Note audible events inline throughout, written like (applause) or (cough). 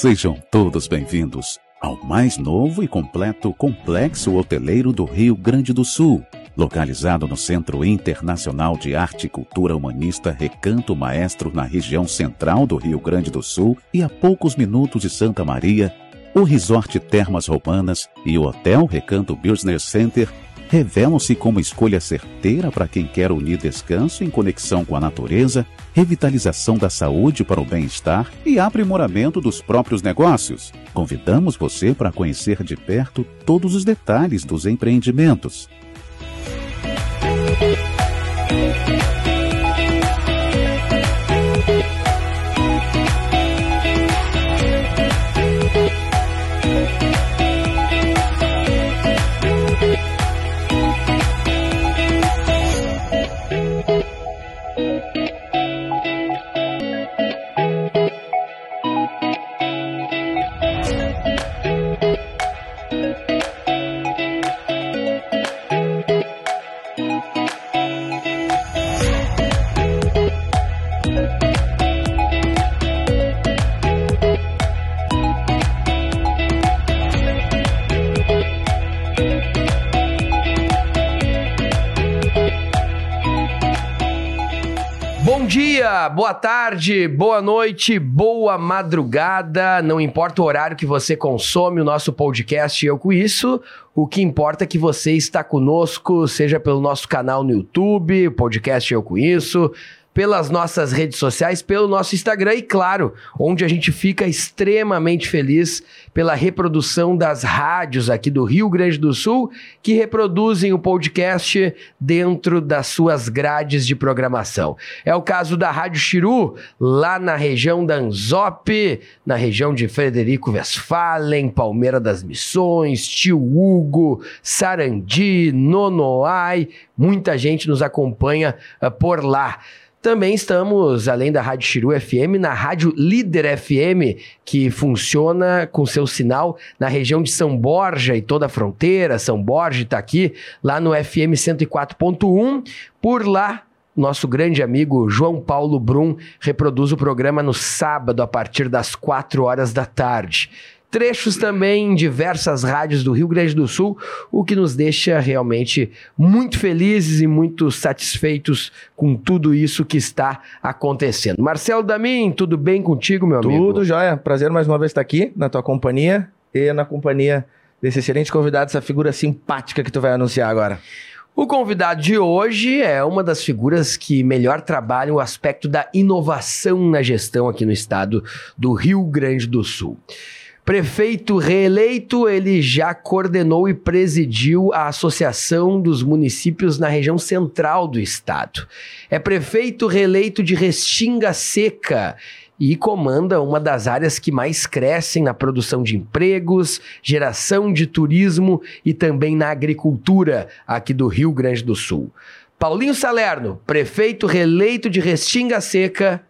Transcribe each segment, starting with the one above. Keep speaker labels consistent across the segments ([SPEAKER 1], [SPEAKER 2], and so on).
[SPEAKER 1] Sejam todos bem-vindos ao mais novo e completo complexo hoteleiro do Rio Grande do Sul, localizado no Centro Internacional de Arte e Cultura Humanista Recanto Maestro, na região central do Rio Grande do Sul e a poucos minutos de Santa Maria. O Resort Termas Romanas e o Hotel Recanto Business Center revelam-se como escolha certeira para quem quer unir descanso em conexão com a natureza, revitalização da saúde para o bem-estar e aprimoramento dos próprios negócios. Convidamos você para conhecer de perto todos os detalhes dos empreendimentos.
[SPEAKER 2] Dia, boa tarde, boa noite, boa madrugada. Não importa o horário que você consome o nosso podcast Eu Com Isso, o que importa é que você está conosco, seja pelo nosso canal no YouTube, podcast Eu Com Isso, pelas nossas redes sociais, pelo nosso Instagram e, claro, onde a gente fica extremamente feliz pela reprodução das rádios aqui do Rio Grande do Sul que reproduzem o podcast dentro das suas grades de programação. É o caso da Rádio Chiru, lá na região da Anzop, na região de Frederico Westphalen, Palmeira das Missões, Tio Hugo, Sarandi, Nonoai. Muita gente nos acompanha uh, por lá. Também estamos, além da Rádio Chiru FM, na Rádio Líder FM, que funciona com seu sinal na região de São Borja e toda a fronteira. São Borja está aqui, lá no FM 104.1. Por lá, nosso grande amigo João Paulo Brum reproduz o programa no sábado, a partir das 4 horas da tarde trechos também em diversas rádios do Rio Grande do Sul, o que nos deixa realmente muito felizes e muito satisfeitos com tudo isso que está acontecendo. Marcelo Damin, tudo bem contigo, meu
[SPEAKER 3] tudo
[SPEAKER 2] amigo?
[SPEAKER 3] Tudo jóia. Prazer mais uma vez estar aqui na tua companhia e na companhia desse excelente convidado, essa figura simpática que tu vai anunciar agora.
[SPEAKER 2] O convidado de hoje é uma das figuras que melhor trabalham o aspecto da inovação na gestão aqui no estado do Rio Grande do Sul. Prefeito reeleito, ele já coordenou e presidiu a Associação dos Municípios na região central do estado. É prefeito reeleito de Restinga Seca e comanda uma das áreas que mais crescem na produção de empregos, geração de turismo e também na agricultura aqui do Rio Grande do Sul. Paulinho Salerno, prefeito reeleito de Restinga Seca,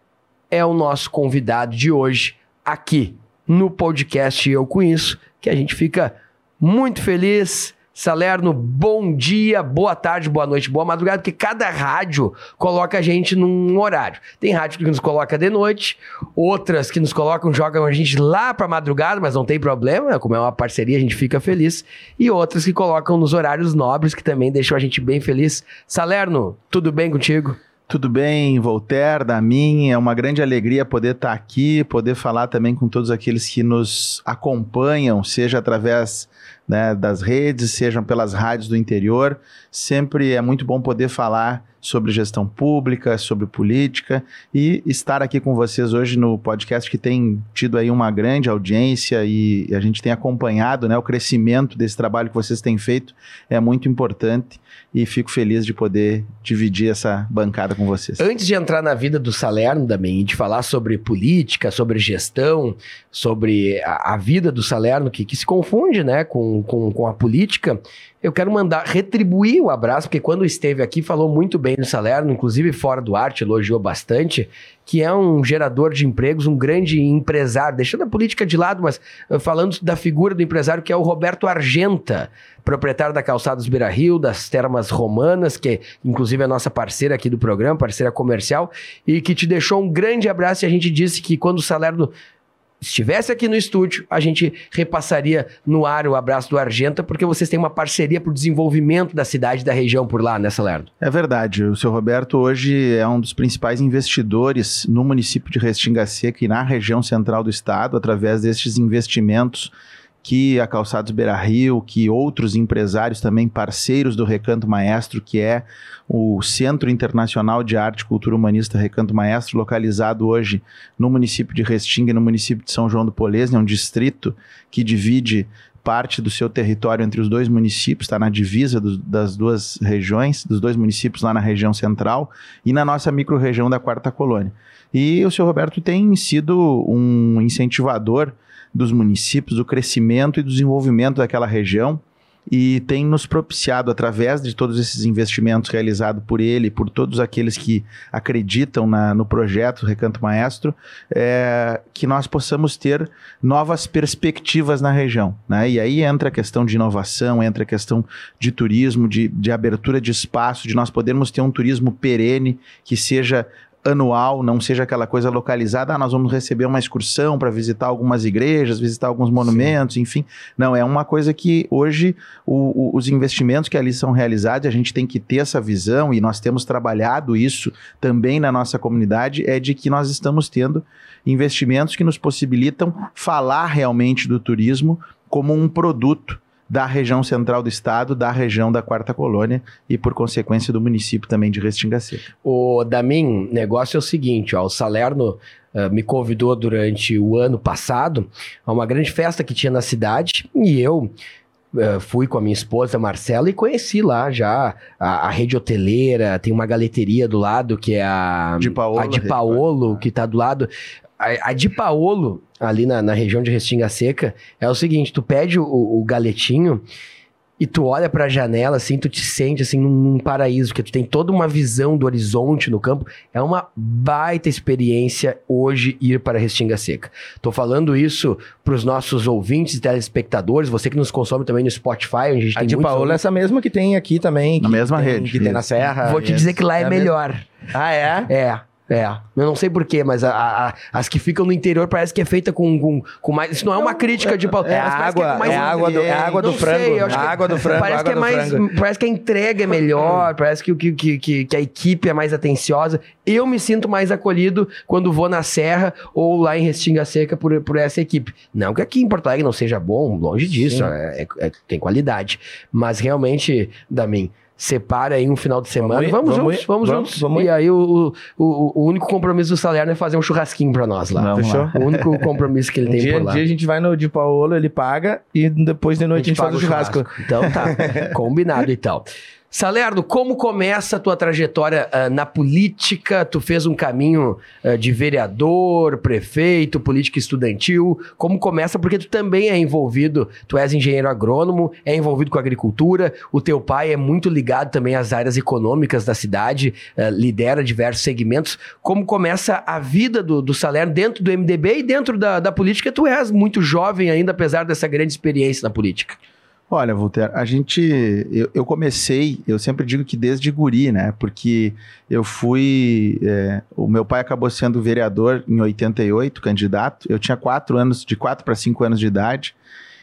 [SPEAKER 2] é o nosso convidado de hoje aqui no podcast Eu Com Isso, que a gente fica muito feliz. Salerno, bom dia, boa tarde, boa noite, boa madrugada, porque cada rádio coloca a gente num horário. Tem rádio que nos coloca de noite, outras que nos colocam, jogam a gente lá para madrugada, mas não tem problema, como é uma parceria, a gente fica feliz. E outras que colocam nos horários nobres, que também deixam a gente bem feliz. Salerno, tudo bem contigo?
[SPEAKER 3] Tudo bem, Voltaire, da mim, é uma grande alegria poder estar aqui, poder falar também com todos aqueles que nos acompanham, seja através né, das redes, sejam pelas rádios do interior. Sempre é muito bom poder falar sobre gestão pública, sobre política e estar aqui com vocês hoje no podcast que tem tido aí uma grande audiência e a gente tem acompanhado, né, o crescimento desse trabalho que vocês têm feito é muito importante e fico feliz de poder dividir essa bancada com vocês.
[SPEAKER 2] Antes de entrar na vida do Salerno também, e de falar sobre política, sobre gestão, sobre a, a vida do Salerno, que, que, se confunde né, com com, com, a política, eu quero mandar retribuir o abraço, porque quando esteve aqui falou muito bem do Salerno, inclusive fora do arte, elogiou bastante, que é um gerador de empregos, um grande empresário, deixando a política de lado, mas uh, falando da figura do empresário que é o Roberto Argenta, proprietário da Calçados Beira Rio, das Termas Romanas, que inclusive é nossa parceira aqui do programa, parceira comercial, e que te deixou um grande abraço e a gente disse que quando o Salerno estivesse aqui no estúdio, a gente repassaria no ar o abraço do Argenta, porque vocês têm uma parceria para o desenvolvimento da cidade e da região por lá, né, Salerno?
[SPEAKER 3] É verdade. O seu Roberto hoje é um dos principais investidores no município de Restinga Seca e na região central do estado, através destes investimentos que a Calçados Beira Rio, que outros empresários também parceiros do Recanto Maestro, que é o Centro Internacional de Arte e Cultura Humanista Recanto Maestro, localizado hoje no município de Restinga, no município de São João do Polesne, é um distrito que divide parte do seu território entre os dois municípios, está na divisa do, das duas regiões, dos dois municípios lá na região central e na nossa microrregião da Quarta Colônia. E o senhor Roberto tem sido um incentivador dos municípios, do crescimento e do desenvolvimento daquela região e tem nos propiciado, através de todos esses investimentos realizados por ele, por todos aqueles que acreditam na, no projeto Recanto Maestro, é, que nós possamos ter novas perspectivas na região. Né? E aí entra a questão de inovação, entra a questão de turismo, de, de abertura de espaço, de nós podermos ter um turismo perene que seja anual, não seja aquela coisa localizada, ah, nós vamos receber uma excursão para visitar algumas igrejas, visitar alguns monumentos, Sim. enfim. Não, é uma coisa que hoje o, o, os investimentos que ali são realizados, a gente tem que ter essa visão e nós temos trabalhado isso também na nossa comunidade, é de que nós estamos tendo investimentos que nos possibilitam falar realmente do turismo como um produto da região central do estado, da região da Quarta Colônia e, por consequência, do município também de Restinga Seca.
[SPEAKER 2] O Damin, negócio é o seguinte, ó, o Salerno uh, me convidou durante o ano passado a uma grande festa que tinha na cidade e eu Uh, fui com a minha esposa Marcela e conheci lá já a, a, rede hoteleira, tem uma galeteria do lado que é a
[SPEAKER 3] de Paolo,
[SPEAKER 2] a de Paolo que está do lado a, a de Paolo, ali na, na, região de Restinga Seca, é o seguinte: tu pede o, o galetinho e tu olha pra janela, assim, tu te sente, assim, num, num, paraíso, porque tu tem toda uma visão do horizonte no campo. É uma baita experiência hoje ir para Restinga Seca. Tô falando isso pros nossos ouvintes e telespectadores, você que nos consome também no Spotify, onde a gente
[SPEAKER 4] a
[SPEAKER 2] tem
[SPEAKER 4] de Paola é essa mesma que tem aqui também.
[SPEAKER 3] Na mesma
[SPEAKER 4] tem,
[SPEAKER 3] rede.
[SPEAKER 4] Que tem na Serra.
[SPEAKER 2] Vou te dizer que lá é, é melhor.
[SPEAKER 4] Mesmo? Ah, é?
[SPEAKER 2] É. É, eu não sei porquê, mas a, a, as que ficam no interior parece que é feita com, com, com mais. Isso não é uma crítica de pau.
[SPEAKER 4] É, água, é, é, água do, é água do frango. Sei,
[SPEAKER 2] a
[SPEAKER 4] água do frango.
[SPEAKER 2] Parece que é mais. Parece que a entrega é melhor, parece que, que, que, que a equipe é mais atenciosa. Eu me sinto mais acolhido quando vou na Serra ou lá em Restinga Seca por, por essa equipe. Não que aqui em Porto Alegre não seja bom, longe disso, é, é, tem qualidade. Mas realmente, Damin separa aí um final de semana. Vamos, vamos, vamos juntos, vamos, vamos juntos. Vamos e aí o, o, o, único compromisso do Salerno é fazer um churrasquinho pra nós lá.
[SPEAKER 4] Vamos Fechou? Lá.
[SPEAKER 2] O único (laughs) compromisso que ele
[SPEAKER 4] um
[SPEAKER 2] tem
[SPEAKER 4] dia,
[SPEAKER 2] por lá.
[SPEAKER 4] Um dia a gente vai no de Paolo, ele paga e depois de noite a gente, a gente faz o churrasco. churrasco.
[SPEAKER 2] Então tá, (laughs) combinado e tal. Salerno, como começa a tua trajetória uh, na política? Tu fez um caminho uh, de vereador, prefeito, política estudantil. Como começa? Porque tu também é envolvido, tu és engenheiro agrônomo, é envolvido com agricultura, o teu pai é muito ligado também às áreas econômicas da cidade, uh, lidera diversos segmentos. Como começa a vida do, do Salerno dentro do MDB e dentro da, da política? Tu és muito jovem ainda, apesar dessa grande experiência na política.
[SPEAKER 3] Olha, Voltaire, a gente. Eu, eu, comecei, eu sempre digo que desde guri, né? Porque eu fui. É, o meu pai acabou sendo vereador em 88, candidato. Eu tinha quatro anos, de quatro para cinco anos de idade.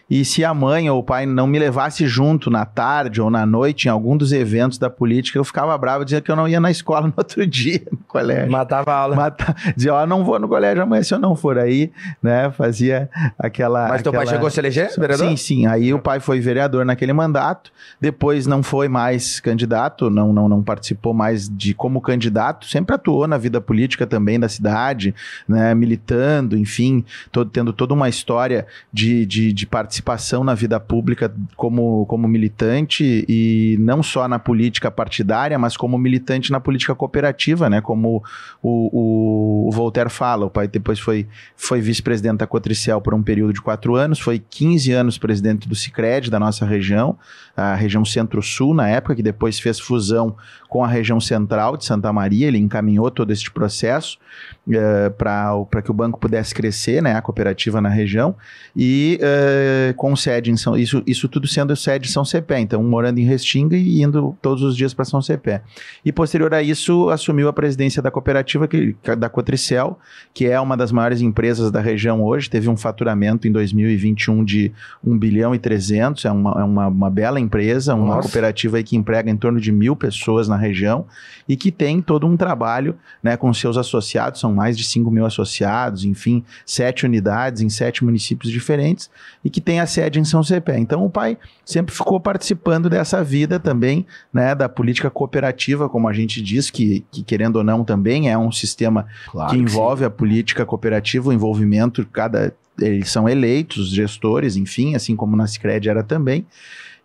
[SPEAKER 3] E se a mãe ou o pai não me levasse junto na tarde ou na noite em algum dos eventos da política, eu ficava bravo, dizia que eu não ia na escola (laughs) no outro dia, no colégio.
[SPEAKER 4] Matava a aula.
[SPEAKER 3] Mata... Dizia, ó, oh, não vou no colégio amanhã se eu não for aí, né? Fazia aquela.
[SPEAKER 4] Mas
[SPEAKER 3] aquela...
[SPEAKER 4] teu pai chegou a se eleger,
[SPEAKER 3] vereador? Sim, sim. Aí o pai foi vereador naquele mandato, depois não foi mais candidato, não, não, não participou mais de como candidato, sempre atuou na vida política também da cidade, né? Militando, enfim, todo, tendo toda uma história de, de, de participação participação na vida pública como, como militante e não só na política partidária, mas como militante na política cooperativa, né? Como o, o, o Voltaire fala, o pai depois foi, foi vice-presidente da Cotricel por um período de quatro anos, foi 15 anos presidente do Cicred, da nossa região, a região centro-sul na época, que depois fez fusão com a região central de Santa Maria, ele encaminhou todo este processo uh, para que o banco pudesse crescer, né, a cooperativa na região, e uh, com sede em São... Isso, isso tudo sendo sede em São Cepé, então morando em Restinga e indo todos os dias para São Cepé. E posterior a isso, assumiu a presidência da cooperativa, que, da Cotricel, que é uma das maiores empresas da região hoje, teve um faturamento em 2021 de 1 bilhão e 300, é uma, é uma, uma bela empresa, uma Nossa. cooperativa aí que emprega em torno de mil pessoas na região e que tem todo um trabalho né, com seus associados, são mais de 5 mil associados, enfim, sete unidades em sete municípios diferentes e que tem a sede em São Cepé. Então o pai sempre ficou participando dessa vida também, né, da política cooperativa, como a gente diz, que, que querendo ou não também é um sistema claro que envolve a política cooperativa, o envolvimento, cada eles são eleitos, gestores, enfim, assim como na Sicredi era também.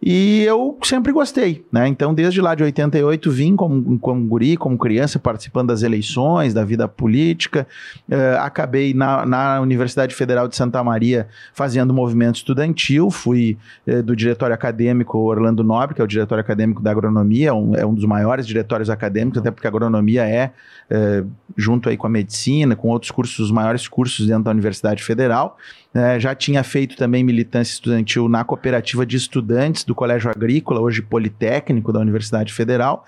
[SPEAKER 3] E eu sempre gostei, né? Então, desde lá de 88, vim como, como guri, como criança, participando das eleições, da vida política. Uh, acabei na, na, Universidade Federal de Santa Maria fazendo movimento estudantil. Fui uh, do diretório acadêmico Orlando Nobre, que é o diretório acadêmico da agronomia, um, é um dos maiores diretórios acadêmicos, até porque a agronomia é, uh, junto aí com a medicina, com outros cursos, os maiores cursos dentro da Universidade Federal. É, já tinha feito também militância estudantil na cooperativa de estudantes do Colégio Agrícola, hoje Politécnico da Universidade Federal.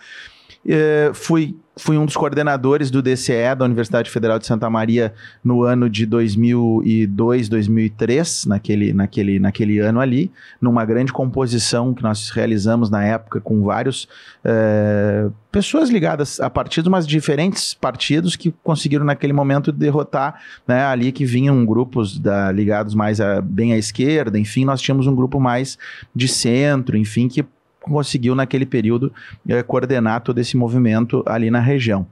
[SPEAKER 3] É, fui, fui um dos coordenadores do DCE da Universidade Federal de Santa Maria no ano de 2002, 2003, naquele, naquele, naquele ano ali, numa grande composição que nós realizamos na época com vários é, pessoas ligadas a partidos, mas diferentes partidos que conseguiram naquele momento derrotar né, ali que vinham grupos da, ligados mais a, bem à esquerda, enfim, nós tínhamos um grupo mais de centro, enfim, que conseguiu naquele período é, coordenar todo esse movimento ali na região.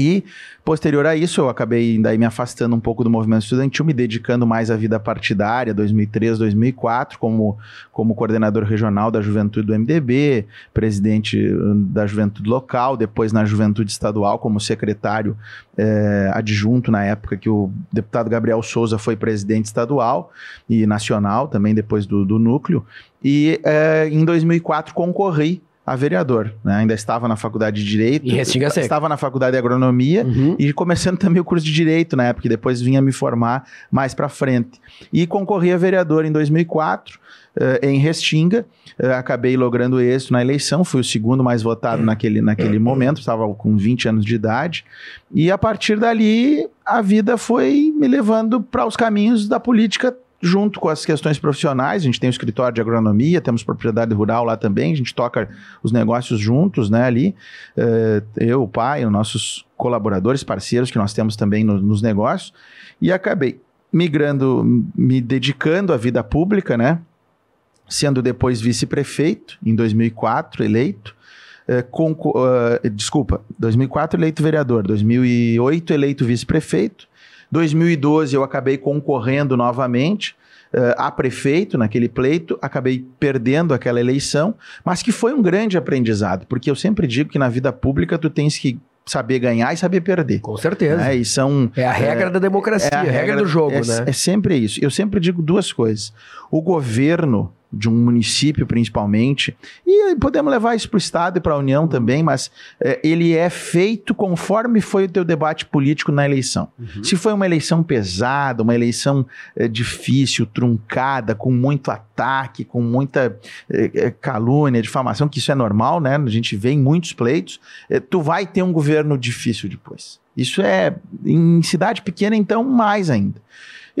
[SPEAKER 3] E, posterior a isso, eu acabei daí me afastando um pouco do movimento estudantil, me dedicando mais à vida partidária, 2003, 2004, como, como coordenador regional da juventude do MDB, presidente hum, da juventude local, depois na juventude estadual, como secretário é, adjunto na época que o deputado Gabriel Souza foi presidente estadual e nacional, também depois do, do núcleo. E é, em 2004 concorri a vereador. Né? Ainda estava na faculdade de Direito.
[SPEAKER 2] E
[SPEAKER 3] Estava na faculdade de Agronomia uhum. e começando (laughs) também o curso de Direito na época, e depois vinha me formar mais para frente. E concorri a vereador em 2004, uh, em Restinga. Uh, acabei logrando êxito na eleição, fui o segundo mais votado naquele, naquele momento, estava com 20 anos de idade. E a partir dali, a vida foi me levando para os caminhos da política junto com as questões profissionais, a gente tem o escritório de agronomia, temos propriedade rural lá também, a gente toca os negócios juntos, né, ali, uh, eu, o pai, os nossos colaboradores, parceiros que nós temos também no, nos negócios, e acabei migrando, me dedicando à vida pública, né, sendo depois vice-prefeito, em 2004, eleito, uh, com, uh, desculpa, 2004 eleito vereador, 2008 eleito vice-prefeito, 2012 eu acabei concorrendo novamente uh, a prefeito naquele pleito, acabei perdendo aquela eleição, mas que foi um grande aprendizado, porque eu sempre digo que na vida pública tu tens que saber ganhar e saber perder.
[SPEAKER 2] Com certeza.
[SPEAKER 3] Né? E são,
[SPEAKER 2] é a regra é, da democracia, é a regra, regra do jogo,
[SPEAKER 3] é,
[SPEAKER 2] né?
[SPEAKER 3] É sempre isso. Eu sempre digo duas coisas. O governo de um município principalmente, e podemos levar isso para o Estado e para a União também, mas é, ele é feito conforme foi o teu debate político na eleição. Uhum. Se foi uma eleição pesada, uma eleição é, difícil, truncada, com muito ataque, com muita é, calúnia, difamação, que isso é normal, né? A gente vê em muitos pleitos, tu vai ter um governo difícil depois. Isso é, em cidade pequena, então, mais ainda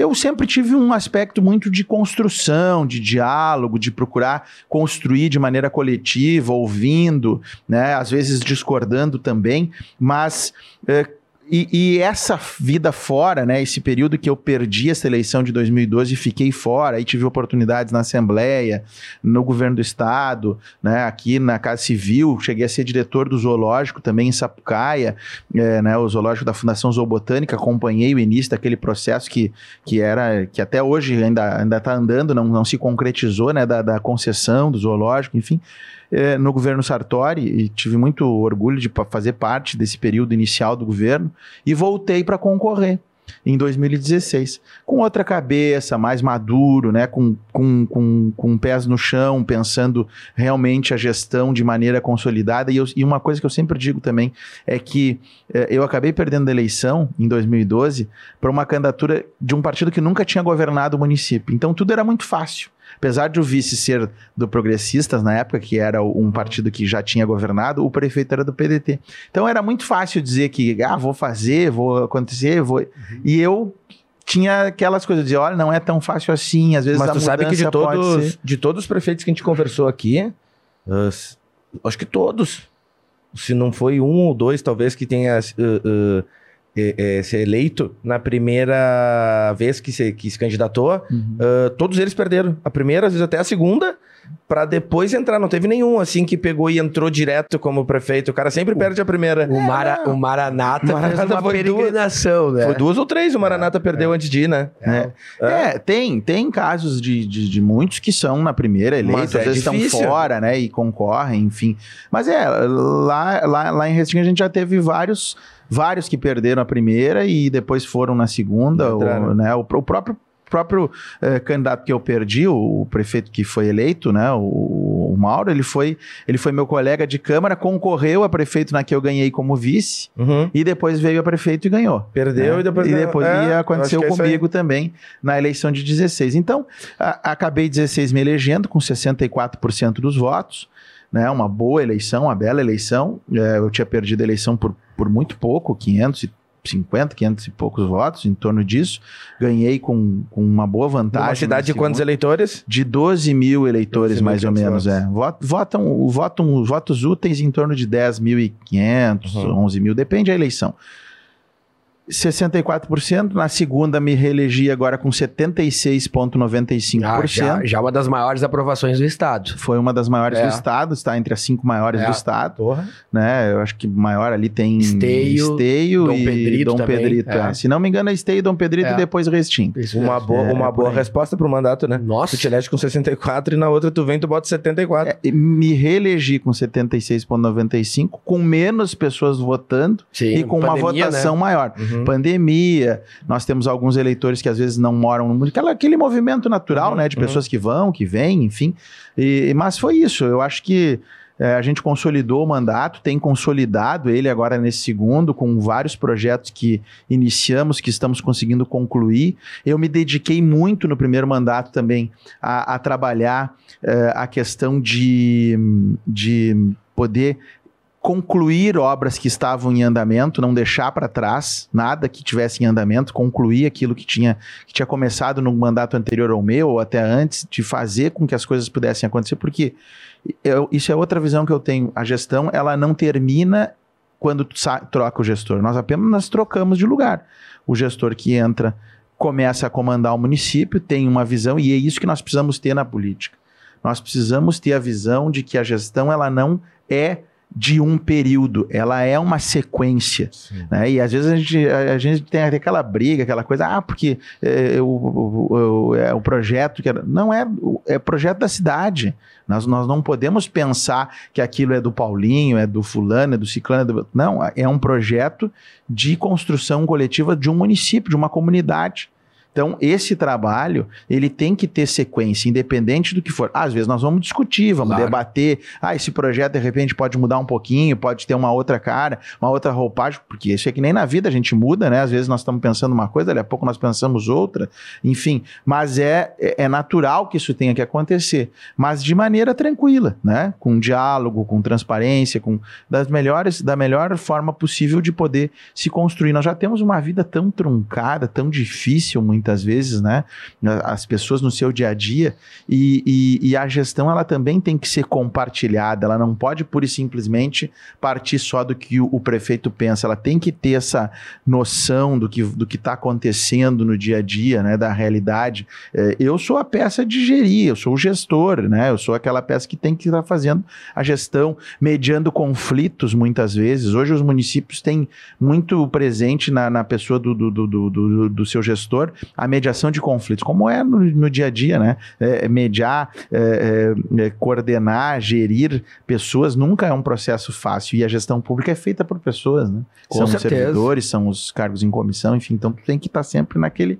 [SPEAKER 3] eu sempre tive um aspecto muito de construção, de diálogo, de procurar construir de maneira coletiva, ouvindo, né, às vezes discordando também, mas é, e, e essa vida fora, né? Esse período que eu perdi essa eleição de 2012 e fiquei fora, aí tive oportunidades na Assembleia, no governo do Estado, né? Aqui na Casa Civil, cheguei a ser diretor do zoológico também em Sapucaia, é, né? O zoológico da Fundação Zoobotânica, acompanhei o início daquele processo que, que era, que até hoje ainda ainda está andando, não, não se concretizou, né? Da, da concessão do zoológico, enfim é, no governo Sartori e tive muito orgulho de fazer parte desse período inicial do governo e voltei para concorrer em 2016, com outra cabeça, mais maduro, né, com, com, com, com pés no chão, pensando realmente a gestão de maneira consolidada. E, eu, e uma coisa que eu sempre digo também é que é, eu acabei perdendo a eleição em 2012 para uma candidatura de um partido que nunca tinha governado o município. Então tudo era muito fácil. Apesar de o vice ser do Progressistas, na época, que era um partido que já tinha governado, o prefeito era do PDT. Então era muito fácil dizer que, ah, vou fazer, vou acontecer, vou. Uhum. E eu tinha aquelas coisas de, olha, não é tão fácil assim, às vezes
[SPEAKER 4] Mas tu sabe que de todos, de todos os prefeitos que a gente conversou aqui, uh, acho que todos, se não foi um ou dois, talvez, que tenha uh, uh, é, é, ser eleito na primeira vez que se, que se candidatou, uhum. uh, todos eles perderam. A primeira, às vezes até a segunda, para depois entrar. Não teve nenhum assim que pegou e entrou direto como prefeito. O cara sempre perde a primeira.
[SPEAKER 2] O, Mara, o Maranata, Maranata fez uma foi peregrinação,
[SPEAKER 4] duas, né? Foi duas ou três o Maranata é, perdeu é. antes de ir, né?
[SPEAKER 3] É, é tem, tem casos de, de, de, muitos que são na primeira eleitos, às vezes difícil. estão fora, né? E concorrem, enfim. Mas é, lá, lá, lá em Restinga a gente já teve vários vários que perderam a primeira e depois foram na segunda, ou, né? O, o próprio próprio eh, candidato que eu perdi, o, o, prefeito que foi eleito, né, o, o, Mauro, ele foi, ele foi meu colega de Câmara, concorreu a prefeito na que eu ganhei como vice, uhum. e depois veio a prefeito e ganhou.
[SPEAKER 4] Perdeu
[SPEAKER 3] né?
[SPEAKER 4] e depois...
[SPEAKER 3] E depois é, aconteceu é comigo também na eleição de 16. Então, a, acabei 16 me elegendo com 64% dos votos, né, uma boa eleição, uma bela eleição. É, eu tinha perdido a eleição por, por muito pouco, 550, 500 e poucos votos, em torno disso. Ganhei com, com uma boa vantagem. Uma
[SPEAKER 4] cidade de quantos eleitores?
[SPEAKER 3] De 12 mil eleitores, mais ou menos, votos. é. Votam, votam, votos úteis em torno de 10.500, uhum. 11 mil, depende da eleição. 64%. Na segunda, me reelegi agora com 76,95%. Ah,
[SPEAKER 2] já, já uma das maiores aprovações do Estado.
[SPEAKER 3] Foi uma das maiores é. do Estado, está entre as cinco maiores é. do Estado. Porra. Né? Eu acho que maior ali tem
[SPEAKER 2] Esteio,
[SPEAKER 3] Esteio Dom e Pedrito Dom também. Pedrito. É. Se não me engano, é Esteio, Dom Pedrito e é. depois Restim.
[SPEAKER 4] Uma boa, é, uma boa resposta para o mandato, né?
[SPEAKER 2] Nossa.
[SPEAKER 4] Tu te elege com 64 e na outra tu vem tu bota 74.
[SPEAKER 3] me reelegi com 76,95, com menos pessoas votando Sim, e com pandemia, uma votação né? maior. Uhum. Uhum. pandemia. Nós temos alguns eleitores que às vezes não moram no mundo. Aquela, aquele movimento natural, uhum. né? De uhum. pessoas que vão, que vêm, enfim. E, mas foi isso. Eu acho que é, a gente consolidou o mandato, tem consolidado ele agora nesse segundo, com vários projetos que iniciamos, que estamos conseguindo concluir. Eu me dediquei muito no primeiro mandato também a, a trabalhar é, a questão de, de poder concluir obras que estavam em andamento, não deixar para trás nada que tivesse em andamento, concluir aquilo que tinha, que tinha começado no mandato anterior ao meu, ou até antes, de fazer com que as coisas pudessem acontecer, porque eu, isso é outra visão que eu tenho. A gestão, ela não termina quando troca o gestor. Nós apenas trocamos de lugar. O gestor que entra começa a comandar o município, tem uma visão, e é isso que nós precisamos ter na política. Nós precisamos ter a visão de que a gestão ela não é de um período, ela é uma sequência. Né? E às vezes a gente, a, a gente tem aquela briga, aquela coisa, ah, porque é, o, o, o, é o projeto que era. Não é, é projeto da cidade. Nós, nós não podemos pensar que aquilo é do Paulinho, é do fulano, é do ciclano. É do... Não, é um projeto de construção coletiva de um município, de uma comunidade. Então, esse trabalho, ele tem que ter sequência, independente do que for. Às vezes nós vamos discutir, vamos claro. debater. Ah, esse projeto de repente pode mudar um pouquinho, pode ter uma outra cara, uma outra roupagem, porque isso é que nem na vida a gente muda, né? Às vezes nós estamos pensando uma coisa, daqui a pouco nós pensamos outra, enfim. Mas é, é, é natural que isso tenha que acontecer, mas de maneira tranquila, né? Com diálogo, com transparência, com das melhores, da melhor forma possível de poder se construir. Nós já temos uma vida tão truncada, tão difícil, muito muitas vezes, né? As pessoas no seu dia a dia e, e, e, a gestão ela também tem que ser compartilhada, ela não pode pura e simplesmente partir só do que o, o prefeito pensa, ela tem que ter essa noção do que do está acontecendo no dia a dia, né? Da realidade. É, eu sou a peça de gerir, eu sou o gestor, né? Eu sou aquela peça que tem que estar tá fazendo a gestão, mediando conflitos muitas vezes. Hoje os municípios têm muito presente na, na pessoa do, do, do, do, do seu gestor a mediação de conflitos, como é no, no dia a dia, né? É, é mediar, é, é, é, coordenar, gerir pessoas nunca é um processo fácil e a gestão pública é feita por pessoas, né?
[SPEAKER 2] Com
[SPEAKER 3] são
[SPEAKER 2] certeza.
[SPEAKER 3] os servidores, são os cargos em comissão, enfim, então tu tem que estar tá sempre naquele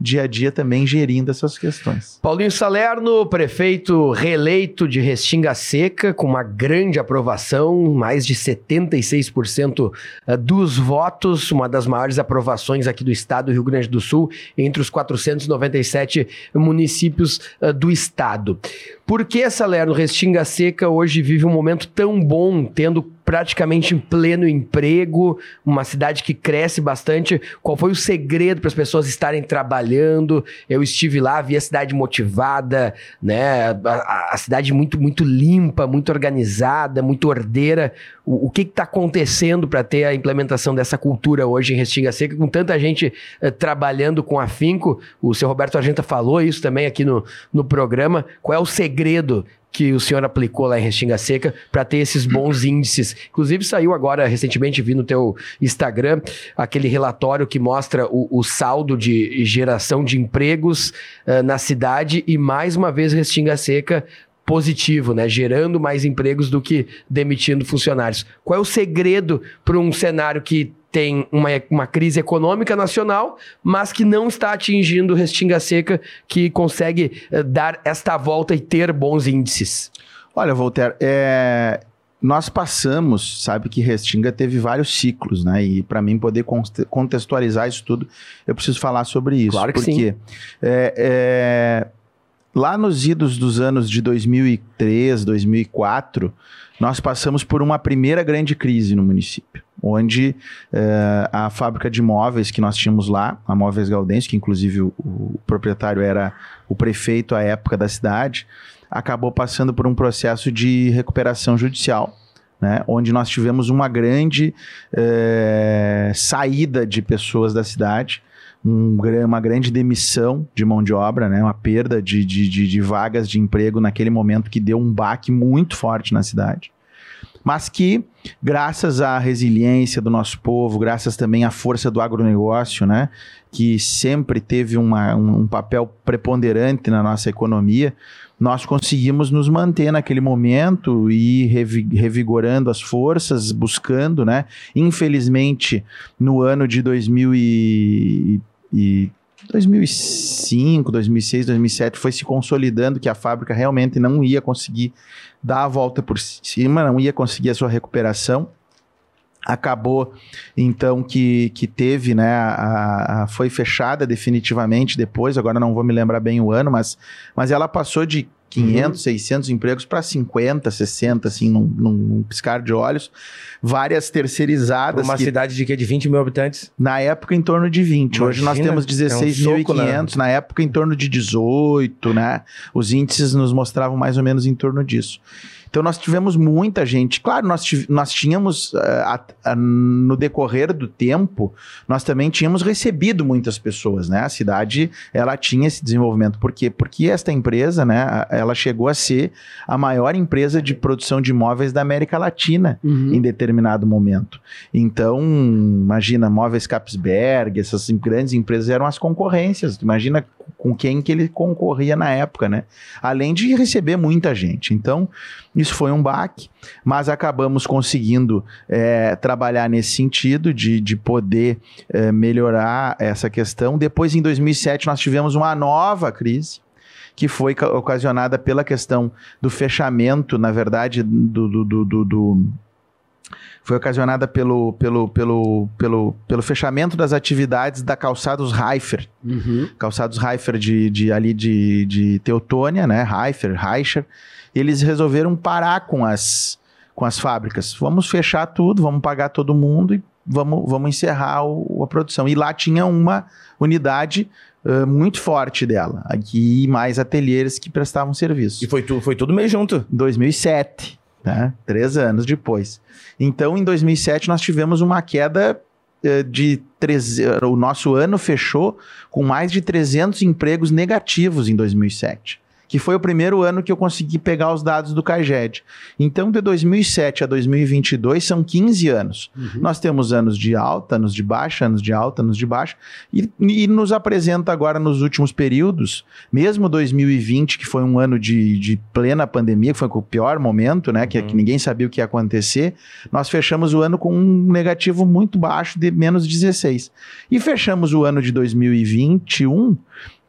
[SPEAKER 3] dia a dia também gerindo essas questões.
[SPEAKER 2] Paulinho Salerno, prefeito reeleito de Restinga Seca, com uma grande aprovação, mais de 76% eh, dos votos, uma das maiores aprovações aqui do estado do Rio Grande do Sul, entre os 497 municípios eh, do estado. Por que, Salerno, Restinga Seca hoje vive um momento tão bom, tendo praticamente em pleno emprego, uma cidade que cresce bastante. Qual foi o segredo para as pessoas estarem trabalhando? Eu estive lá, vi a cidade motivada, né? A, a cidade muito, muito limpa, muito organizada, muito ordeira. O, o que está acontecendo para ter a implementação dessa cultura hoje em Restinga Seca, com tanta gente uh, trabalhando com afinco? O seu Roberto Argenta falou isso também aqui no, no programa. Qual é o segredo que o senhor aplicou lá em Restinga Seca para ter esses bons índices. Inclusive saiu agora recentemente, vi no teu Instagram, aquele relatório que mostra o, o saldo de geração de empregos uh, na cidade e mais uma vez Restinga Seca positivo, né? Gerando mais empregos do que demitindo funcionários. Qual é o segredo para um cenário que tem uma, uma crise econômica nacional, mas que não está atingindo Restinga Seca, que consegue uh, dar esta volta e ter bons índices?
[SPEAKER 3] Olha, Voltaire, é, nós passamos, sabe que Restinga teve vários ciclos, né? E para mim poder contextualizar isso tudo, eu preciso falar sobre isso.
[SPEAKER 2] Claro que
[SPEAKER 3] porque,
[SPEAKER 2] sim.
[SPEAKER 3] É, é, lá nos idos dos anos de 2003, 2004, nós passamos por uma primeira grande crise no município onde uh, a fábrica de móveis que nós tínhamos lá, a Móveis Galdense, que inclusive o, o, proprietário era o prefeito à época da cidade, acabou passando por um processo de recuperação judicial. Né, onde nós tivemos uma grande uh, saída de pessoas da cidade, um, uma grande demissão de mão de obra, né, uma perda de, de, de, de vagas de emprego naquele momento que deu um baque muito forte na cidade mas que, graças à resiliência do nosso povo, graças também à força do agronegócio, né, que sempre teve uma, um, um papel preponderante na nossa economia, nós conseguimos nos manter naquele momento e revigorando as forças, buscando, né? Infelizmente, no ano de 2000 e, e 2005, 2006, 2007 foi se consolidando que a fábrica realmente não ia conseguir dar a volta por cima, não ia conseguir a sua recuperação. Acabou então que, que teve, né? A, a, foi fechada definitivamente depois, agora não vou me lembrar bem o ano, mas, mas ela passou de 500, uhum. 600 empregos para 50, 60, assim, num, num, piscar de olhos. Várias terceirizadas.
[SPEAKER 2] Uma
[SPEAKER 3] que,
[SPEAKER 2] cidade de que De 20 mil habitantes?
[SPEAKER 3] Na época, em torno de 20. Imagina, Hoje nós temos 16.500. É um na época, em torno de 18, né? Os índices nos mostravam mais ou menos em torno disso. Então nós tivemos muita gente. Claro, nós, nós tínhamos, a, a, no decorrer do tempo, nós também tínhamos recebido muitas pessoas, né? A cidade, ela tinha esse desenvolvimento. Por quê? Porque esta empresa, né, ela chegou a ser a maior empresa de produção de imóveis da América Latina uhum. em determinado momento. Então, imagina, Móveis Capsberg, essas grandes empresas eram as concorrências. Imagina com quem que ele concorria na época, né? Além de receber muita gente. Então, isso foi um baque, mas acabamos conseguindo é, trabalhar nesse sentido de, de poder é, melhorar essa questão. Depois, em 2007, nós tivemos uma nova crise que foi ocasionada pela questão do fechamento, na verdade, do, do, do, do foi ocasionada pelo, pelo, pelo, pelo, pelo fechamento das atividades da Calçados Reifer. Uhum. Calçados Reifer de, de, ali de, de Teutônia, né? Reifer, Reicher eles resolveram parar com as, com as fábricas. Vamos fechar tudo, vamos pagar todo mundo e vamos, vamos encerrar o, a produção. E lá tinha uma unidade uh, muito forte dela, aqui mais ateliês que prestavam serviço.
[SPEAKER 4] E foi, tu, foi tudo meio junto?
[SPEAKER 3] 2007, né? três anos depois. Então, em 2007, nós tivemos uma queda uh, de... O nosso ano fechou com mais de 300 empregos negativos em 2007 que foi o primeiro ano que eu consegui pegar os dados do CAGED. Então, de 2007 a 2022 são 15 anos. Uhum. Nós temos anos de alta, anos de baixa, anos de alta, anos de baixa, e, e, nos apresenta agora nos últimos períodos, mesmo 2020, que foi um ano de, de plena pandemia, que foi o pior momento, né, que, uhum. que ninguém sabia o que ia acontecer, nós fechamos o ano com um negativo muito baixo de menos 16. E fechamos o ano de 2021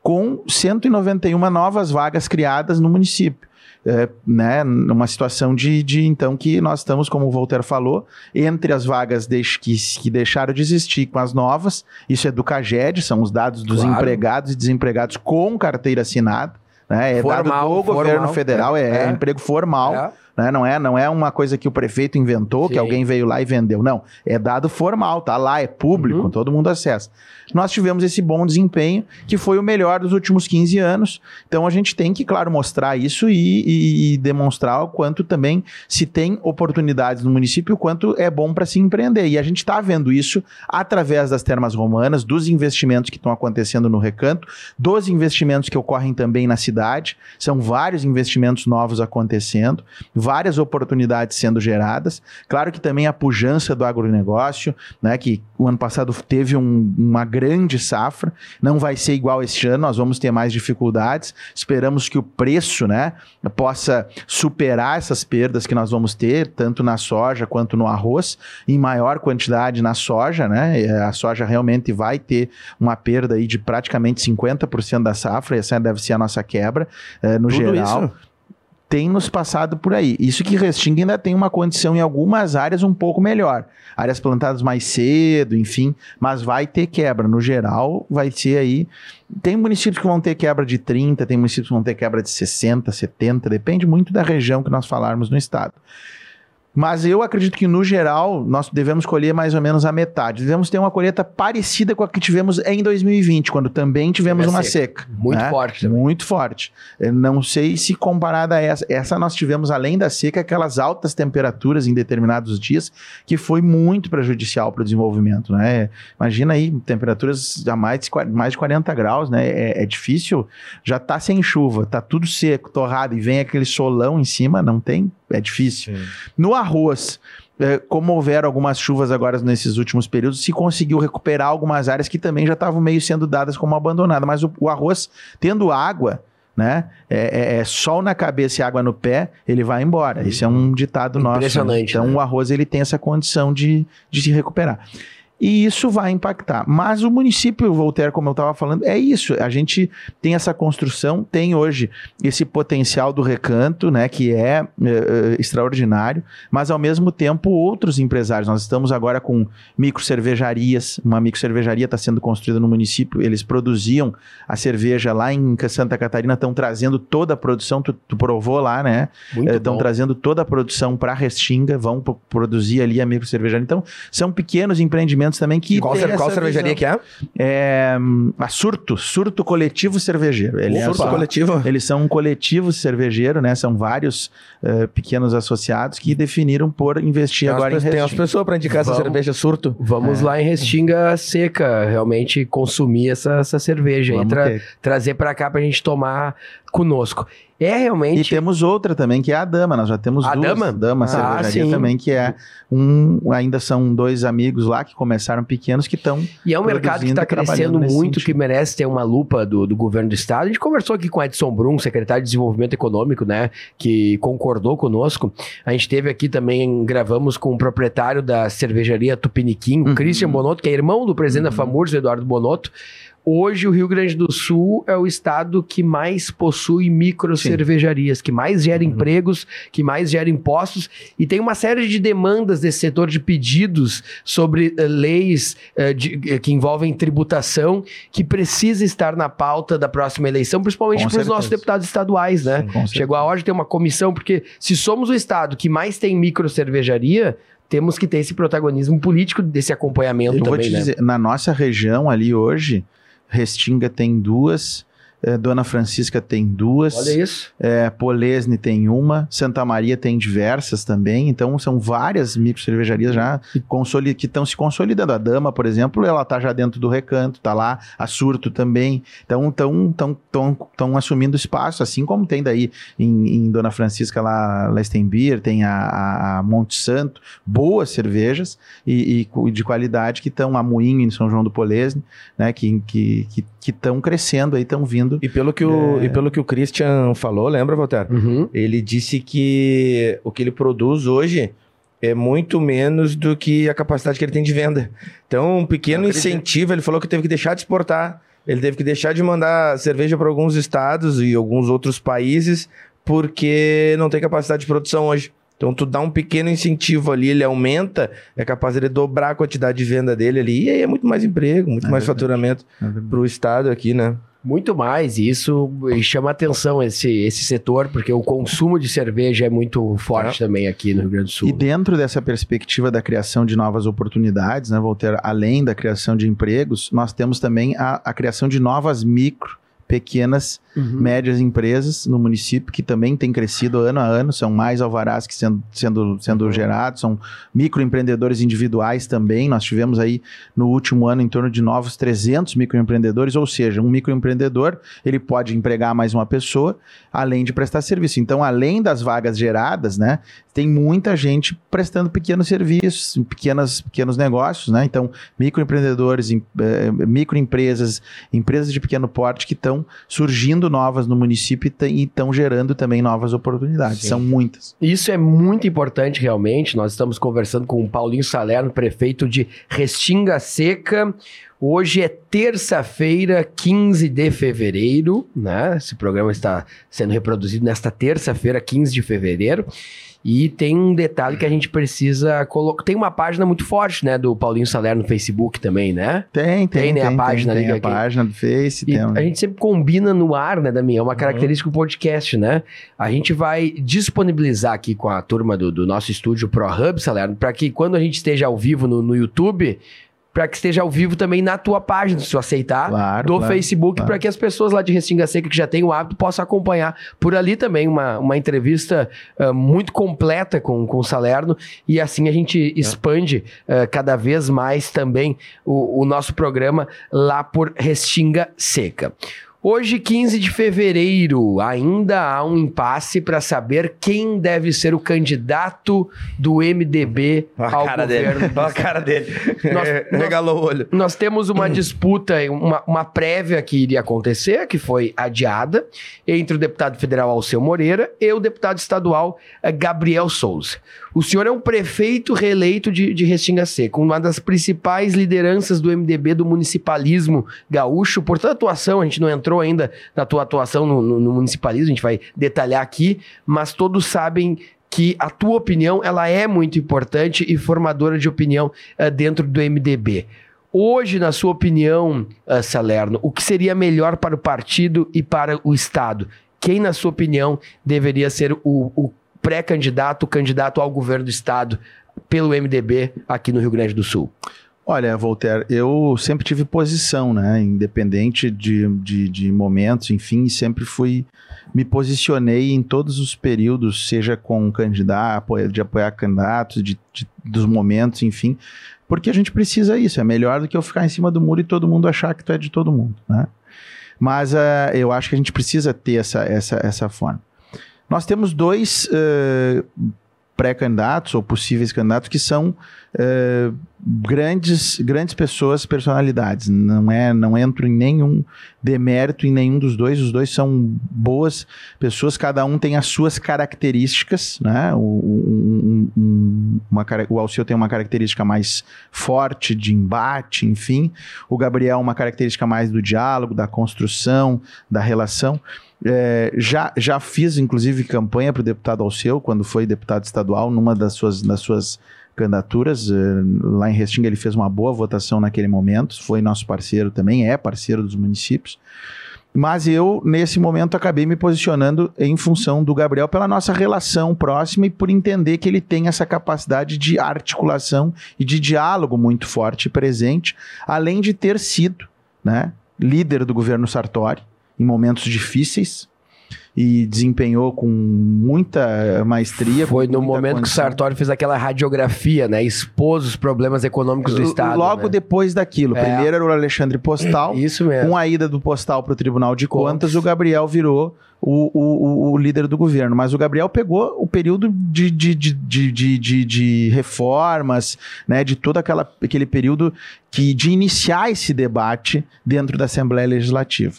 [SPEAKER 3] com 191 novas vagas criadas no município. É, né, numa situação de, de, então que nós estamos, como o Voltaire falou, entre as vagas de, que, que deixaram de existir com as novas, isso é do CAGED, são os dados dos claro. empregados e desempregados com carteira assinada, né, é formal, dado do governo formal, federal, é, é, é, emprego formal. Né? Não, é, não é uma coisa que o prefeito inventou, Sim. que alguém veio lá e vendeu. Não, é dado formal, tá lá, é público, uhum. todo mundo acessa. Nós tivemos esse bom desempenho, que foi o melhor dos últimos 15 anos. Então a gente tem que, claro, mostrar isso e, e, e demonstrar o quanto também se tem oportunidades no município, o quanto é bom para se empreender. E a gente está vendo isso através das termas romanas, dos investimentos que estão acontecendo no recanto, dos investimentos que ocorrem também na cidade. São vários investimentos novos acontecendo várias oportunidades sendo geradas. Claro que também a pujança do agronegócio, né, que o ano passado teve um, uma grande safra, não vai ser igual este ano, nós vamos ter mais dificuldades. Esperamos que o preço né, possa superar essas perdas que nós vamos ter, tanto na soja quanto no arroz, em maior quantidade na soja. Né? A soja realmente vai ter uma perda aí de praticamente 50% da safra, essa deve ser a nossa quebra eh, no Tudo geral. Isso? Tem nos passado por aí. Isso que Restinga ainda tem uma condição em algumas áreas um pouco melhor. Áreas plantadas mais cedo, enfim, mas vai ter quebra. No geral, vai ser aí. Tem municípios que vão ter quebra de 30, tem municípios que vão ter quebra de 60, 70, depende muito da região que nós falarmos no estado. Mas eu acredito que, no geral, nós devemos colher mais ou menos a metade. Devemos ter uma colheita parecida com a que tivemos em 2020, quando também tivemos uma seca. seca
[SPEAKER 2] Muito né? forte também.
[SPEAKER 3] Muito forte. Eu não sei se comparada a essa. Essa nós tivemos, além da seca, aquelas altas temperaturas em determinados dias, que foi muito prejudicial para o desenvolvimento. Né? Imagina aí, temperaturas a mais de, mais de 40 graus, né? É, é difícil. Já está sem chuva, está tudo seco, torrado, e vem aquele solão em cima, não tem é difícil. Sim. No arroz, é, como houveram algumas chuvas agora nesses últimos períodos, se conseguiu recuperar algumas áreas que também já estavam meio sendo dadas como abandonadas. Mas o, o arroz, tendo água, né? É, é, é, sol na cabeça e água no pé, ele vai embora. Isso é um ditado nosso. Né?
[SPEAKER 2] Impressionante.
[SPEAKER 3] Então
[SPEAKER 2] né?
[SPEAKER 3] o arroz ele tem essa condição de, de se recuperar e isso vai impactar. Mas o município Voltaire, como eu estava falando, é isso. A gente tem essa construção, tem hoje esse potencial do recanto, né, que é, é, é extraordinário, mas ao mesmo tempo outros empresários. Nós estamos agora com micro cervejarias, uma micro cervejaria está sendo construída no município. Eles produziam a cerveja lá em Santa Catarina, estão trazendo toda a produção. Tu, tu provou lá, né? Estão trazendo toda a produção para Restinga, vão produzir ali a micro cervejaria. Então, são pequenos empreendimentos também que.
[SPEAKER 2] qual, qual cervejaria
[SPEAKER 3] visão. que é? É a Surto, Surto Coletivo Cervejeiro.
[SPEAKER 2] Ele é Surto Coletivo?
[SPEAKER 3] Eles são um coletivo cervejeiro, né? São vários uh, pequenos associados que definiram por investir tem agora
[SPEAKER 2] em Restinga. Tem umas pessoas para indicar Vamos, essa cerveja Surto. Vamos é. lá em Restinga Seca, realmente consumir essa, essa cerveja Vamos e tra trazer para cá para a gente tomar conosco. É realmente.
[SPEAKER 3] E temos outra também, que é a Dama. Nós já temos
[SPEAKER 2] a
[SPEAKER 3] duas.
[SPEAKER 2] Dama?
[SPEAKER 3] Dama ah, Cervejaria sim. também, que é um. Ainda são dois amigos lá que começaram pequenos que estão.
[SPEAKER 2] E é um mercado que está crescendo muito, sentido. que merece ter uma lupa do, do governo do estado. A gente conversou aqui com o Edson Brum, secretário de Desenvolvimento Econômico, né? Que concordou conosco. A gente teve aqui também, gravamos com o proprietário da cervejaria Tupiniquim, o uhum. Christian Bonotto, que é irmão do presidente uhum. da FAMURS, Eduardo Bonotto. Hoje, o Rio Grande do Sul é o estado que mais possui micro cervejarias, que mais gera uhum. empregos, que mais gera impostos, e tem uma série de demandas desse setor de pedidos sobre uh, leis uh, de, uh, que envolvem tributação, que precisa estar na pauta da próxima eleição, principalmente para os nossos deputados estaduais, né? Sim, Chegou a hora de ter uma comissão, porque se somos o estado que mais tem micro cervejaria, temos que ter esse protagonismo político desse acompanhamento
[SPEAKER 3] Eu
[SPEAKER 2] também,
[SPEAKER 3] vou te
[SPEAKER 2] né?
[SPEAKER 3] dizer, na nossa região ali hoje, Restinga tem duas, eh, Dona Francisca tem duas,
[SPEAKER 2] Olha isso.
[SPEAKER 3] é, Polesne tem uma, Santa Maria tem diversas também, então são várias micro cervejarias já que estão se consolidando. A Dama, por exemplo, ela tá já dentro do recanto, tá lá, a Surto também, então estão tão, tão, tão assumindo espaço, assim como tem daí em, em Dona Francisca lá, Lestenbier, tem a, a, Monte Santo, boas cervejas e, e de qualidade que estão, a Moinho em São João do Polesne, né, que estão que, que, que tão crescendo aí, estão vindo
[SPEAKER 4] E pelo que o,
[SPEAKER 3] É.
[SPEAKER 4] e pelo que o Christian falou, lembra, Walter?
[SPEAKER 2] Uhum.
[SPEAKER 4] Ele disse que o que ele produz hoje é muito menos do que a capacidade que ele tem de venda. Então, um pequeno incentivo, ele falou que teve que deixar de exportar, ele teve que deixar de mandar cerveja para alguns estados e alguns outros países porque não tem capacidade de produção hoje. Então, tu dá um pequeno incentivo ali, ele aumenta, é capaz de ele dobrar a quantidade de venda dele ali, e aí é muito mais emprego, muito
[SPEAKER 3] É
[SPEAKER 4] mais
[SPEAKER 3] verdade.
[SPEAKER 4] faturamento para o estado aqui, né?
[SPEAKER 2] Muito mais, e isso chama atenção esse, esse setor, porque o consumo de cerveja é muito forte também aqui no Rio Grande do Sul.
[SPEAKER 3] E dentro dessa perspectiva da criação de novas oportunidades, né, Voltaire, além da criação de empregos, nós temos também a, a criação de novas micro, pequenas,
[SPEAKER 2] Uhum.
[SPEAKER 3] médias empresas no município, que também tem crescido ano a ano, são mais alvarás que sendo, sendo, sendo gerados, são microempreendedores individuais também, nós tivemos aí no último ano em torno de novos 300 microempreendedores, ou seja, um microempreendedor, ele pode empregar mais uma pessoa, além de prestar serviço. Então, além das vagas geradas, né, tem muita gente prestando pequenos serviços, pequenas, pequenos negócios, né? Então, microempreendedores, em- eh, microempresas, empresas de pequeno porte que estão surgindo novas no município e e estão gerando também novas oportunidades.
[SPEAKER 2] Sim.
[SPEAKER 3] São muitas.
[SPEAKER 2] Isso é muito importante, realmente. Nós estamos conversando com o Paulinho Salerno, prefeito de Restinga Seca. Hoje é terça-feira, 15 de fevereiro, né? Esse programa está sendo reproduzido nesta terça-feira, 15 de fevereiro. E tem um detalhe que a gente precisa colocar. Tem uma página muito forte, né? Do Paulinho Salerno no Facebook também, né?
[SPEAKER 3] Tem, tem,
[SPEAKER 2] Tem, né, a página
[SPEAKER 3] tem,
[SPEAKER 2] ali
[SPEAKER 3] tem a página do Face,
[SPEAKER 2] E
[SPEAKER 3] tem
[SPEAKER 2] a gente sempre combina no ar, né, Damião? É uma característica do podcast, né? A gente vai disponibilizar aqui com a turma do, do nosso estúdio Pro Hub, Salerno, para que quando a gente esteja ao vivo no, no YouTube, para que esteja ao vivo também na tua página, se tu aceitar.
[SPEAKER 3] Claro,
[SPEAKER 2] do
[SPEAKER 3] claro,
[SPEAKER 2] Facebook,
[SPEAKER 3] claro.
[SPEAKER 2] para que as pessoas lá de Restinga Seca que já têm o hábito possam acompanhar por ali também uma, uma entrevista ah, muito completa com, com o Salerno e assim a gente expande ah, cada vez mais também o, o nosso programa lá por Restinga Seca. Hoje, 15 de fevereiro, ainda há um impasse para saber quem deve ser o candidato do MDB
[SPEAKER 4] Olha a
[SPEAKER 2] ao
[SPEAKER 4] cara dele.
[SPEAKER 2] governo.
[SPEAKER 4] Olha a cara dele.
[SPEAKER 2] Nós-
[SPEAKER 4] É,
[SPEAKER 2] nós- (laughs)
[SPEAKER 4] Regalou o olho.
[SPEAKER 2] Nós temos uma (clears throat) disputa, uma, uma prévia que iria acontecer, que foi adiada, entre o deputado federal Alceu Moreira e o deputado estadual eh, Gabriel Souza. O senhor é um prefeito reeleito de, de Restinga Seca, uma das principais lideranças do MDB do municipalismo gaúcho. Por toda a atuação, a gente não entrou ainda na tua atuação no, no- no municipalismo, a gente vai detalhar aqui, mas todos sabem que a tua opinião ela é muito importante e formadora de opinião eh, dentro do MDB. Hoje, na sua opinião, ah, Salerno, o que seria melhor para o partido e para o Estado? Quem, na sua opinião, deveria ser o, o pré-candidato, candidato ao governo do Estado pelo MDB aqui no Rio Grande do Sul?
[SPEAKER 3] Olha, Voltaire, eu sempre tive posição, né? Independente de, de, de momentos, enfim, sempre fui. Me posicionei em todos os períodos, seja com candidato, de apoiar candidatos, de, de- dos momentos, enfim, porque a gente precisa isso. É melhor do que eu ficar em cima do muro e todo mundo achar que tu é de todo mundo, né? Mas eh, eu acho que a gente precisa ter essa, essa, essa forma. Nós temos dois eh, pré-candidatos ou possíveis candidatos que são eh, grandes, grandes pessoas, personalidades. Não é, não entro em nenhum demérito em nenhum dos dois. Os dois são boas pessoas. Cada um tem as suas características, né? O, um- um- uma, o Alceu tem uma característica mais forte de embate, enfim. O Gabriel uma característica mais do diálogo, da construção, da relação. É, já, já fiz, inclusive, campanha para o deputado Alceu, quando foi deputado estadual, numa das suas, das suas candidaturas. eh, lá em Restinga ele fez uma boa votação naquele momento, foi nosso parceiro também, é parceiro dos municípios. Mas eu, nesse momento, acabei me posicionando em função do Gabriel pela nossa relação próxima e por entender que ele tem essa capacidade de articulação e de diálogo muito forte e presente, além de ter sido né, líder do governo Sartori em momentos difíceis, e desempenhou com muita maestria.
[SPEAKER 2] Foi no momento
[SPEAKER 3] condição.
[SPEAKER 2] que o Sartori fez aquela radiografia, né? Expôs os problemas econômicos do Estado.
[SPEAKER 3] Logo
[SPEAKER 2] né?
[SPEAKER 3] depois daquilo.
[SPEAKER 2] É.
[SPEAKER 3] Primeiro era o Alexandre Postal.
[SPEAKER 2] Isso mesmo.
[SPEAKER 3] Com a ida do Postal para o Tribunal de
[SPEAKER 2] Contas.
[SPEAKER 3] Contas, o Gabriel virou o, o, o- líder do governo. Mas o Gabriel pegou o período de, de, de, de, de, de- de reformas, né, de todo aquela, aquele período que de iniciar esse debate dentro da Assembleia Legislativa.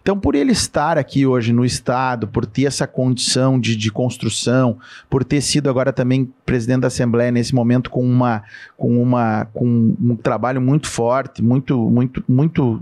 [SPEAKER 3] Então, por ele estar aqui hoje no Estado, por ter essa condição de, de construção, por ter sido agora também presidente da Assembleia nesse momento com uma com uma com um trabalho muito forte, muito muito muito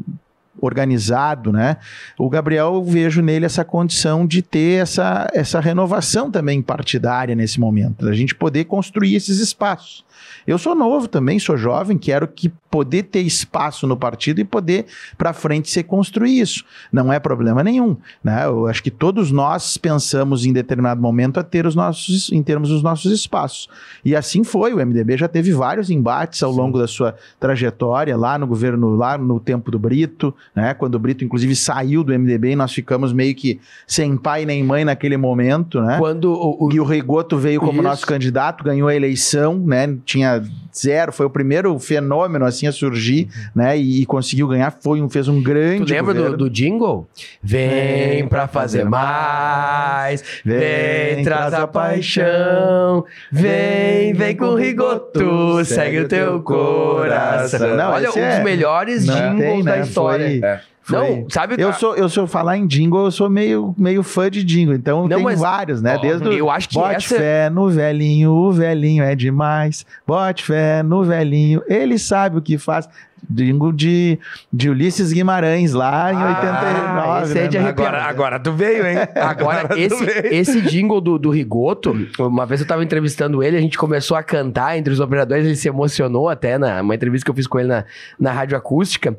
[SPEAKER 3] organizado, né? O Gabriel eu vejo nele essa condição de ter essa, essa renovação também partidária nesse momento, da gente poder construir esses espaços. Eu sou novo também, sou jovem, quero que poder ter espaço no partido e poder para frente se construir isso. Não é problema nenhum, né? Eu acho que todos nós pensamos em determinado momento a ter os nossos em termos dos nossos espaços. E assim foi, o MDB já teve vários embates ao longo da sua trajetória lá no governo, lá no tempo do Brito, né? Quando o Brito inclusive saiu do MDB e nós ficamos meio que sem pai nem mãe naquele momento, né?
[SPEAKER 2] Quando o, o-
[SPEAKER 3] E o Rigoto veio como
[SPEAKER 2] Isso.
[SPEAKER 3] nosso candidato, ganhou a eleição, né? Tinha zero, foi o primeiro fenômeno assim a surgir, né? E, e conseguiu ganhar, foi um, fez um grande.
[SPEAKER 2] Tu lembra do, do jingle? Vem pra fazer mais, vem, traz a paixão, vem, vem com rigoto, segue o teu coração.
[SPEAKER 3] Não,
[SPEAKER 2] Olha, um
[SPEAKER 3] esse
[SPEAKER 2] dos
[SPEAKER 3] é-
[SPEAKER 2] melhores jingles
[SPEAKER 3] tem,
[SPEAKER 2] da
[SPEAKER 3] né?
[SPEAKER 2] história.
[SPEAKER 3] Foi-
[SPEAKER 2] É.
[SPEAKER 3] foi-
[SPEAKER 2] Não, sabe?
[SPEAKER 3] Eu sou, eu sou falar em jingle, eu sou meio, meio fã de jingle, então
[SPEAKER 2] Não,
[SPEAKER 3] tem vários, né?
[SPEAKER 2] Ó,
[SPEAKER 3] Desde
[SPEAKER 2] eu acho que
[SPEAKER 3] Bote
[SPEAKER 2] essa-
[SPEAKER 3] fé no velhinho, o velhinho é demais. Bote fé no velhinho, ele sabe o que faz. Jingle de, de Ulisses Guimarães, lá em
[SPEAKER 2] Ah,
[SPEAKER 3] 89.
[SPEAKER 2] esse é de
[SPEAKER 3] né?
[SPEAKER 4] Agora, agora tu veio, hein? (laughs)
[SPEAKER 2] Agora,
[SPEAKER 4] tu
[SPEAKER 2] esse, esse jingle do, do Rigoto, uma vez eu tava entrevistando ele, a gente começou a cantar entre os operadores, ele se emocionou até na uma entrevista que eu fiz com ele na, na rádio acústica.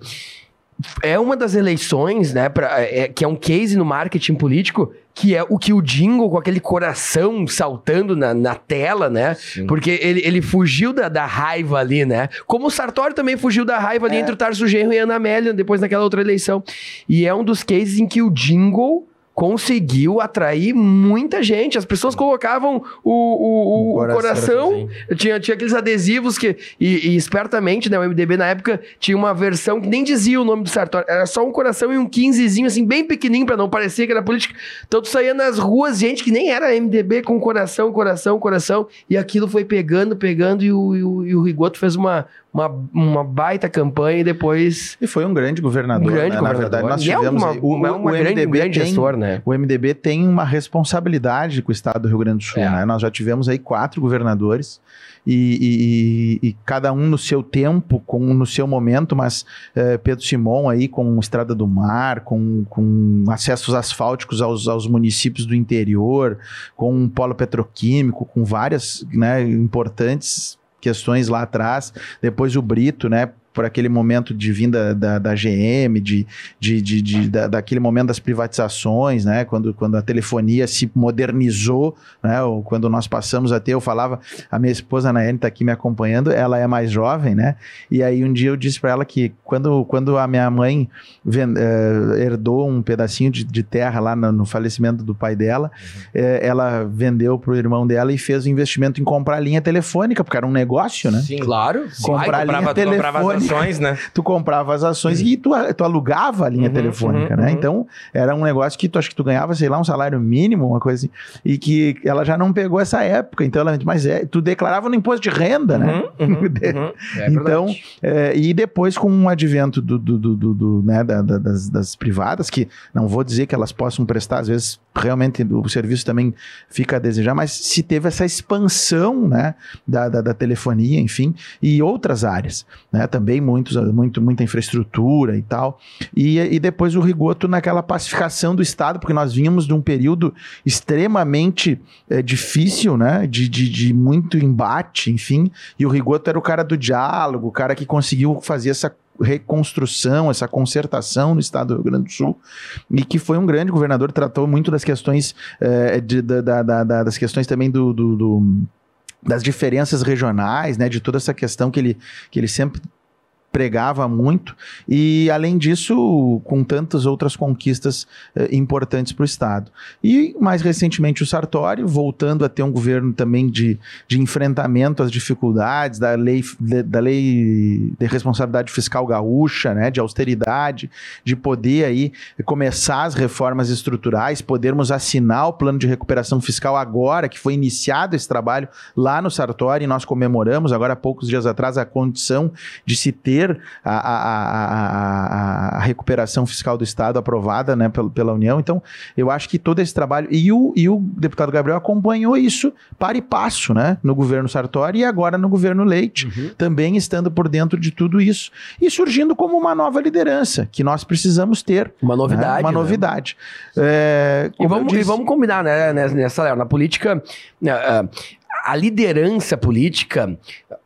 [SPEAKER 2] É uma das eleições, né, pra, é- que é um case no marketing político, que é o que o jingle com aquele coração saltando na, na tela, né? Porque ele, ele fugiu da, da raiva ali, né? Como o Sartori também fugiu da raiva ali entre o Tarso Genro e a Ana Amélia, depois naquela outra eleição. E é um dos cases em que o jingle conseguiu atrair muita gente. As pessoas colocavam o, o, o- o
[SPEAKER 3] coração,
[SPEAKER 2] coração. Tinha, tinha aqueles adesivos que. E, e espertamente, né? O MDB na época tinha uma versão que nem dizia o nome do Sartori. Era só um coração e um 15zinho, assim, bem pequenininho, pra não parecer que era política. Então tu saía nas ruas, gente que nem era MDB com coração, coração, coração. E aquilo foi pegando, pegando, e o, e o, e o Rigoto fez uma, uma, uma baita campanha e depois.
[SPEAKER 3] E foi um grande governador,
[SPEAKER 2] Um grande
[SPEAKER 3] né?
[SPEAKER 2] governador.
[SPEAKER 3] Na verdade, nós
[SPEAKER 2] E é
[SPEAKER 3] tivemos
[SPEAKER 2] uma,
[SPEAKER 3] aí- o,
[SPEAKER 2] uma,
[SPEAKER 3] o-
[SPEAKER 2] uma
[SPEAKER 3] o
[SPEAKER 2] grande, um
[SPEAKER 3] MDB
[SPEAKER 2] grande
[SPEAKER 3] tem,
[SPEAKER 2] gestor, né?
[SPEAKER 3] O MDB tem uma responsabilidade com o estado do Rio Grande do Sul,
[SPEAKER 2] É.
[SPEAKER 3] né? Nós já tivemos aí quatro governadores e, e- e cada um no seu tempo, com, no seu momento, mas eh, Pedro Simon aí com Estrada do Mar, com, com acessos asfálticos aos, aos municípios do interior, com um polo petroquímico, com várias né, importantes questões lá atrás. Depois o Brito, né? Por aquele momento de vinda da, da GM, de, de, de, de- da, daquele momento das privatizações, né? Quando, quando a telefonia se modernizou, né? Ou quando nós passamos a ter, eu falava, a minha esposa Nayane está aqui me acompanhando, ela é mais jovem, né? E aí um dia eu disse para ela que quando, quando a minha mãe ven- eh, herdou um pedacinho de, de terra lá no, no falecimento do pai dela, eh, ela vendeu pro irmão dela e fez o investimento em comprar linha telefônica, porque era um negócio, né?
[SPEAKER 4] Sim.
[SPEAKER 2] Claro.
[SPEAKER 3] Comprar
[SPEAKER 4] Aí
[SPEAKER 3] linha
[SPEAKER 4] comprava, comprava
[SPEAKER 3] telefônica.
[SPEAKER 4] Ações, né? (laughs)
[SPEAKER 3] tu comprava as ações e tu, tu alugava a linha
[SPEAKER 4] Uhum,
[SPEAKER 3] telefônica,
[SPEAKER 4] uhum,
[SPEAKER 3] né?
[SPEAKER 4] uhum.
[SPEAKER 3] Então, era um negócio que tu acho que tu ganhava, sei lá, um salário mínimo, uma coisa assim, e que ela já não pegou essa época. Então, ela, mas é, tu declarava no imposto de renda, né?
[SPEAKER 4] Uhum, uhum, (laughs) uhum.
[SPEAKER 2] É
[SPEAKER 3] Então. É, e depois com o advento do, do- do- do- do, né, da- da- das, das privadas, que não vou dizer que elas possam prestar, às vezes realmente o serviço também fica a desejar, mas se teve essa expansão né, da, da, da telefonia, enfim, e outras áreas, né, também muitos, muito, muita infraestrutura e tal, e, e depois o Rigoto naquela pacificação do Estado, porque nós vínhamos de um período extremamente é, difícil, né, de, de, de muito embate, enfim, e o Rigoto era o cara do diálogo, o cara que conseguiu fazer essa reconstrução, essa concertação no estado do Rio Grande do Sul, e que foi um grande governador, tratou muito das questões, eh, de, da, da, da, das questões também do, do, do das diferenças regionais, né, de toda essa questão que ele, que ele sempre pregava muito, e além disso, com tantas outras conquistas eh, importantes para o Estado. E mais recentemente o Sartori, voltando a ter um governo também de, de enfrentamento às dificuldades da lei, de, da lei de responsabilidade fiscal gaúcha, né, de austeridade, de poder aí começar as reformas estruturais, podermos assinar o plano de recuperação fiscal agora, que foi iniciado esse trabalho lá no Sartori, e nós comemoramos agora há poucos dias atrás a condição de se ter ter a, a, a, a recuperação fiscal do Estado aprovada né, pela, pela União. Então, eu acho que todo esse trabalho. E o, e o deputado Gabriel acompanhou isso para e passo né, no governo Sartori e agora no governo Leite, uhum. também estando por dentro de tudo isso e surgindo como uma nova liderança que nós precisamos ter.
[SPEAKER 2] Uma novidade. Né?
[SPEAKER 3] Uma
[SPEAKER 2] né?
[SPEAKER 3] novidade. É,
[SPEAKER 2] e, vamos, disse... e vamos combinar, né, nessa, na política. Uh, a liderança política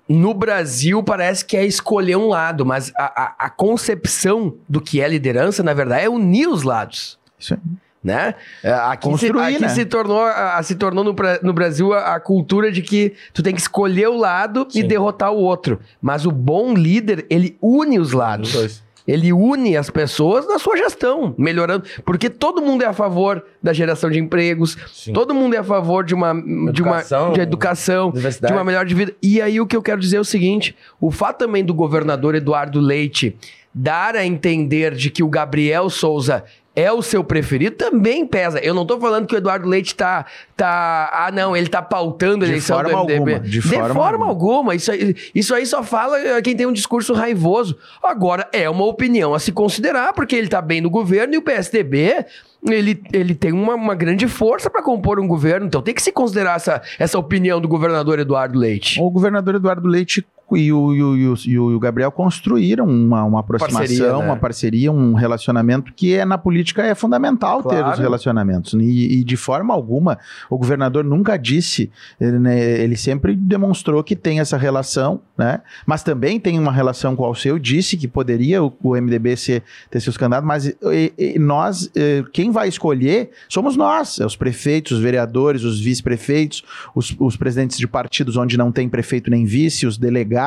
[SPEAKER 2] no Brasil parece que é escolher um lado, mas a, a, a, concepção do que é liderança, na verdade, é unir os lados.
[SPEAKER 3] Isso aí.
[SPEAKER 2] Né? É, aqui, se, aqui né? se tornou, a, se tornou no, no Brasil a, a, cultura de que tu tem que escolher o lado Sim. e derrotar o outro. Mas o bom líder, ele une os lados. Os ele une as pessoas na sua gestão, melhorando. Porque todo mundo é a favor da geração de empregos, Sim. todo mundo é a favor de uma, educação, de, uma, de educação, de uma melhor de vida. E aí o que eu quero dizer é o seguinte: o fato também do governador Eduardo Leite dar a entender de que o Gabriel Souza é o seu preferido, também pesa. Eu não tô falando que o Eduardo Leite tá. tá ah, não, ele tá pautando a eleição do MDB. Alguma, de, de forma, forma alguma. alguma. Isso, aí, isso aí só fala quem tem um discurso raivoso. Agora, é uma opinião a se considerar, porque ele tá bem no governo e o PSDB ele, ele tem uma, uma grande força para compor um governo, então tem que se considerar essa, essa opinião do governador Eduardo Leite.
[SPEAKER 3] O governador Eduardo Leite e o, e o, e o, Gabriel construíram uma, uma aproximação, parceria, né? uma parceria, um relacionamento que é na política é fundamental claro. ter os relacionamentos. E, e, de forma alguma, o governador nunca disse, ele, né, ele, sempre demonstrou que tem essa relação, né? Mas também tem uma relação com o Alceu, disse que poderia o, o MDB ser, ter seus candidatos, mas e, nós, quem vai escolher somos nós, é os prefeitos, os vereadores, os vice-prefeitos, os, os presidentes de partidos onde não tem prefeito nem vice, os delegados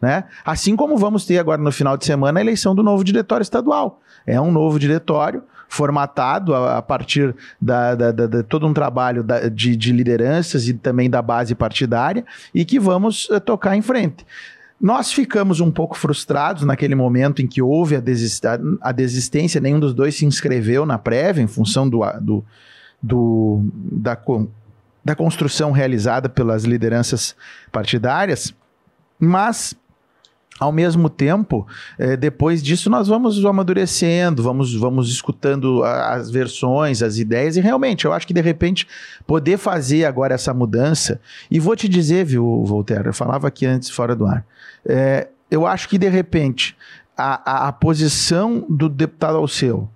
[SPEAKER 3] né? Assim como vamos ter agora no final de semana a eleição do novo diretório estadual. É um novo diretório formatado a, a partir da, da, da, de todo um trabalho de, de, lideranças e também da base partidária e que vamos uh, tocar em frente. Nós ficamos um pouco frustrados naquele momento em que houve a, desist a desistência, nenhum dos dois se inscreveu na prévia em função do, do, do da, da construção realizada pelas lideranças partidárias. Mas ao mesmo tempo, é, depois disso nós vamos amadurecendo, vamos, vamos escutando as versões, as ideias, e realmente eu acho que de repente poder fazer agora essa mudança, e vou te dizer, viu, Voltaire, eu falava aqui antes fora do ar, é, eu acho que de repente a, a, a posição do deputado Alceu,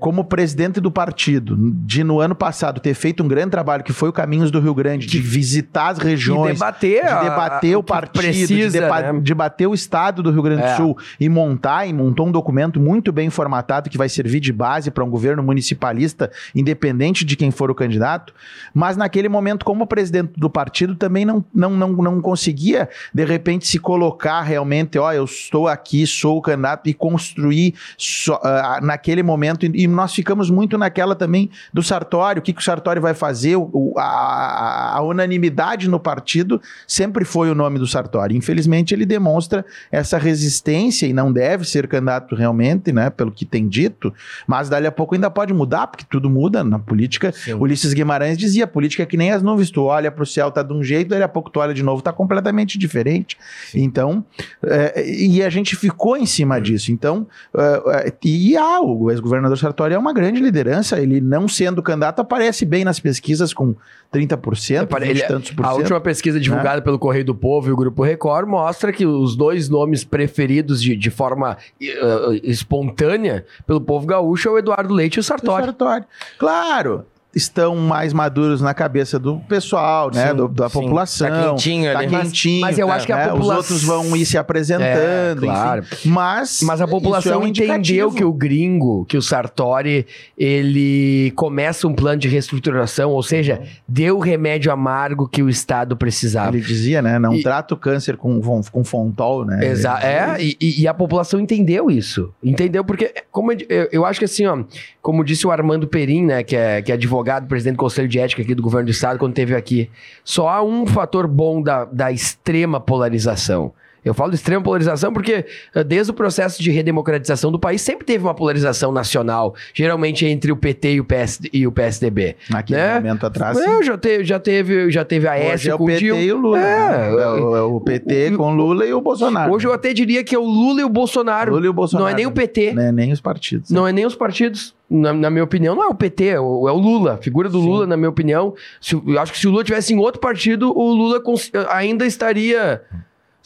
[SPEAKER 3] como presidente do partido, de no ano passado ter feito um grande trabalho que foi o Caminhos do Rio Grande, de visitar as regiões,
[SPEAKER 2] debater
[SPEAKER 3] de debater a, o partido, precisa, de, deba né? debater o estado do Rio Grande do é. Sul e montar e montou um documento muito bem formatado que vai servir de base para um governo municipalista, independente de quem for o candidato. Mas naquele momento, como presidente do partido, também não, não, não, não conseguia de repente se colocar realmente, ó, eu estou aqui, sou o candidato e construir so, uh, naquele momento momento, e nós ficamos muito naquela também do Sartori, o que, que o Sartori vai fazer, o, a, a, unanimidade no partido sempre foi o nome do Sartori. Infelizmente, ele demonstra essa resistência e não deve ser candidato realmente, né, pelo que tem dito, mas dali a pouco ainda pode mudar, porque tudo muda na política. Sim. Ulisses Guimarães dizia, política é que nem as nuvens, tu olha para o céu, tá de um jeito, dali a pouco tu olha de novo, tá completamente diferente. Sim. Então, é, e a gente ficou em cima disso. Então, é, e ah, o ex-governador governador Sartori é uma grande liderança, ele não sendo candidato aparece bem nas pesquisas com 30%, é, ele, tantos por
[SPEAKER 2] A última pesquisa divulgada né? pelo Correio do Povo e o Grupo Record mostra que os dois nomes preferidos de, de forma uh, espontânea pelo povo gaúcho é o Eduardo Leite e o Sartori. O
[SPEAKER 3] Sartori. Claro, estão mais maduros na cabeça do pessoal, né?
[SPEAKER 4] Sim,
[SPEAKER 3] do- da
[SPEAKER 4] sim.
[SPEAKER 3] população.
[SPEAKER 4] Tá quentinho
[SPEAKER 3] Tá
[SPEAKER 4] ali.
[SPEAKER 3] quentinho.
[SPEAKER 2] Mas eu acho que a
[SPEAKER 3] né? Os
[SPEAKER 2] popula-
[SPEAKER 3] outros vão ir se apresentando,
[SPEAKER 2] É, claro.
[SPEAKER 3] enfim. Mas,
[SPEAKER 2] Mas a
[SPEAKER 3] isso
[SPEAKER 2] população
[SPEAKER 3] é um
[SPEAKER 2] entendeu que o gringo, que o Sartori, ele começa um plano de reestruturação, ou seja, deu o remédio amargo que o Estado precisava.
[SPEAKER 3] Ele dizia, né? Não
[SPEAKER 2] E-
[SPEAKER 3] trata o câncer com, com, Fontol, né?
[SPEAKER 2] Exa é, e, e- a população entendeu isso. Entendeu? Porque, como eu, eu- eu acho que assim, ó, como disse o Armando Perim, né, que é, que é advogado, presidente do Conselho de Ética aqui do governo do Estado, quando esteve aqui, só há um fator bom da, da extrema polarização. Eu falo de extrema polarização porque, eh, desde o processo de redemocratização do país, sempre teve uma polarização nacional, geralmente entre o PT e o, PS, e o PSDB.
[SPEAKER 3] Naquele
[SPEAKER 2] né?
[SPEAKER 3] momento atrás.
[SPEAKER 2] É, já teve, já teve, já teve a
[SPEAKER 3] Hoje
[SPEAKER 2] S
[SPEAKER 3] é o PT
[SPEAKER 2] Dilma.
[SPEAKER 3] e o Lula.
[SPEAKER 2] É,
[SPEAKER 3] né? É o, é o PT com Lula e o Bolsonaro.
[SPEAKER 2] Hoje eu até diria que é o Lula e o Bolsonaro.
[SPEAKER 3] Lula e o Bolsonaro.
[SPEAKER 2] Não é nem o PT.
[SPEAKER 3] Né? Nem os partidos.
[SPEAKER 2] Não é nem os partidos. Na, na minha opinião, não é o PT, é o, é o Lula. A figura do
[SPEAKER 3] Sim.
[SPEAKER 2] Lula, na minha opinião. Se, eu acho que se o Lula tivesse em outro partido, o Lula cons- ainda estaria.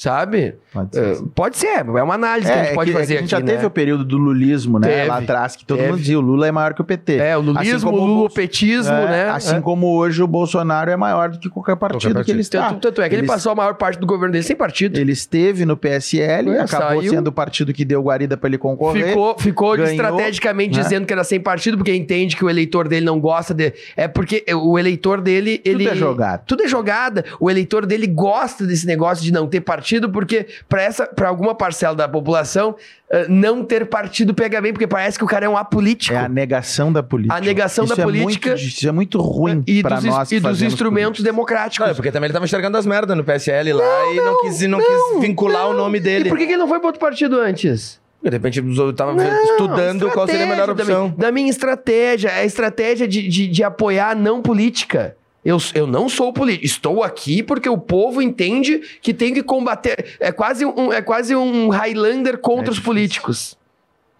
[SPEAKER 2] Sabe?
[SPEAKER 3] Pode ser.
[SPEAKER 2] É, pode ser, é uma análise que a gente
[SPEAKER 3] é
[SPEAKER 2] pode
[SPEAKER 3] que, é
[SPEAKER 2] fazer
[SPEAKER 3] que a gente
[SPEAKER 2] aqui.
[SPEAKER 3] já teve
[SPEAKER 2] né?
[SPEAKER 3] o período do lulismo, né?
[SPEAKER 2] Teve,
[SPEAKER 3] Lá atrás, que todo
[SPEAKER 2] teve.
[SPEAKER 3] mundo dizia o Lula é maior que o PT.
[SPEAKER 2] É, o lulismo,
[SPEAKER 3] Assim
[SPEAKER 2] o
[SPEAKER 3] o Bolso-
[SPEAKER 2] lulopetismo,
[SPEAKER 3] É,
[SPEAKER 2] né?
[SPEAKER 3] Assim
[SPEAKER 2] É.
[SPEAKER 3] como hoje o Bolsonaro é maior do que qualquer partido,
[SPEAKER 4] Qualquer
[SPEAKER 3] que ele está.
[SPEAKER 2] Tanto, tanto é que ele,
[SPEAKER 3] Ele-
[SPEAKER 2] passou a maior parte do governo dele sem partido.
[SPEAKER 3] Ele esteve no PSL,
[SPEAKER 2] É,
[SPEAKER 3] acabou
[SPEAKER 2] saiu.
[SPEAKER 3] sendo o partido que deu guarida para ele concorrer.
[SPEAKER 2] Ficou, ficou
[SPEAKER 3] ganhou,
[SPEAKER 2] estrategicamente
[SPEAKER 3] né?
[SPEAKER 2] dizendo que era sem partido, porque entende que o eleitor dele não gosta de. É porque o eleitor dele.
[SPEAKER 3] Tudo
[SPEAKER 2] ele...
[SPEAKER 3] é jogado.
[SPEAKER 2] Tudo é jogada. O eleitor dele gosta desse negócio de não ter partido, porque para essa, para alguma parcela da população, eh, não ter partido pega bem, porque parece que o cara é um apolítico.
[SPEAKER 3] É a negação da política.
[SPEAKER 2] A negação
[SPEAKER 3] Isso
[SPEAKER 2] da
[SPEAKER 3] é
[SPEAKER 2] política
[SPEAKER 3] muito- isso é muito ruim
[SPEAKER 2] e
[SPEAKER 3] para
[SPEAKER 2] dos,
[SPEAKER 3] nós
[SPEAKER 2] e dos instrumentos
[SPEAKER 3] política.
[SPEAKER 2] democráticos.
[SPEAKER 4] Não, é porque também ele tava enxergando as merdas no PSL lá e não, quis, não, quis vincular o nome
[SPEAKER 2] E
[SPEAKER 4] dele.
[SPEAKER 2] por que ele não foi para outro partido antes?
[SPEAKER 4] De repente eu tava
[SPEAKER 2] Não,
[SPEAKER 4] estudando qual seria a melhor opção.
[SPEAKER 2] Da minha, da minha estratégia, é a estratégia de, de, de apoiar a não política. Eu, eu não sou político. Estou aqui porque o povo entende que tem que combater. É quase um, é quase um Highlander contra
[SPEAKER 3] É
[SPEAKER 2] os políticos.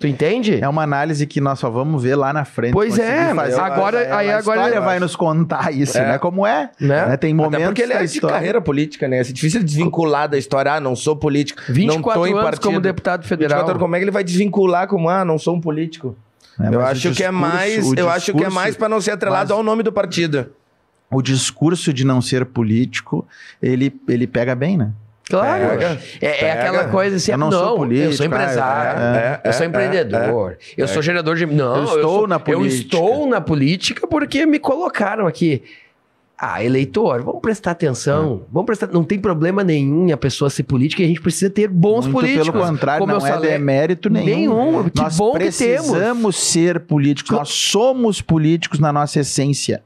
[SPEAKER 2] Tu entende?
[SPEAKER 3] É uma análise que nós só vamos ver lá na frente.
[SPEAKER 2] Pois é,
[SPEAKER 3] fazer.
[SPEAKER 2] agora-
[SPEAKER 3] É,
[SPEAKER 2] aí
[SPEAKER 3] a
[SPEAKER 2] agora-
[SPEAKER 3] história vai nos contar isso,
[SPEAKER 4] É.
[SPEAKER 3] né? Como é.
[SPEAKER 2] Né?
[SPEAKER 3] né? Tem
[SPEAKER 4] Até
[SPEAKER 3] momentos
[SPEAKER 4] porque ele é de carreira política, né? É difícil desvincular da história. Ah, não sou político. não
[SPEAKER 2] 24
[SPEAKER 4] tô em
[SPEAKER 2] anos
[SPEAKER 4] partido.
[SPEAKER 2] como deputado federal.
[SPEAKER 4] 24 anos, como é que ele vai desvincular como, ah, não sou um político?
[SPEAKER 3] né?
[SPEAKER 4] eu
[SPEAKER 3] Mas
[SPEAKER 4] acho que é
[SPEAKER 3] discurso-
[SPEAKER 4] mais, eu acho que é
[SPEAKER 3] discurso-
[SPEAKER 4] mais para não ser atrelado
[SPEAKER 3] mas-
[SPEAKER 4] ao nome do partido.
[SPEAKER 3] O discurso de não ser político, ele, ele pega bem, né?
[SPEAKER 2] Claro.
[SPEAKER 4] Pega,
[SPEAKER 2] é, é
[SPEAKER 4] pega.
[SPEAKER 2] aquela coisa assim,
[SPEAKER 3] Eu não
[SPEAKER 2] não,
[SPEAKER 3] sou político,
[SPEAKER 2] eu sou empresário,
[SPEAKER 3] é,
[SPEAKER 4] é,
[SPEAKER 2] eu sou
[SPEAKER 4] é,
[SPEAKER 2] empreendedor, eu sou gerador de... Não,
[SPEAKER 3] Eu estou
[SPEAKER 2] sou-
[SPEAKER 3] na
[SPEAKER 2] Eu
[SPEAKER 3] política.
[SPEAKER 2] estou na política porque me colocaram aqui. Ah, eleitor, vamos prestar atenção. Vamos prestar. Não tem problema nenhum a pessoa ser política e a gente precisa ter bons
[SPEAKER 3] Muito
[SPEAKER 2] políticos.
[SPEAKER 3] pelo contrário,
[SPEAKER 2] Como
[SPEAKER 3] não
[SPEAKER 2] eu
[SPEAKER 3] é
[SPEAKER 2] falei.
[SPEAKER 3] demérito nenhum.
[SPEAKER 2] Nenhum. Que
[SPEAKER 3] Nós
[SPEAKER 2] bom que temos.
[SPEAKER 3] precisamos ser políticos. Nós somos políticos na nossa essência.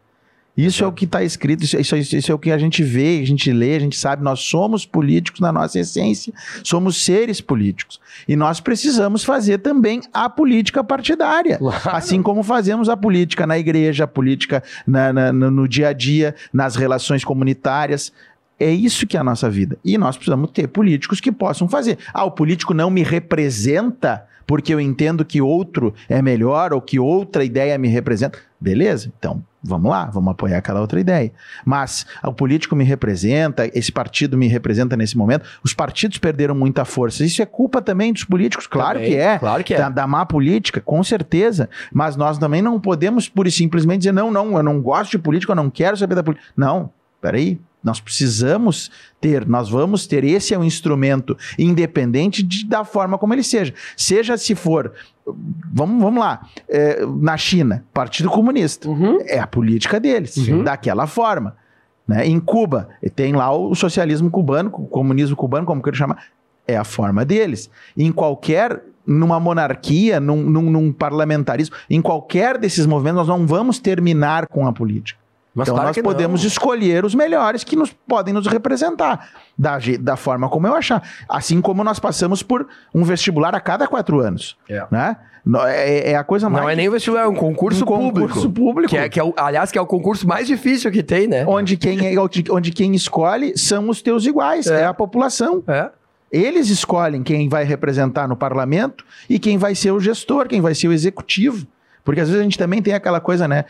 [SPEAKER 3] Isso é o que está escrito, isso, isso- isso é o que a gente vê, a gente lê, a gente sabe. Nós somos políticos na nossa essência, somos seres políticos. E nós precisamos fazer também a política partidária. (laughs)
[SPEAKER 2] Claro.
[SPEAKER 3] Assim como fazemos a política na igreja, a política na- na- no, no dia a dia, nas relações comunitárias. É isso que é a nossa vida. E nós precisamos ter políticos que possam fazer. Ah, o político não me representa porque eu entendo que outro é melhor ou que outra ideia me representa. Beleza, então vamos lá, vamos apoiar aquela outra ideia. Mas ah, o político me representa, esse partido me representa nesse momento. Os partidos perderam muita força. Isso é culpa também dos políticos, claro
[SPEAKER 2] Também,
[SPEAKER 3] que é
[SPEAKER 2] Claro que é.
[SPEAKER 3] da, da má política, com certeza. Mas nós também não podemos pura e simplesmente dizer, não, não, eu não gosto de política, eu não quero saber da política. Não, peraí. Nós precisamos ter, nós vamos ter, esse é um instrumento independente de- da forma como ele seja. Seja se for, vamos, vamos lá, é, na China, Partido Comunista,
[SPEAKER 2] Uhum.
[SPEAKER 3] é a política deles,
[SPEAKER 2] Uhum.
[SPEAKER 3] daquela forma. Né? Em Cuba, tem lá o socialismo cubano, o comunismo cubano, como queira chamar, é a forma deles. Em qualquer, numa monarquia, num, num- num parlamentarismo, em qualquer desses movimentos, nós não vamos terminar com a política.
[SPEAKER 2] Mas
[SPEAKER 3] então
[SPEAKER 2] claro
[SPEAKER 3] nós podemos
[SPEAKER 2] não.
[SPEAKER 3] escolher os melhores que nos podem nos representar, da, da forma como eu achar. Assim como nós passamos por um vestibular a cada quatro anos.
[SPEAKER 2] É.
[SPEAKER 3] Né? É, é a coisa mais
[SPEAKER 2] Não é nem vestibular, é um concurso
[SPEAKER 3] um
[SPEAKER 2] público.
[SPEAKER 3] concurso público.
[SPEAKER 2] Que é, que é aliás, que é o concurso mais difícil que tem, né?
[SPEAKER 3] onde quem, é, onde quem escolhe são os teus iguais,
[SPEAKER 2] É.
[SPEAKER 3] é, a população.
[SPEAKER 2] É.
[SPEAKER 3] Eles escolhem quem vai representar no parlamento e quem vai ser o gestor, quem vai ser o executivo. Porque às vezes a gente também tem aquela coisa, né?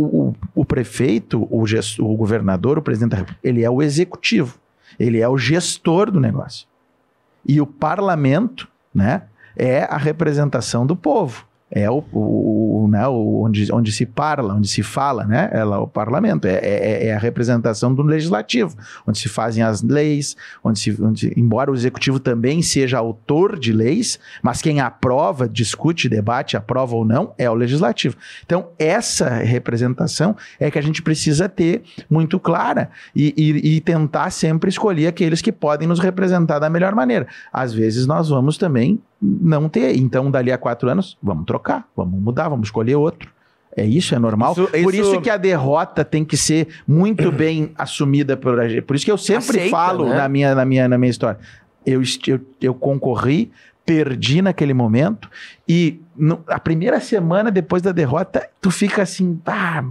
[SPEAKER 3] O, o- prefeito, o, o governador, o presidente da República, ele é o executivo. Ele é o gestor do negócio. E o parlamento, né? É a representação do povo. É o, o, o, né, o, onde, onde se parla, onde se fala, né? É o parlamento, é, é, é, a representação do legislativo, onde se fazem as leis, onde se, onde, embora o executivo também seja autor de leis, mas quem aprova, discute, debate, aprova ou não, é o legislativo. Então, essa representação é que a gente precisa ter muito clara e, e, e tentar sempre escolher aqueles que podem nos representar da melhor maneira. Às vezes nós vamos também não ter. Então, dali a quatro anos, vamos trocar, vamos mudar, vamos escolher outro. É isso, é normal. Isso, por isso... isso que a derrota tem que ser muito (clears throat) bem assumida por a gente. Por isso que eu sempre Aceita, falo né? na, minha, na, minha, na minha história. Eu, eu, eu concorri, perdi naquele momento, e no, a primeira semana depois da derrota, tu fica assim, ah,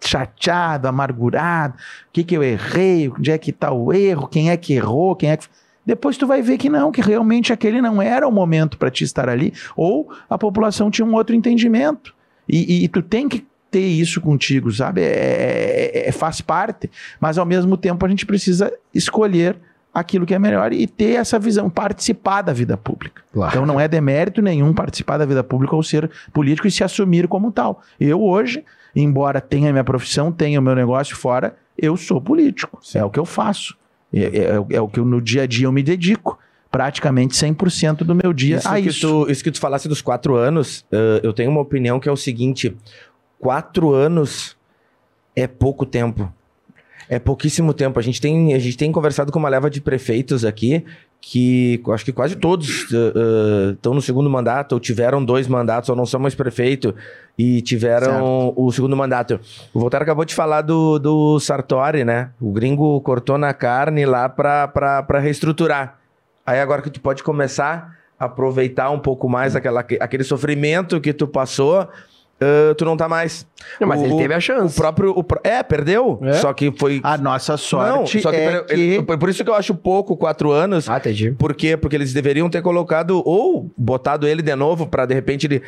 [SPEAKER 3] chateado, amargurado. O que, que eu errei? Onde é que está o erro? Quem é que errou? Quem é que. Depois tu vai ver que não, que realmente aquele não era o momento para te estar ali, ou a população tinha um outro entendimento. E, e, e tu tem que ter isso contigo, sabe? É, é, é, faz parte, mas ao mesmo tempo a gente precisa escolher aquilo que é melhor e ter essa visão, participar da vida pública. Claro. Então não é demérito nenhum participar da vida pública ou ser político e se assumir como tal. Eu hoje, embora tenha minha profissão, tenha o meu negócio fora, eu sou político. Sim. É o que eu faço. É, é, é, o que eu, no dia a dia eu me dedico. Praticamente 100% do meu dia
[SPEAKER 4] isso a isso. Tu, isso que tu falasse dos quatro anos, uh, eu tenho uma opinião que é o seguinte: quatro anos é pouco tempo. É pouquíssimo tempo. A gente tem, a gente tem conversado com uma leva de prefeitos aqui que acho que quase todos estão uh, uh, no segundo mandato, ou tiveram dois mandatos, ou não são mais prefeito, e tiveram certo. o segundo mandato. O Voltaire acabou de falar do, do Sartori, né? O gringo cortou na carne lá para reestruturar. Aí agora que tu pode começar a aproveitar um pouco mais aquela, aquele sofrimento que tu passou Uh, tu não tá mais.
[SPEAKER 2] Não, mas o, ele teve a chance.
[SPEAKER 4] O próprio. O, é, perdeu. É? Só que foi.
[SPEAKER 3] A nossa sorte. Não, só que, é que...
[SPEAKER 4] Ele, por isso que eu acho pouco quatro anos.
[SPEAKER 2] Ah, entendi.
[SPEAKER 4] Por quê? Porque eles deveriam ter colocado ou botado ele de novo para de repente ele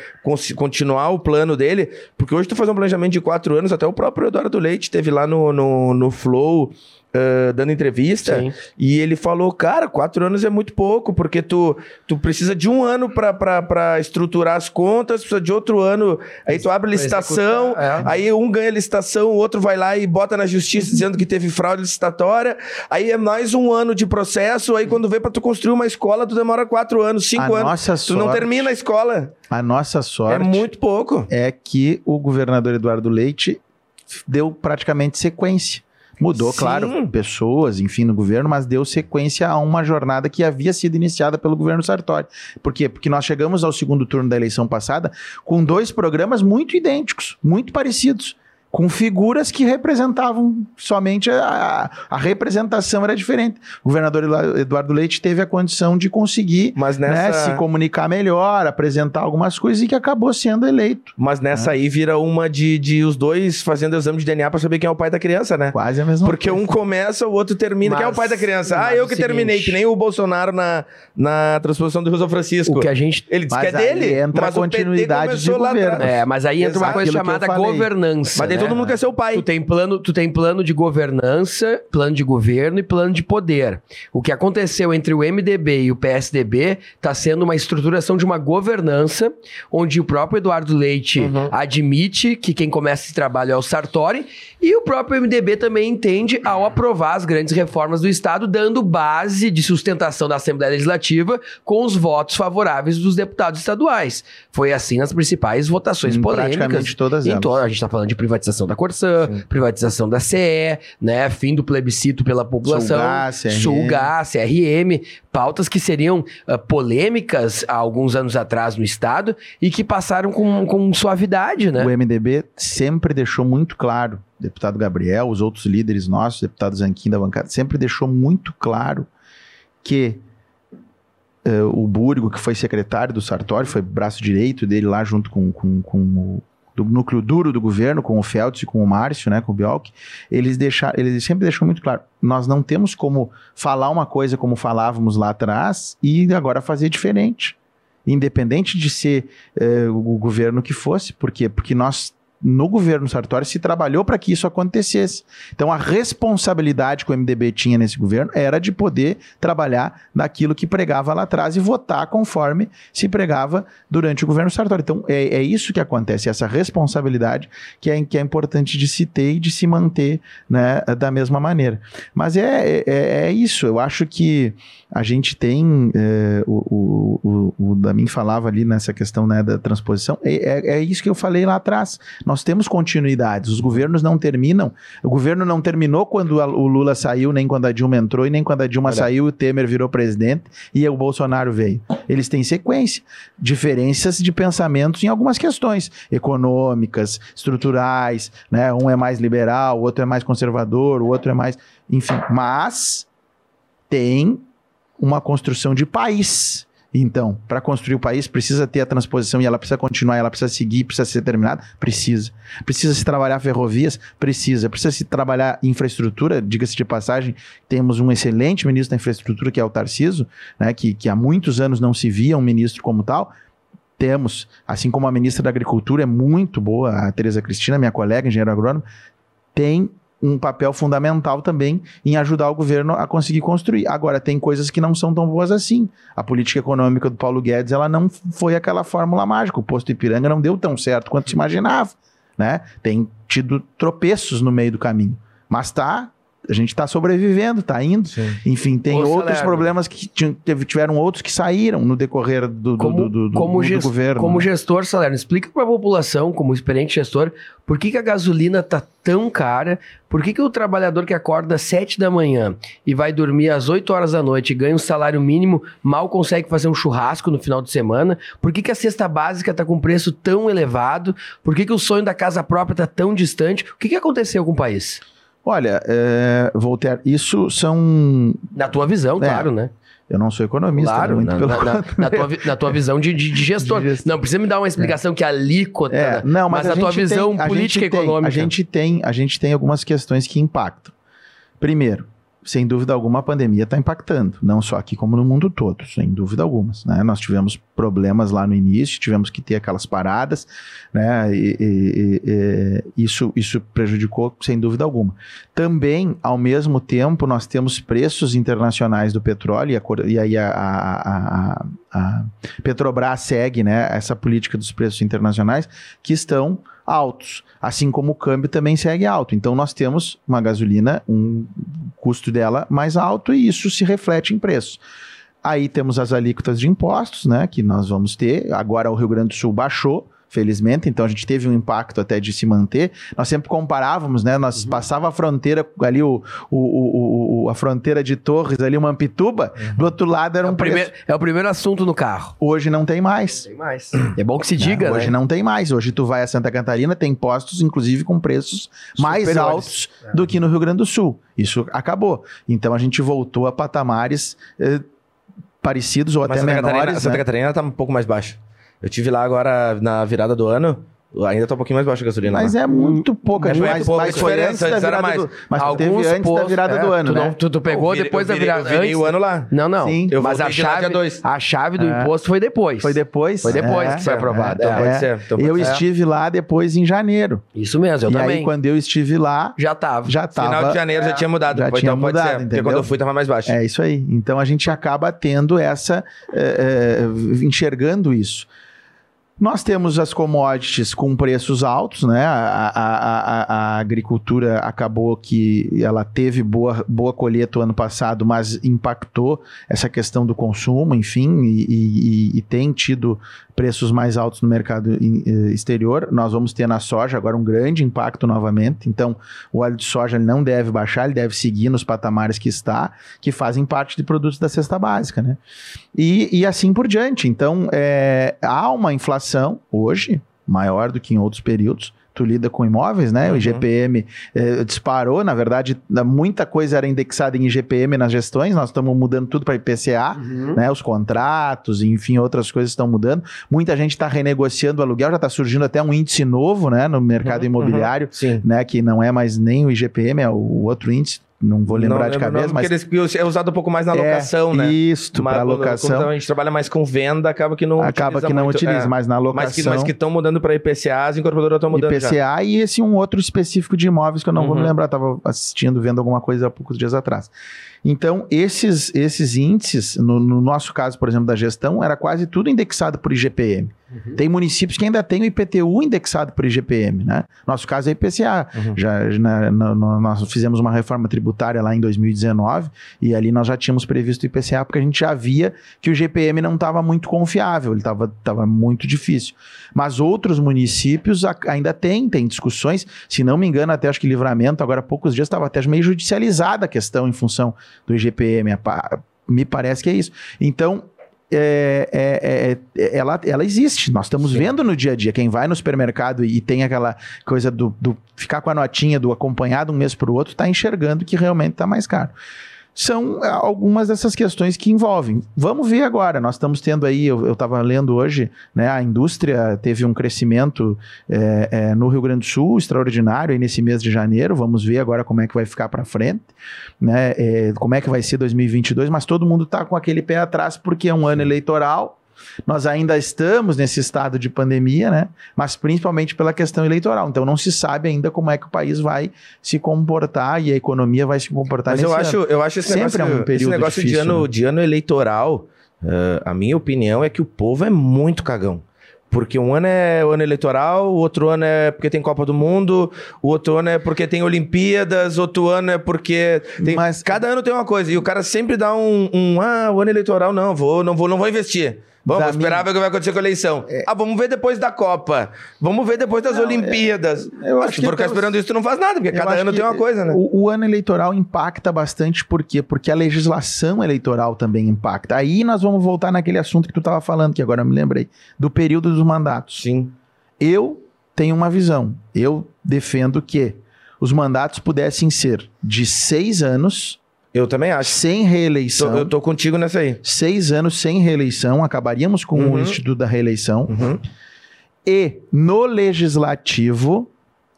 [SPEAKER 4] continuar o plano dele. Porque hoje tu faz um planejamento de quatro anos, até o próprio Eduardo Leite teve lá no, no, no Flow uh, dando entrevista Sim. e ele falou, cara, quatro anos é muito pouco, porque tu, tu precisa de um ano para estruturar as contas, precisa de outro ano, aí tu abre licitação, é. aí um ganha licitação, o outro vai lá e bota na justiça dizendo que teve fraude licitatória, aí é mais um ano de processo, aí quando vem para tu construir uma escola, tu demora quatro anos, cinco a anos, nossa tu sorte, não termina a escola.
[SPEAKER 3] A nossa sorte
[SPEAKER 4] é muito pouco.
[SPEAKER 3] É que o governador Eduardo Leite deu praticamente sequência. Mudou, Sim. claro, pessoas, enfim, no governo, mas deu sequência a uma jornada que havia sido iniciada pelo governo Sartori. Por quê? Porque nós chegamos ao segundo turno da eleição passada com dois programas muito idênticos, muito parecidos com figuras que representavam somente a, a, representação era diferente. O governador Eduardo Leite teve a condição de conseguir
[SPEAKER 4] Mas né, nessa...
[SPEAKER 3] né, se comunicar melhor, apresentar algumas coisas e que acabou sendo eleito.
[SPEAKER 4] Mas nessa né? aí vira uma de, de os dois fazendo exame de DNA para saber quem é o pai da criança, né?
[SPEAKER 3] Quase a mesma
[SPEAKER 4] Porque
[SPEAKER 3] coisa.
[SPEAKER 4] um começa, o outro termina. Mas, quem é o pai da criança? Ah, eu que seguinte... terminei, que nem o Bolsonaro na, na transposição do Rio São Francisco.
[SPEAKER 2] O que a gente...
[SPEAKER 4] Ele diz que é dele,
[SPEAKER 3] entra mas a continuidade de governo.
[SPEAKER 2] É, mas aí entra uma coisa chamada governança.
[SPEAKER 4] Mas
[SPEAKER 2] né?
[SPEAKER 4] Todo mundo quer ser o pai.
[SPEAKER 2] Tu tem plano, tu tem plano de governança, plano de governo e plano de poder. O que aconteceu entre o MDB e o PSDB está sendo uma estruturação de uma governança, onde o próprio Eduardo Leite uhum. admite que quem começa esse trabalho é o Sartori, e o próprio MDB também entende ao aprovar as grandes reformas do Estado, dando base de sustentação da Assembleia Legislativa com os votos favoráveis dos deputados estaduais. Foi assim nas principais votações em polêmicas.
[SPEAKER 3] Praticamente todas elas. To
[SPEAKER 2] a gente está falando de privatização da Corsã, privatização privatização da CE, né? Fim do plebiscito pela população. Sulgar, CRM. Pautas que seriam uh, polêmicas há alguns anos atrás no Estado e que passaram com, com suavidade, né?
[SPEAKER 3] O MDB sempre deixou muito claro, deputado Gabriel, os outros líderes nossos, deputado Zanquim da bancada, sempre deixou muito claro que uh, o Burgo, que foi secretário do Sartori, foi braço direito dele lá junto com, com, com o do núcleo duro do governo, com o Feltz e com o Márcio, né, com o Bialk, eles, deixaram, eles sempre deixam muito claro, nós não temos como falar uma coisa como falávamos lá atrás e agora fazer diferente. Independente de ser eh, o governo que fosse, por quê? Porque nós no governo Sartori se trabalhou para que isso acontecesse. Então a responsabilidade que o MDB tinha nesse governo era de poder trabalhar naquilo que pregava lá atrás e votar conforme se pregava durante o governo Sartori. Então é, é isso que acontece, essa responsabilidade que é, que é importante de se ter e de se manter né, da mesma maneira. Mas é, é, é isso, eu acho que a gente tem, é, o, o, o, o Damin falava ali nessa questão né, da transposição, é, é, é, isso que eu falei lá atrás. Nós temos continuidades, os governos não terminam. O governo não terminou quando a, o Lula saiu, nem quando a Dilma entrou, e nem quando a Dilma Olha. saiu, o Temer virou presidente e o Bolsonaro veio. Eles têm sequência, diferenças de pensamentos em algumas questões econômicas, estruturais, né? Um é mais liberal, o outro é mais conservador, o outro é mais. Enfim, mas tem uma construção de país. Então, para construir o país, precisa ter a transposição e ela precisa continuar, ela precisa seguir, precisa ser terminada? Precisa. Precisa se trabalhar ferrovias? Precisa. Precisa se trabalhar infraestrutura? Diga-se de passagem, temos um excelente ministro da infraestrutura, que é o Tarciso, né, que, que há muitos anos não se via um ministro como tal. Temos, assim como a ministra da Agricultura é muito boa, a Tereza Cristina, minha colega, engenheiro agrônomo, tem um papel fundamental também em ajudar o governo a conseguir construir. Agora, tem coisas que não são tão boas assim. A política econômica do Paulo Guedes, ela não foi aquela fórmula mágica. O posto Ipiranga não deu tão certo quanto se imaginava, né? Tem tido tropeços no meio do caminho. Mas tá a gente está sobrevivendo, está indo. Sim. Enfim, tem outros problemas que tiveram outros que saíram no decorrer do,
[SPEAKER 2] como,
[SPEAKER 3] do,
[SPEAKER 2] do, como do, gest, do governo. Como né? gestor, Salerno, explica para a população, como experiente gestor, por que, que a gasolina está tão cara, por que, que o trabalhador que acorda às 7 da manhã e vai dormir às 8 horas da noite e ganha um salário mínimo, mal consegue fazer um churrasco no final de semana, por que, que a cesta básica está com preço tão elevado, por que, que o sonho da casa própria está tão distante, o que, que aconteceu com o país?
[SPEAKER 3] Olha, é, Voltaire, isso são.
[SPEAKER 2] Na tua visão, é, claro, né?
[SPEAKER 3] Eu não sou economista,
[SPEAKER 2] claro,
[SPEAKER 3] muito
[SPEAKER 2] na,
[SPEAKER 3] pelo
[SPEAKER 2] na, na, tua, na tua visão de, de, de gestor. De gestor. Não precisa me dar uma explicação é. que a alíquota. É,
[SPEAKER 3] não, mas, mas a, a tua visão tem, política e econômica. a gente tem, a gente tem algumas questões que impactam. Primeiro, sem dúvida alguma, a pandemia está impactando, não só aqui como no mundo todo, sem dúvida alguma. Né? Nós tivemos problemas lá no início, tivemos que ter aquelas paradas, né? E, e, e, isso, isso prejudicou sem dúvida alguma. Também, ao mesmo tempo, nós temos preços internacionais do petróleo, e aí a, a, a, a Petrobras segue né, essa política dos preços internacionais, que estão altos, assim como o câmbio também segue alto. Então nós temos uma gasolina, um custo dela mais alto e isso se reflete em preço. Aí temos as alíquotas de impostos, né, que nós vamos ter. Agora o Rio Grande do Sul baixou, felizmente, então a gente teve um impacto até de se manter. Nós sempre comparávamos, né? Nós uhum. passava a fronteira ali, o, o, o, a fronteira de Torres, ali, uma Ampituba, uhum. do outro lado era um
[SPEAKER 2] é o, primeiro, é o primeiro assunto no carro.
[SPEAKER 3] Hoje não tem mais.
[SPEAKER 2] Tem mais. É bom que se diga,
[SPEAKER 3] Hoje
[SPEAKER 2] né?
[SPEAKER 3] não tem mais. Hoje tu vai a Santa Catarina, tem postos, inclusive, com preços mais Superiores. altos é. do que no Rio Grande do Sul. Isso acabou. Então a gente voltou a patamares eh, parecidos ou Mas até Santa menores.
[SPEAKER 4] Catarina, né? Santa Catarina está um pouco mais baixa. Eu tive lá agora na virada do ano. Ainda tá um pouquinho mais baixo a gasolina.
[SPEAKER 3] Mas
[SPEAKER 4] né?
[SPEAKER 3] é muito pouca. É mais, pouca mais diferença da virada mais. do Mas tu teve antes postos, da virada é, do ano,
[SPEAKER 2] tu
[SPEAKER 3] né?
[SPEAKER 2] Não, tu, tu pegou eu depois da virada.
[SPEAKER 4] Eu virei antes... o ano lá.
[SPEAKER 2] Não, não.
[SPEAKER 4] Sim.
[SPEAKER 2] Eu mas a chave, a chave do é. imposto foi depois.
[SPEAKER 3] Foi depois?
[SPEAKER 2] Foi depois é. que foi aprovado.
[SPEAKER 3] Então pode ser. Então pode eu ser. estive lá depois em janeiro.
[SPEAKER 2] Isso mesmo, eu
[SPEAKER 3] e
[SPEAKER 2] também.
[SPEAKER 3] aí quando eu estive lá...
[SPEAKER 2] Já tava.
[SPEAKER 3] Já tava.
[SPEAKER 4] Final de janeiro já tinha mudado.
[SPEAKER 3] Já tinha
[SPEAKER 4] então
[SPEAKER 3] mudado,
[SPEAKER 4] Porque quando eu fui tava mais baixo.
[SPEAKER 3] É isso aí. Então a gente acaba tendo essa... Enxergando isso. Nós temos as commodities com preços altos, né? A, a, a, a, agricultura acabou que ela teve boa, boa colheita o ano passado, mas impactou essa questão do consumo, enfim, e, e, e tem tido preços mais altos no mercado eh, exterior. Nós vamos ter na soja agora um grande impacto novamente. Então, o óleo de soja não deve baixar, ele deve seguir nos patamares que está, que fazem parte de produtos da cesta básica, né? E, e assim por diante. Então, é, há uma inflação hoje maior do que em outros períodos tu lida com imóveis, né? Uhum. O IGPM eh, disparou, na verdade, muita coisa era indexada em IGPM nas gestões, nós estamos mudando tudo para IPCA, uhum. né? Os contratos, enfim, outras coisas estão mudando. Muita gente está renegociando o aluguel, já está surgindo até um índice novo, né? No mercado uhum. imobiliário, né? Que não é mais nem o IGPM, é o outro índice não vou lembrar de
[SPEAKER 4] lembro o
[SPEAKER 3] cabeça,
[SPEAKER 4] nome,
[SPEAKER 3] mas
[SPEAKER 4] eles- é usado um pouco mais na locação,
[SPEAKER 3] é,
[SPEAKER 4] né?
[SPEAKER 3] Isso, para locação.
[SPEAKER 4] quando a gente trabalha mais com venda, acaba que não
[SPEAKER 3] acaba que não
[SPEAKER 4] muito,
[SPEAKER 3] utiliza,
[SPEAKER 4] é.
[SPEAKER 3] mas na locação.
[SPEAKER 4] Mas que mas que estão mudando para IPCA, as incorporadoras estão mudando.
[SPEAKER 3] IPCA e esse um outro específico de imóveis que eu não vou me
[SPEAKER 4] Uhum.
[SPEAKER 3] lembrar, estava assistindo, vendo alguma coisa há poucos dias atrás. Então, esses, esses índices, no, no nosso caso, por exemplo, da gestão, era quase tudo indexado por IGPM.
[SPEAKER 4] Uhum.
[SPEAKER 3] Tem municípios que ainda têm o IPTU indexado por IGPM, né? Nosso caso é IPCA.
[SPEAKER 4] Uhum.
[SPEAKER 3] Já, na- na- nós fizemos uma reforma tributária lá em 2019 e ali nós já tínhamos previsto o IPCA porque a gente já via que o GPM não estava muito confiável, ele estava muito difícil. Mas outros municípios a- ainda têm, tem discussões, se não me engano, até acho que livramento, agora há poucos dias estava até meio judicializada a questão em função do IGPM. Me parece que é isso. Então, é, é, é, é, ela, ela existe. Nós estamos
[SPEAKER 4] Sim.
[SPEAKER 3] vendo no dia a dia. Quem vai no supermercado e tem aquela coisa do, do ficar com a notinha do acompanhado um mês para o outro, está enxergando que realmente está mais caro. São é, algumas dessas questões que envolvem. Vamos ver agora. Nós estamos tendo aí, eu estava lendo hoje, né, a indústria teve um crescimento é, é, no Rio Grande do Sul extraordinário aí nesse mês de janeiro. Vamos ver agora como é que vai ficar para frente, né, é, como é que vai ser 2022. Mas todo mundo está com aquele pé atrás porque é um ano eleitoral. Nós ainda estamos nesse estado de pandemia, né? Mas principalmente pela questão eleitoral. Então não se sabe ainda como é que o país vai se comportar e a economia vai se comportar
[SPEAKER 4] Mas
[SPEAKER 3] nesse
[SPEAKER 4] eu
[SPEAKER 3] ano.
[SPEAKER 4] acho, eu acho esse
[SPEAKER 3] Sempre
[SPEAKER 4] negócio,
[SPEAKER 3] é um
[SPEAKER 4] esse
[SPEAKER 3] período
[SPEAKER 4] negócio de,
[SPEAKER 3] difícil,
[SPEAKER 4] ano,
[SPEAKER 3] né?
[SPEAKER 4] de ano eleitoral, eh, a minha opinião é que o povo é muito cagão. Porque um ano é o ano eleitoral, o outro ano é porque tem Copa do Mundo, o outro ano é porque tem Olimpíadas, outro ano é porque tem...
[SPEAKER 3] Mas-
[SPEAKER 4] Cada ano tem uma coisa. E o cara sempre dá um, um ah, o ano eleitoral, não, vou, não vou, não vou investir. Vamos esperar ver o que vai acontecer com a eleição. Ah, vamos ver depois da Copa. Vamos ver depois das
[SPEAKER 3] Não, é-
[SPEAKER 4] Olimpíadas.
[SPEAKER 3] eu
[SPEAKER 4] Mas
[SPEAKER 3] acho que
[SPEAKER 4] for ficar esperando isso, tu não faz nada, porque
[SPEAKER 3] Eu
[SPEAKER 4] cada ano tem uma coisa, né?
[SPEAKER 3] O, o ano eleitoral impacta bastante, por quê? Porque a legislação eleitoral também impacta. Aí nós vamos voltar naquele assunto que tu estava falando, que agora eu me lembrei, do período dos mandatos.
[SPEAKER 4] Sim.
[SPEAKER 3] Eu tenho uma visão. Eu defendo que os mandatos pudessem ser de seis anos,
[SPEAKER 4] Eu também acho.
[SPEAKER 3] sem
[SPEAKER 4] Tô-
[SPEAKER 3] reeleição.
[SPEAKER 4] eu tô contigo nessa aí.
[SPEAKER 3] Seis anos sem reeleição, acabaríamos com
[SPEAKER 4] Uhum.
[SPEAKER 3] o Instituto da Reeleição.
[SPEAKER 4] Uhum.
[SPEAKER 3] E no legislativo,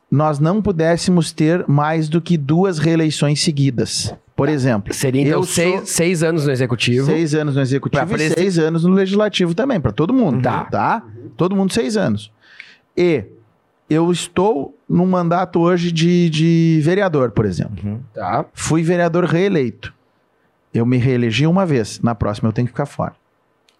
[SPEAKER 3] nós não pudéssemos ter mais do que duas reeleições seguidas. Por exemplo,
[SPEAKER 2] Seria então
[SPEAKER 3] Eu
[SPEAKER 2] seis,
[SPEAKER 3] sou-
[SPEAKER 2] seis anos no executivo.
[SPEAKER 3] seis anos no executivo
[SPEAKER 2] Pra
[SPEAKER 3] e
[SPEAKER 2] presi-
[SPEAKER 3] seis anos no legislativo também, para todo mundo.
[SPEAKER 2] Tá.
[SPEAKER 3] tá? Todo mundo seis anos. E eu estou num mandato hoje de, de vereador, por exemplo.
[SPEAKER 4] Uhum.
[SPEAKER 2] Tá.
[SPEAKER 3] Fui vereador reeleito. Eu me reelegi uma vez. Na próxima eu tenho que ficar fora.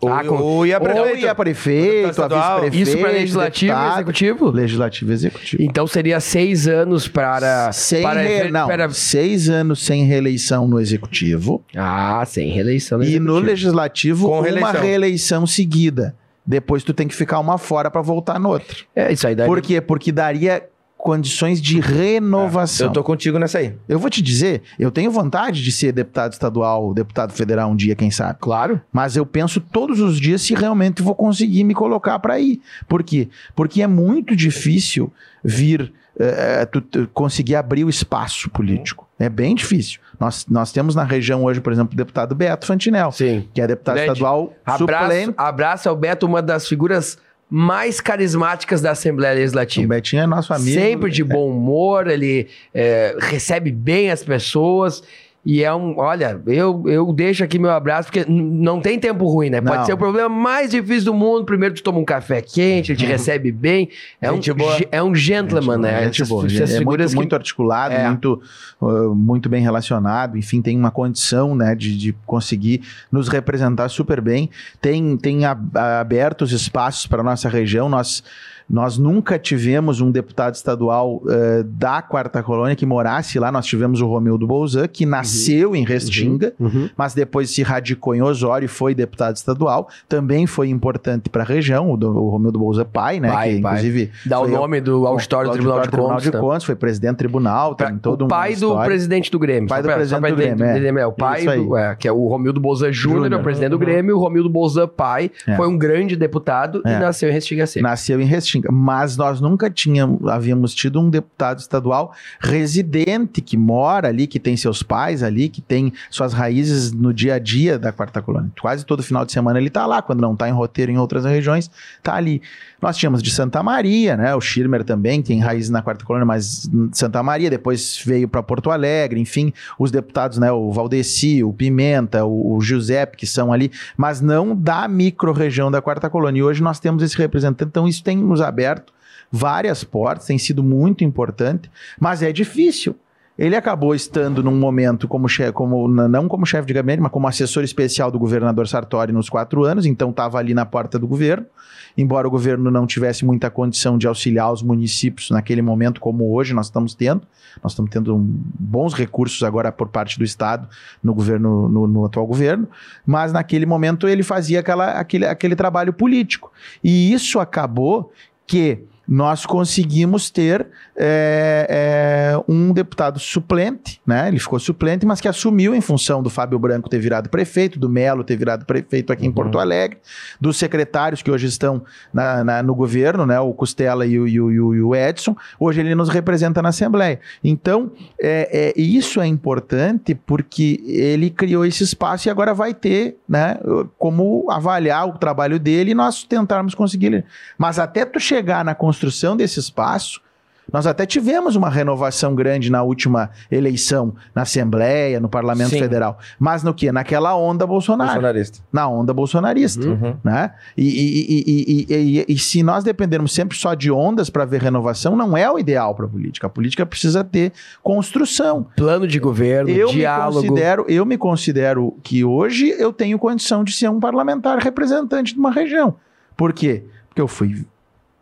[SPEAKER 4] Ou,
[SPEAKER 2] Ah, com-
[SPEAKER 4] ou ia
[SPEAKER 3] Ou
[SPEAKER 4] prefeito.
[SPEAKER 3] ia prefeito, a vice-prefeito,
[SPEAKER 2] Isso para legislativo e
[SPEAKER 3] deputado.
[SPEAKER 2] executivo?
[SPEAKER 3] Legislativo e executivo.
[SPEAKER 2] Então seria seis anos para.
[SPEAKER 3] Sem
[SPEAKER 2] para,
[SPEAKER 3] re- não,
[SPEAKER 2] para-
[SPEAKER 3] seis anos sem reeleição no executivo
[SPEAKER 2] Ah, sem reeleição.
[SPEAKER 3] e no legislativo
[SPEAKER 4] Com
[SPEAKER 3] uma
[SPEAKER 4] reeleição.
[SPEAKER 3] reeleição seguida. Depois tu tem que ficar uma fora para voltar no outro.
[SPEAKER 2] É, isso aí daí.
[SPEAKER 3] Por quê? Porque daria condições de renovação.
[SPEAKER 4] Eu tô contigo nessa aí.
[SPEAKER 3] Eu vou te dizer, eu tenho vontade de ser deputado estadual, deputado federal um dia, quem sabe.
[SPEAKER 2] Claro.
[SPEAKER 3] Mas eu penso todos os dias se realmente vou conseguir me colocar para ir. Por quê? Porque é muito difícil vir eh, tu- tu conseguir abrir o espaço político. É bem difícil. Nós, nós temos na região hoje, por exemplo, o deputado Beto Fantinel,
[SPEAKER 2] Sim.
[SPEAKER 3] que é deputado
[SPEAKER 2] Grande.
[SPEAKER 3] estadual
[SPEAKER 2] Abraço,
[SPEAKER 3] suplente.
[SPEAKER 2] abraço ao Beto, uma das figuras mais carismáticas da Assembleia
[SPEAKER 3] O
[SPEAKER 2] Legislativa.
[SPEAKER 3] Betinho é nosso amigo.
[SPEAKER 2] Sempre de bom humor, ele é, recebe bem as pessoas. E é um. Olha, eu, eu deixo aqui meu abraço, porque não tem tempo ruim, né? Pode
[SPEAKER 3] Não.
[SPEAKER 2] ser o problema mais difícil do mundo. Primeiro, tu toma um café quente, ele te recebe bem. É um,
[SPEAKER 4] Gente boa.
[SPEAKER 2] ge- é um gentleman, né?
[SPEAKER 3] Gente
[SPEAKER 2] Essas-
[SPEAKER 3] boa,
[SPEAKER 2] essas
[SPEAKER 3] gente- é muito,
[SPEAKER 2] que-
[SPEAKER 3] muito articulado,
[SPEAKER 2] É.
[SPEAKER 3] muito, uh, muito bem relacionado, enfim, tem uma condição né, de, de conseguir nos representar super bem. Tem, tem aberto os espaços para a nossa região. Nós, nós nunca tivemos um deputado estadual uh, da Quarta Colônia que morasse lá. Nós tivemos o Romildo Bolzan, que nasceu em Restinga,
[SPEAKER 2] Uhum.
[SPEAKER 3] mas depois se radicou em Osório e foi deputado estadual. Também foi importante para a região, o, do, o Romildo Bolzan pai, né?
[SPEAKER 2] Pai,
[SPEAKER 3] que
[SPEAKER 2] pai.
[SPEAKER 3] inclusive
[SPEAKER 2] Dá o nome do auditório do Tribunal de
[SPEAKER 3] Tribunal
[SPEAKER 2] Contas.
[SPEAKER 3] de
[SPEAKER 2] tá?
[SPEAKER 3] Contas, foi presidente do tribunal,
[SPEAKER 2] Pra-
[SPEAKER 3] tem todo
[SPEAKER 2] o
[SPEAKER 3] um
[SPEAKER 2] pai do presidente do Grêmio.
[SPEAKER 3] Pai do
[SPEAKER 2] pra-
[SPEAKER 3] presidente
[SPEAKER 2] só pra
[SPEAKER 3] do Grêmio, é.
[SPEAKER 2] é. o pai do, é, que é o Romildo Bolzan Júnior, é o presidente do
[SPEAKER 4] Uhum.
[SPEAKER 2] Grêmio, o Romildo Bolzan pai,
[SPEAKER 3] É.
[SPEAKER 2] foi um grande deputado e
[SPEAKER 3] É.
[SPEAKER 2] nasceu em Restinga Seca.
[SPEAKER 3] Nasceu em Restinga, mas nós nunca tínhamos, havíamos tido um deputado estadual residente que mora ali, que tem seus pais ali, que tem suas raízes no dia a dia da quarta colônia. Quase todo final de semana ele está lá, quando não está em roteiro em outras regiões, está ali. Nós tínhamos de Santa Maria, né? O Schirmer também tem raízes na quarta colônia, mas Santa Maria, depois veio para Porto Alegre, enfim, os deputados, né? O Valdeci, o Pimenta, o, o Giuseppe, que são ali, mas não da micro-região da quarta colônia. E hoje nós temos esse representante, então isso tem nos aberto várias portas, tem sido muito importante, mas é difícil. Ele acabou estando num momento como chefe, como, não como chefe de gabinete, mas como assessor especial do governador Sartori nos quatro anos, então estava ali na porta do governo. Embora o governo não tivesse muita condição de auxiliar os municípios naquele momento, como hoje nós estamos tendo, nós estamos tendo bons recursos agora por parte do Estado no governo, no, no, atual governo, mas naquele momento ele fazia aquela, aquele, aquele trabalho político. E isso acabou que nós conseguimos ter é, é, um deputado suplente, né? Ele ficou suplente, mas que assumiu em função do Fábio Branco ter virado prefeito, do Melo ter virado prefeito aqui em uhum. Porto Alegre, dos secretários que hoje estão na, na, no governo, né? O Costela e o, e, o, e o, Edson. Hoje ele nos representa na Assembleia. Então, é, é, isso é importante porque ele criou esse espaço e agora vai ter, né? Como avaliar o trabalho dele e nós tentarmos conseguir. Mas até tu chegar na construção desse espaço, nós até tivemos uma renovação grande na última eleição, na Assembleia, no Parlamento Sim. Federal. Mas no que? Naquela onda Bolsonaro.
[SPEAKER 4] Bolsonarista.
[SPEAKER 3] Na onda bolsonarista. Uhum. Né? E, e, e, e, se nós dependermos sempre só de ondas para ver renovação, não é o ideal para a política. A política precisa ter construção.
[SPEAKER 2] Plano de governo,
[SPEAKER 3] eu
[SPEAKER 2] diálogo.
[SPEAKER 3] Me considero, eu me considero que hoje eu tenho condição de ser um parlamentar representante de uma região. Por quê? Porque eu fui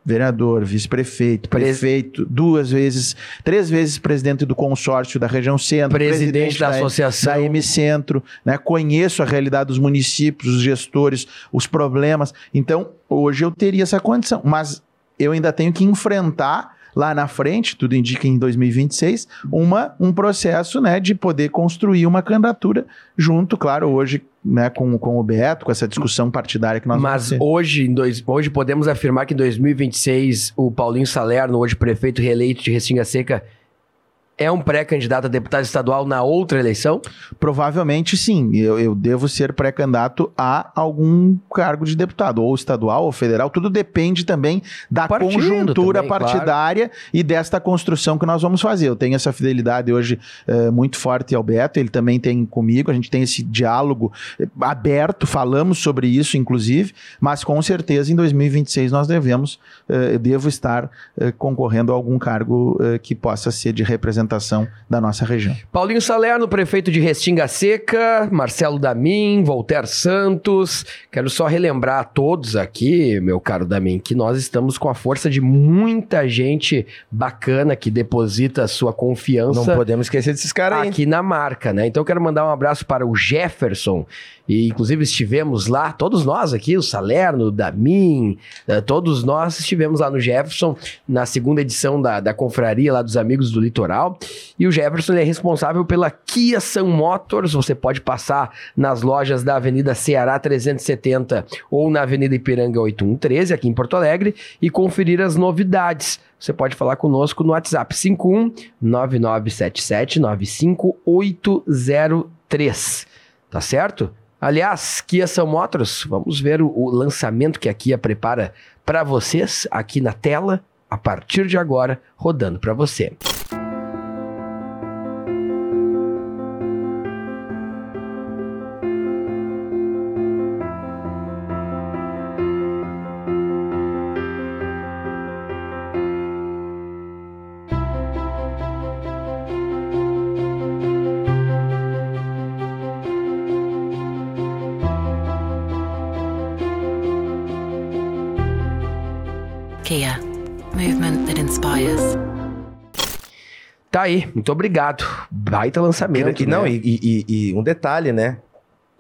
[SPEAKER 3] vereador, vice-prefeito, prefeito, duas vezes, três vezes presidente do consórcio da região centro,
[SPEAKER 2] presidente, presidente da, da, associação
[SPEAKER 3] da M Centro, né? Conheço a realidade dos municípios, os gestores, os problemas. Então, hoje eu teria essa condição, mas eu ainda tenho que enfrentar lá na frente, tudo indica em 2026, uma, um processo né, de poder construir uma candidatura junto, claro, hoje né, com, com o Beto, com essa discussão partidária que nós
[SPEAKER 2] Mas hoje, em dois, hoje podemos afirmar que em 2026 o Paulinho Salerno, hoje prefeito reeleito de Restinga Seca, é um pré-candidato a deputado estadual na outra eleição?
[SPEAKER 3] Provavelmente sim. Eu, eu devo ser pré-candidato a algum cargo de deputado, ou estadual ou federal. Tudo depende também da Partido conjuntura também, partidária claro. e desta construção que nós vamos fazer. Eu tenho essa fidelidade hoje é, muito forte ao Beto, ele também tem comigo. A gente tem esse diálogo eh, aberto, falamos sobre isso, inclusive, mas com certeza em 2026 nós devemos, é, devo estar é, concorrendo a algum cargo que possa ser de representação representação da nossa região.
[SPEAKER 2] Paulinho Salerno, prefeito de Restinga Seca, Marcelo Damin, Voltaire Santos. Quero só relembrar a todos aqui, meu caro Damin, que nós estamos com a força de muita gente bacana que deposita sua confiança.
[SPEAKER 4] Não podemos esquecer desses caras
[SPEAKER 2] aí. Aqui na marca, né? Então eu quero mandar um abraço para o Jefferson, e inclusive estivemos lá, todos nós aqui, o Salerno, o Damin, uh, todos nós estivemos lá no Jefferson, na segunda edição da, da confraria lá dos Amigos do Litoral. E o Jefferson é responsável pela Kia Sun Motors. Você pode passar nas lojas da Avenida Ceará 370 ou na Avenida Ipiranga 8113, aqui em Porto Alegre, e conferir as novidades. Você pode falar conosco no WhatsApp 51 9977 95803. Tá certo? Aliás, Kia São Motors, vamos ver o, o lançamento que a Kia prepara para vocês aqui na tela, a partir de agora, rodando para você. Tá aí, muito obrigado. Baita lançamento.
[SPEAKER 4] E, não, né? e, e, e, um detalhe, né?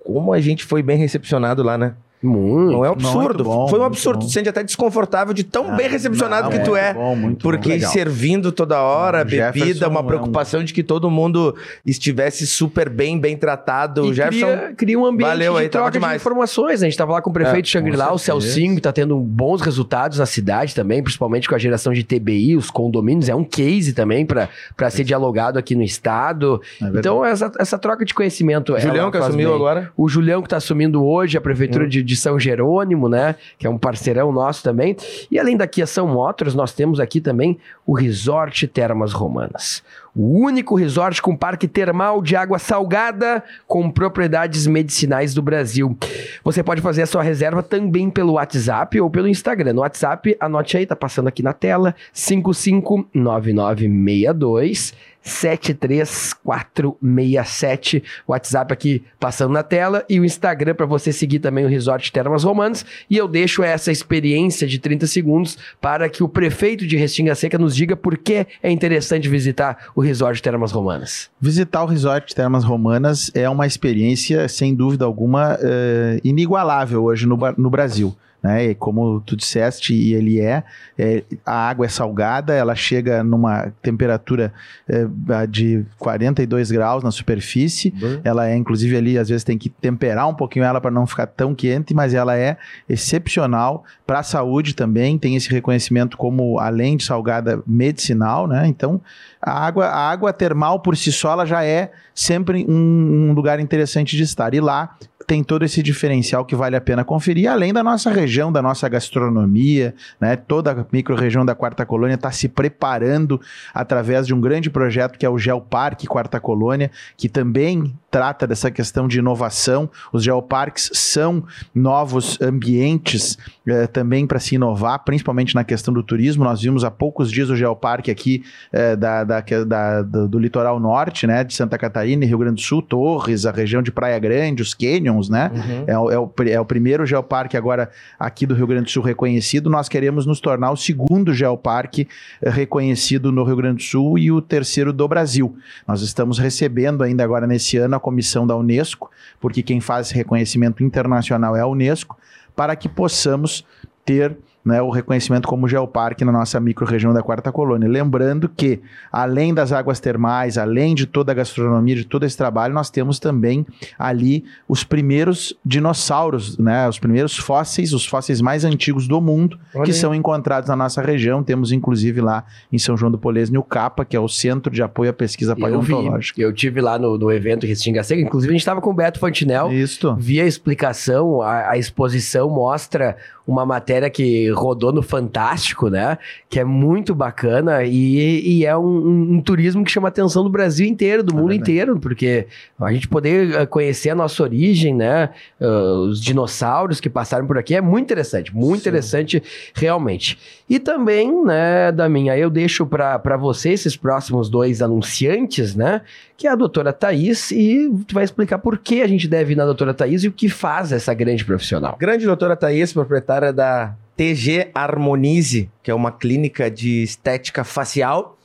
[SPEAKER 4] Como a gente foi bem recepcionado lá, né?
[SPEAKER 2] Muito.
[SPEAKER 4] Não é um absurdo.
[SPEAKER 3] Muito bom,
[SPEAKER 4] Foi um absurdo.
[SPEAKER 3] bom.
[SPEAKER 4] Tu se sente até desconfortável de tão
[SPEAKER 3] Ah,
[SPEAKER 4] bem recepcionado
[SPEAKER 3] não,
[SPEAKER 4] que
[SPEAKER 3] é
[SPEAKER 4] tu é.
[SPEAKER 3] bom, muito
[SPEAKER 4] Porque
[SPEAKER 3] bom.
[SPEAKER 4] Servindo toda hora, bebida,
[SPEAKER 3] Jefferson
[SPEAKER 4] uma
[SPEAKER 3] é um-
[SPEAKER 4] preocupação de que todo mundo estivesse super bem, bem tratado.
[SPEAKER 2] E
[SPEAKER 4] o Jefferson.
[SPEAKER 2] cria, cria um ambiente
[SPEAKER 4] valeu
[SPEAKER 2] de
[SPEAKER 4] aí,
[SPEAKER 2] troca de informações. né? A gente estava lá com o prefeito
[SPEAKER 4] É,
[SPEAKER 2] Shangri-La,
[SPEAKER 3] com
[SPEAKER 2] o. Celcinho, que está tendo bons resultados na cidade também, principalmente com a geração de TBI, os condomínios. É um case também para ser dialogado aqui no estado.
[SPEAKER 3] É
[SPEAKER 2] então, essa, essa troca de conhecimento.
[SPEAKER 4] Julião que assumiu
[SPEAKER 2] bem.
[SPEAKER 4] agora.
[SPEAKER 2] O Julião que está assumindo hoje a
[SPEAKER 4] Hum.
[SPEAKER 2] prefeitura de, de São Jerônimo, né? Que é um parceirão nosso também. E além da Kia São Motors, nós temos aqui também o Resort Termas Romanas. O único resort com parque termal de água salgada com propriedades medicinais do Brasil. Você pode fazer a sua reserva também pelo WhatsApp ou pelo Instagram. No WhatsApp, anote aí, tá passando aqui na tela, 559962 73467. WhatsApp aqui passando na tela e o Instagram para você seguir também o Resort Termas Romanas. E eu deixo essa experiência de 30 segundos para que o prefeito de Restinga Seca nos diga por que é interessante visitar o Resort Termas Romanas.
[SPEAKER 3] Visitar o Resort Termas Romanas é uma experiência, sem dúvida alguma, eh, inigualável hoje no, no Brasil. Né? E como tu disseste, e ele é, é, a água é salgada, ela chega numa temperatura eh, de 42 graus na superfície. Ela é, inclusive, ali, às vezes tem que temperar um pouquinho ela para não ficar tão quente, mas ela é excepcional para a saúde também. Tem esse reconhecimento como, além de salgada, medicinal, né? Então, a água, a água termal por si só, ela já é sempre um, um lugar interessante de estar. E lá tem todo esse diferencial que vale a pena conferir, além da nossa região, da nossa gastronomia, né? Toda a micro-região da Quarta Colônia está se preparando através de um grande projeto que é o Geoparque Quarta Colônia, que também trata dessa questão de inovação. Os geoparques são novos ambientes eh, também para se inovar, principalmente na questão do turismo. Nós vimos há poucos dias o geoparque aqui eh, da, da- que- da- do, do litoral norte, né, de Santa Catarina e Rio Grande do Sul, Torres, a região de Praia Grande, os canyons, né?
[SPEAKER 4] Uhum.
[SPEAKER 3] É, o- é o, é o primeiro geoparque agora aqui do Rio Grande do Sul reconhecido. Nós queremos nos tornar o segundo geoparque eh, reconhecido no Rio Grande do Sul e o terceiro do Brasil. Nós estamos recebendo ainda agora nesse ano a comissão da Unesco, porque quem faz esse reconhecimento internacional é a Unesco, para que possamos ter né, o reconhecimento como geoparque na nossa micro-região da Quarta Colônia. Lembrando que, além das águas termais, além de toda a gastronomia, de todo esse trabalho, nós temos também ali os primeiros dinossauros, né, os primeiros fósseis, os fósseis mais antigos do mundo,
[SPEAKER 4] Olha
[SPEAKER 3] que
[SPEAKER 4] aí.
[SPEAKER 3] são encontrados na nossa região. Temos, inclusive, lá em São João do Polesne, o CAPA, que é o Centro de Apoio à Pesquisa
[SPEAKER 2] Eu vi,
[SPEAKER 3] Paleontológica.
[SPEAKER 2] eu tive lá no, no evento Restinga Seca, inclusive a gente estava com o Beto Fantinel,
[SPEAKER 3] Isso.
[SPEAKER 2] vi a explicação, a, a exposição mostra uma matéria que rodou no Fantástico, né? Que é muito bacana e, e é um, um- um turismo que chama a atenção do Brasil inteiro, do
[SPEAKER 3] É
[SPEAKER 2] mundo
[SPEAKER 3] verdade.
[SPEAKER 2] inteiro, porque a gente poder eh, conhecer a nossa origem, né? ah, os dinossauros que passaram por aqui é muito interessante, muito
[SPEAKER 4] Sim.
[SPEAKER 2] interessante realmente. E também, né, da minha, eu deixo para você esses próximos dois anunciantes, né? Que é a doutora Thaís, e tu vai explicar por que a gente deve ir na doutora Thaís e o que faz essa grande profissional.
[SPEAKER 4] Grande doutora Thaís, proprietária da TG Harmonize, que é uma clínica de estética facial.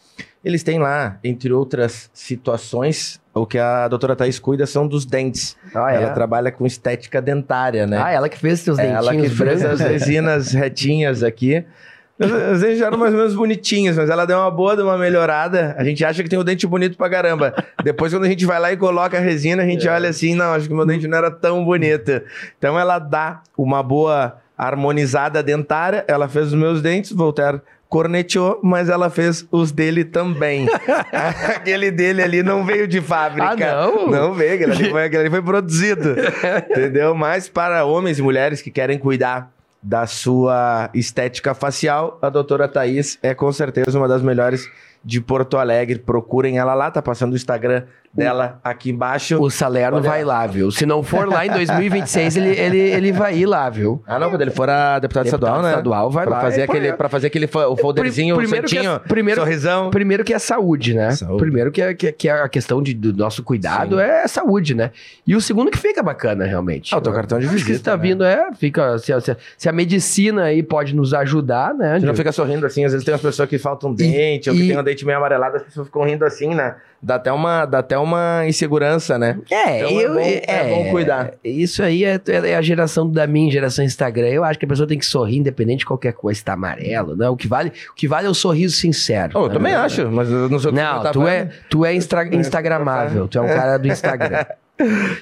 [SPEAKER 4] Eles têm lá, entre outras situações, o que a doutora Thaís cuida são dos dentes.
[SPEAKER 2] Ah,
[SPEAKER 4] Ela trabalha com estética dentária, né?
[SPEAKER 2] Ah, ela que fez seus
[SPEAKER 4] É ela que
[SPEAKER 2] dentinhos
[SPEAKER 4] fez as resinas (laughs) retinhas aqui. Os dentes já eram mais ou menos bonitinhos, mas ela deu uma boa, deu uma melhorada. A gente acha que tem o dente bonito pra caramba. Depois, quando a gente vai lá e coloca a resina, a gente
[SPEAKER 2] É.
[SPEAKER 4] olha assim, não, acho que meu dente não era tão bonito. Então ela dá uma boa harmonizada dentária. Ela fez os meus dentes, Voltaire corneteou, mas ela fez os dele também. (laughs) (laughs) Aquele dele ali não veio de fábrica.
[SPEAKER 2] Ah, não?
[SPEAKER 4] Não veio, aquele ali foi, aquele ali foi produzido. (laughs) entendeu? Mas para homens e mulheres que querem cuidar da sua estética facial, a doutora Thaís é com certeza uma das melhores de Porto Alegre. Procurem ela lá, tá passando o Instagram dela aqui embaixo.
[SPEAKER 2] O Salerno
[SPEAKER 4] Olha.
[SPEAKER 2] vai lá, viu? Se não for lá em 2026, ele, ele, ele vai ir lá, viu?
[SPEAKER 4] Ah, não, quando ele for a deputado,
[SPEAKER 2] Deputado
[SPEAKER 4] estadual, né?
[SPEAKER 2] estadual, vai
[SPEAKER 4] pra
[SPEAKER 2] lá.
[SPEAKER 4] Fazer
[SPEAKER 2] É,
[SPEAKER 4] aquele, pra fazer aquele fo- o folderzinho, o
[SPEAKER 2] primeiro que é-
[SPEAKER 4] santinho,
[SPEAKER 2] primeiro-
[SPEAKER 4] sorrisão.
[SPEAKER 2] Primeiro que é saúde, né?
[SPEAKER 4] Saúde.
[SPEAKER 2] Primeiro que é, que, é- que é a questão de, do nosso cuidado
[SPEAKER 4] Sim.
[SPEAKER 2] é saúde, né? E o segundo que fica bacana, realmente.
[SPEAKER 4] Ah, o teu cartão de
[SPEAKER 2] Acho que
[SPEAKER 4] visita,
[SPEAKER 2] se tá
[SPEAKER 4] né?
[SPEAKER 2] vindo, é, fica... Se, a- se a- se a medicina aí pode nos ajudar, né?
[SPEAKER 4] A gente não fica sorrindo assim, às vezes tem umas pessoas que faltam dente, ou que
[SPEAKER 2] e-
[SPEAKER 4] tem um dente meio amarelado, as pessoas ficam rindo assim, né? Dá até uma, dá até uma insegurança, né?
[SPEAKER 2] É,
[SPEAKER 4] Então é
[SPEAKER 2] eu,
[SPEAKER 4] bom- é bom cuidar.
[SPEAKER 2] Isso aí é, é a geração da minha geração Instagram. Eu acho que a pessoa tem que sorrir independente de qualquer coisa, tá amarelo, né? O que vale, o que vale é o sorriso sincero.
[SPEAKER 4] Oh, eu também acho, mas eu não sei o que
[SPEAKER 2] Não,
[SPEAKER 4] tá
[SPEAKER 2] tu é, tu é instra- instagramável, tu é um cara do Instagram. (laughs)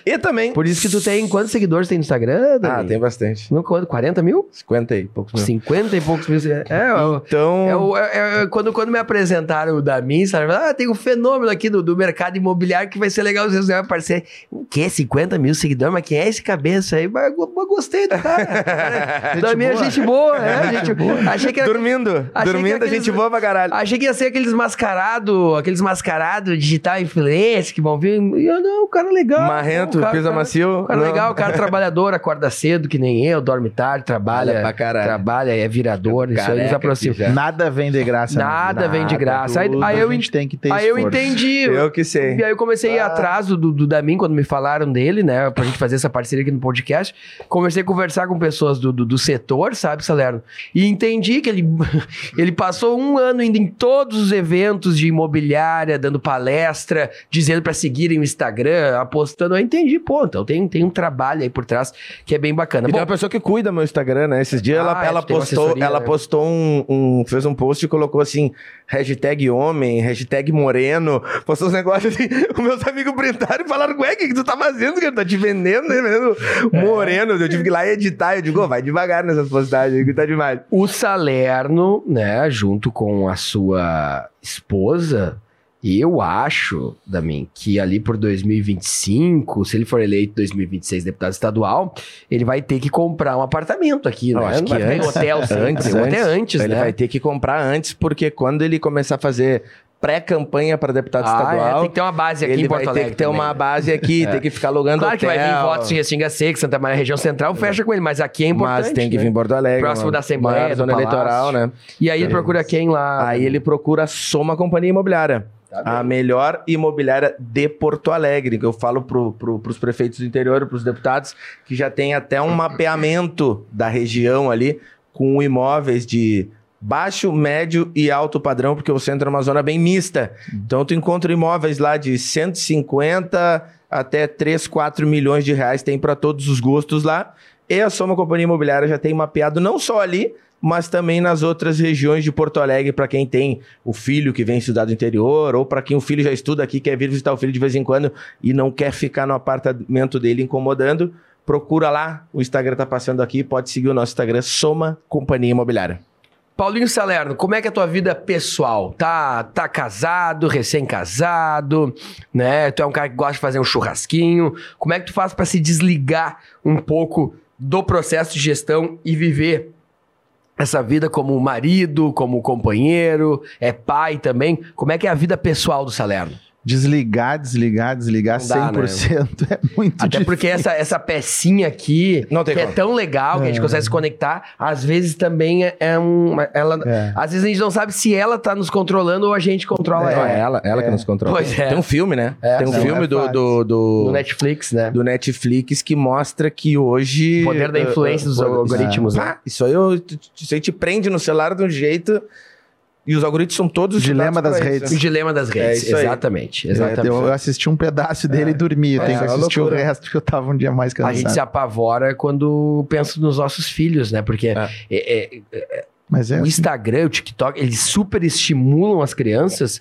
[SPEAKER 4] E também.
[SPEAKER 2] Por isso que tu tem, quantos seguidores tem no Instagram? Dani?
[SPEAKER 4] Ah, tem bastante.
[SPEAKER 2] Quanto? 40 mil?
[SPEAKER 4] 50 e poucos mil.
[SPEAKER 2] 50 e poucos mil. É, é, o-
[SPEAKER 4] Então.
[SPEAKER 2] é, o- é- é- quando, quando me apresentaram o da mim, sabe? Ah, tem um fenômeno aqui do, do mercado imobiliário que vai ser legal vocês vai aparecer. O quê? 50 mil seguidores? Mas quem é esse cabeça aí? Mas eu, eu gostei do cara. (laughs) da minha
[SPEAKER 3] boa.
[SPEAKER 2] gente boa, é, (laughs) gente boa. Achei que era
[SPEAKER 4] Dormindo.
[SPEAKER 2] Achei que
[SPEAKER 4] Dormindo, a
[SPEAKER 2] aqueles-
[SPEAKER 4] gente boa pra caralho.
[SPEAKER 2] Achei que ia ser aqueles mascarado, aqueles mascarado digital influencer que vão vir. E eu, não, o cara legal.
[SPEAKER 4] Marrento,
[SPEAKER 2] o cara,
[SPEAKER 4] pisa
[SPEAKER 2] cara-
[SPEAKER 4] macio.
[SPEAKER 2] cara
[SPEAKER 4] Não.
[SPEAKER 2] legal, o cara (laughs) trabalhador, acorda cedo, que nem eu, dorme tarde, trabalha.
[SPEAKER 4] Olha pra caralho.
[SPEAKER 2] Trabalha, é virador, isso aí nos aproxima.
[SPEAKER 3] Nada vem de graça. na
[SPEAKER 2] Nada
[SPEAKER 3] vida.
[SPEAKER 2] vem de graça. Aí-
[SPEAKER 3] Tudo
[SPEAKER 2] aí eu
[SPEAKER 3] a gente tem que ter
[SPEAKER 2] Aí eu
[SPEAKER 3] esforço.
[SPEAKER 2] entendi.
[SPEAKER 4] Eu que sei.
[SPEAKER 2] E aí eu comecei a ir
[SPEAKER 4] Ah.
[SPEAKER 2] atrás do, do Damin, quando me falaram dele, né? Pra gente fazer essa parceria aqui no podcast. Comecei a conversar com pessoas do, do, do setor, sabe, Salerno? E entendi que ele, (laughs) ele passou um ano indo em todos os eventos de imobiliária, dando palestra, dizendo pra seguirem o Instagram, apostando. Eu entendi, pô, então tem, tem um trabalho aí por trás que é bem bacana.
[SPEAKER 4] E tem
[SPEAKER 2] Bom,
[SPEAKER 4] uma pessoa que cuida meu Instagram, né? Esses dias
[SPEAKER 2] Ah,
[SPEAKER 4] ela,
[SPEAKER 2] é,
[SPEAKER 4] ela
[SPEAKER 2] tem uma
[SPEAKER 4] postou, ela
[SPEAKER 2] né?
[SPEAKER 4] postou um, um- fez um post e colocou assim, hashtag homem, hashtag moreno, postou uns negócios assim, (laughs) os meus amigos brincaram e falaram, ué, o que, que tu tá fazendo, cara? Tá te vendendo, né? Vendendo moreno. Eu tive que ir lá editar, eu digo, ô, vai devagar nessas postagens, que tá demais.
[SPEAKER 2] O Salerno, né, junto com a sua esposa, eu acho, Damin, que ali por 2025, se ele for eleito em 2026 deputado estadual, ele vai ter que comprar um apartamento aqui, né?
[SPEAKER 4] acho
[SPEAKER 2] Não
[SPEAKER 4] que
[SPEAKER 2] vai
[SPEAKER 4] antes,
[SPEAKER 2] hotel
[SPEAKER 4] antes,
[SPEAKER 2] ou até
[SPEAKER 4] antes.
[SPEAKER 2] antes,
[SPEAKER 4] ele
[SPEAKER 2] né?
[SPEAKER 4] vai ter que comprar antes, porque quando ele começar a fazer pré-campanha para deputado
[SPEAKER 2] Ah, é,
[SPEAKER 4] estadual,
[SPEAKER 2] tem que ter uma base aqui
[SPEAKER 4] ele
[SPEAKER 2] em
[SPEAKER 4] vai
[SPEAKER 2] Porto
[SPEAKER 4] ter que ter
[SPEAKER 2] também,
[SPEAKER 4] uma
[SPEAKER 2] né?
[SPEAKER 4] base aqui, (laughs) tem que ficar alugando
[SPEAKER 2] Claro que vai vir
[SPEAKER 4] hotel.
[SPEAKER 2] votos em Restinga Seca, Santa Maria, região central, fecha com ele, mas aqui é importante.
[SPEAKER 4] Mas tem que
[SPEAKER 2] né?
[SPEAKER 4] vir em Porto Alegre.
[SPEAKER 2] Próximo
[SPEAKER 4] uma
[SPEAKER 2] da Assembleia,
[SPEAKER 4] zona
[SPEAKER 2] Palácio.
[SPEAKER 4] eleitoral, né?
[SPEAKER 2] E aí ele procura quem lá?
[SPEAKER 4] Aí ele procura a Soma Companhia Imobiliária.
[SPEAKER 2] Tá
[SPEAKER 4] a melhor imobiliária de Porto Alegre, eu falo pro, pro, pros prefeitos do interior, pros deputados, que já tem até um mapeamento da região ali, com imóveis de baixo, médio e alto padrão, porque o centro é uma zona bem mista. Então tu encontra imóveis lá de 150 até 3, 4 milhões de reais, tem para todos os gostos lá. E a Soma Companhia Imobiliária já tem mapeado não só ali, mas também nas outras regiões de Porto Alegre, para quem tem o filho que vem estudar do interior, ou para quem o filho já estuda aqui, quer vir visitar o filho de vez em quando e não quer ficar no apartamento dele incomodando, procura lá, o Instagram tá passando aqui, pode seguir o nosso Instagram, Soma Companhia Imobiliária.
[SPEAKER 2] Paulinho Salerno, como é que é a tua vida pessoal? Tá, tá casado, recém-casado, né? Tu é um cara que gosta de fazer um churrasquinho. Como é que tu faz pra se desligar um pouco do processo de gestão e viver essa vida como marido, como companheiro, é pai também? Como é que é a vida pessoal do Salerno?
[SPEAKER 3] Desligar, desligar, desligar
[SPEAKER 2] Não dá,
[SPEAKER 3] 100% é muito
[SPEAKER 2] Até porque essa, essa pecinha aqui,
[SPEAKER 4] Não tem
[SPEAKER 2] que é
[SPEAKER 4] como.
[SPEAKER 2] tão legal, que a gente consegue se conectar, às vezes também é, é um. Ela,
[SPEAKER 3] É.
[SPEAKER 2] Às vezes a gente não sabe se ela tá nos controlando ou a gente controla
[SPEAKER 4] Não,
[SPEAKER 2] ela.
[SPEAKER 4] é ela, ela que nos controla.
[SPEAKER 2] Pois é.
[SPEAKER 4] Tem um filme, né?
[SPEAKER 2] É,
[SPEAKER 4] Tem um
[SPEAKER 2] não
[SPEAKER 4] filme
[SPEAKER 3] é
[SPEAKER 4] do, do, do,
[SPEAKER 2] No Netflix, né?
[SPEAKER 4] do Netflix que mostra que hoje.
[SPEAKER 2] O poder da
[SPEAKER 4] eh,
[SPEAKER 2] influência
[SPEAKER 4] eh,
[SPEAKER 2] dos
[SPEAKER 4] pode-
[SPEAKER 2] algoritmos, né?
[SPEAKER 4] Ah, isso aí eu, isso aí te prende no celular de um jeito. E os algoritmos são todos.
[SPEAKER 3] Dilema das redes.
[SPEAKER 2] O dilema das redes.
[SPEAKER 4] É aí.
[SPEAKER 2] exatamente.
[SPEAKER 3] É,
[SPEAKER 2] Exatamente.
[SPEAKER 3] eu assisti um pedaço dele e dormi. Eu
[SPEAKER 4] É,
[SPEAKER 3] tenho que
[SPEAKER 4] é uma
[SPEAKER 3] assistir o
[SPEAKER 4] loucura.
[SPEAKER 3] resto que eu tava um dia mais
[SPEAKER 2] a
[SPEAKER 3] cansado.
[SPEAKER 2] gente se apavora quando pensa nos nossos filhos, né? Porque
[SPEAKER 4] É.
[SPEAKER 2] é- é-
[SPEAKER 3] Mas é
[SPEAKER 2] o
[SPEAKER 3] assim.
[SPEAKER 2] Instagram, o TikTok, eles super estimulam as crianças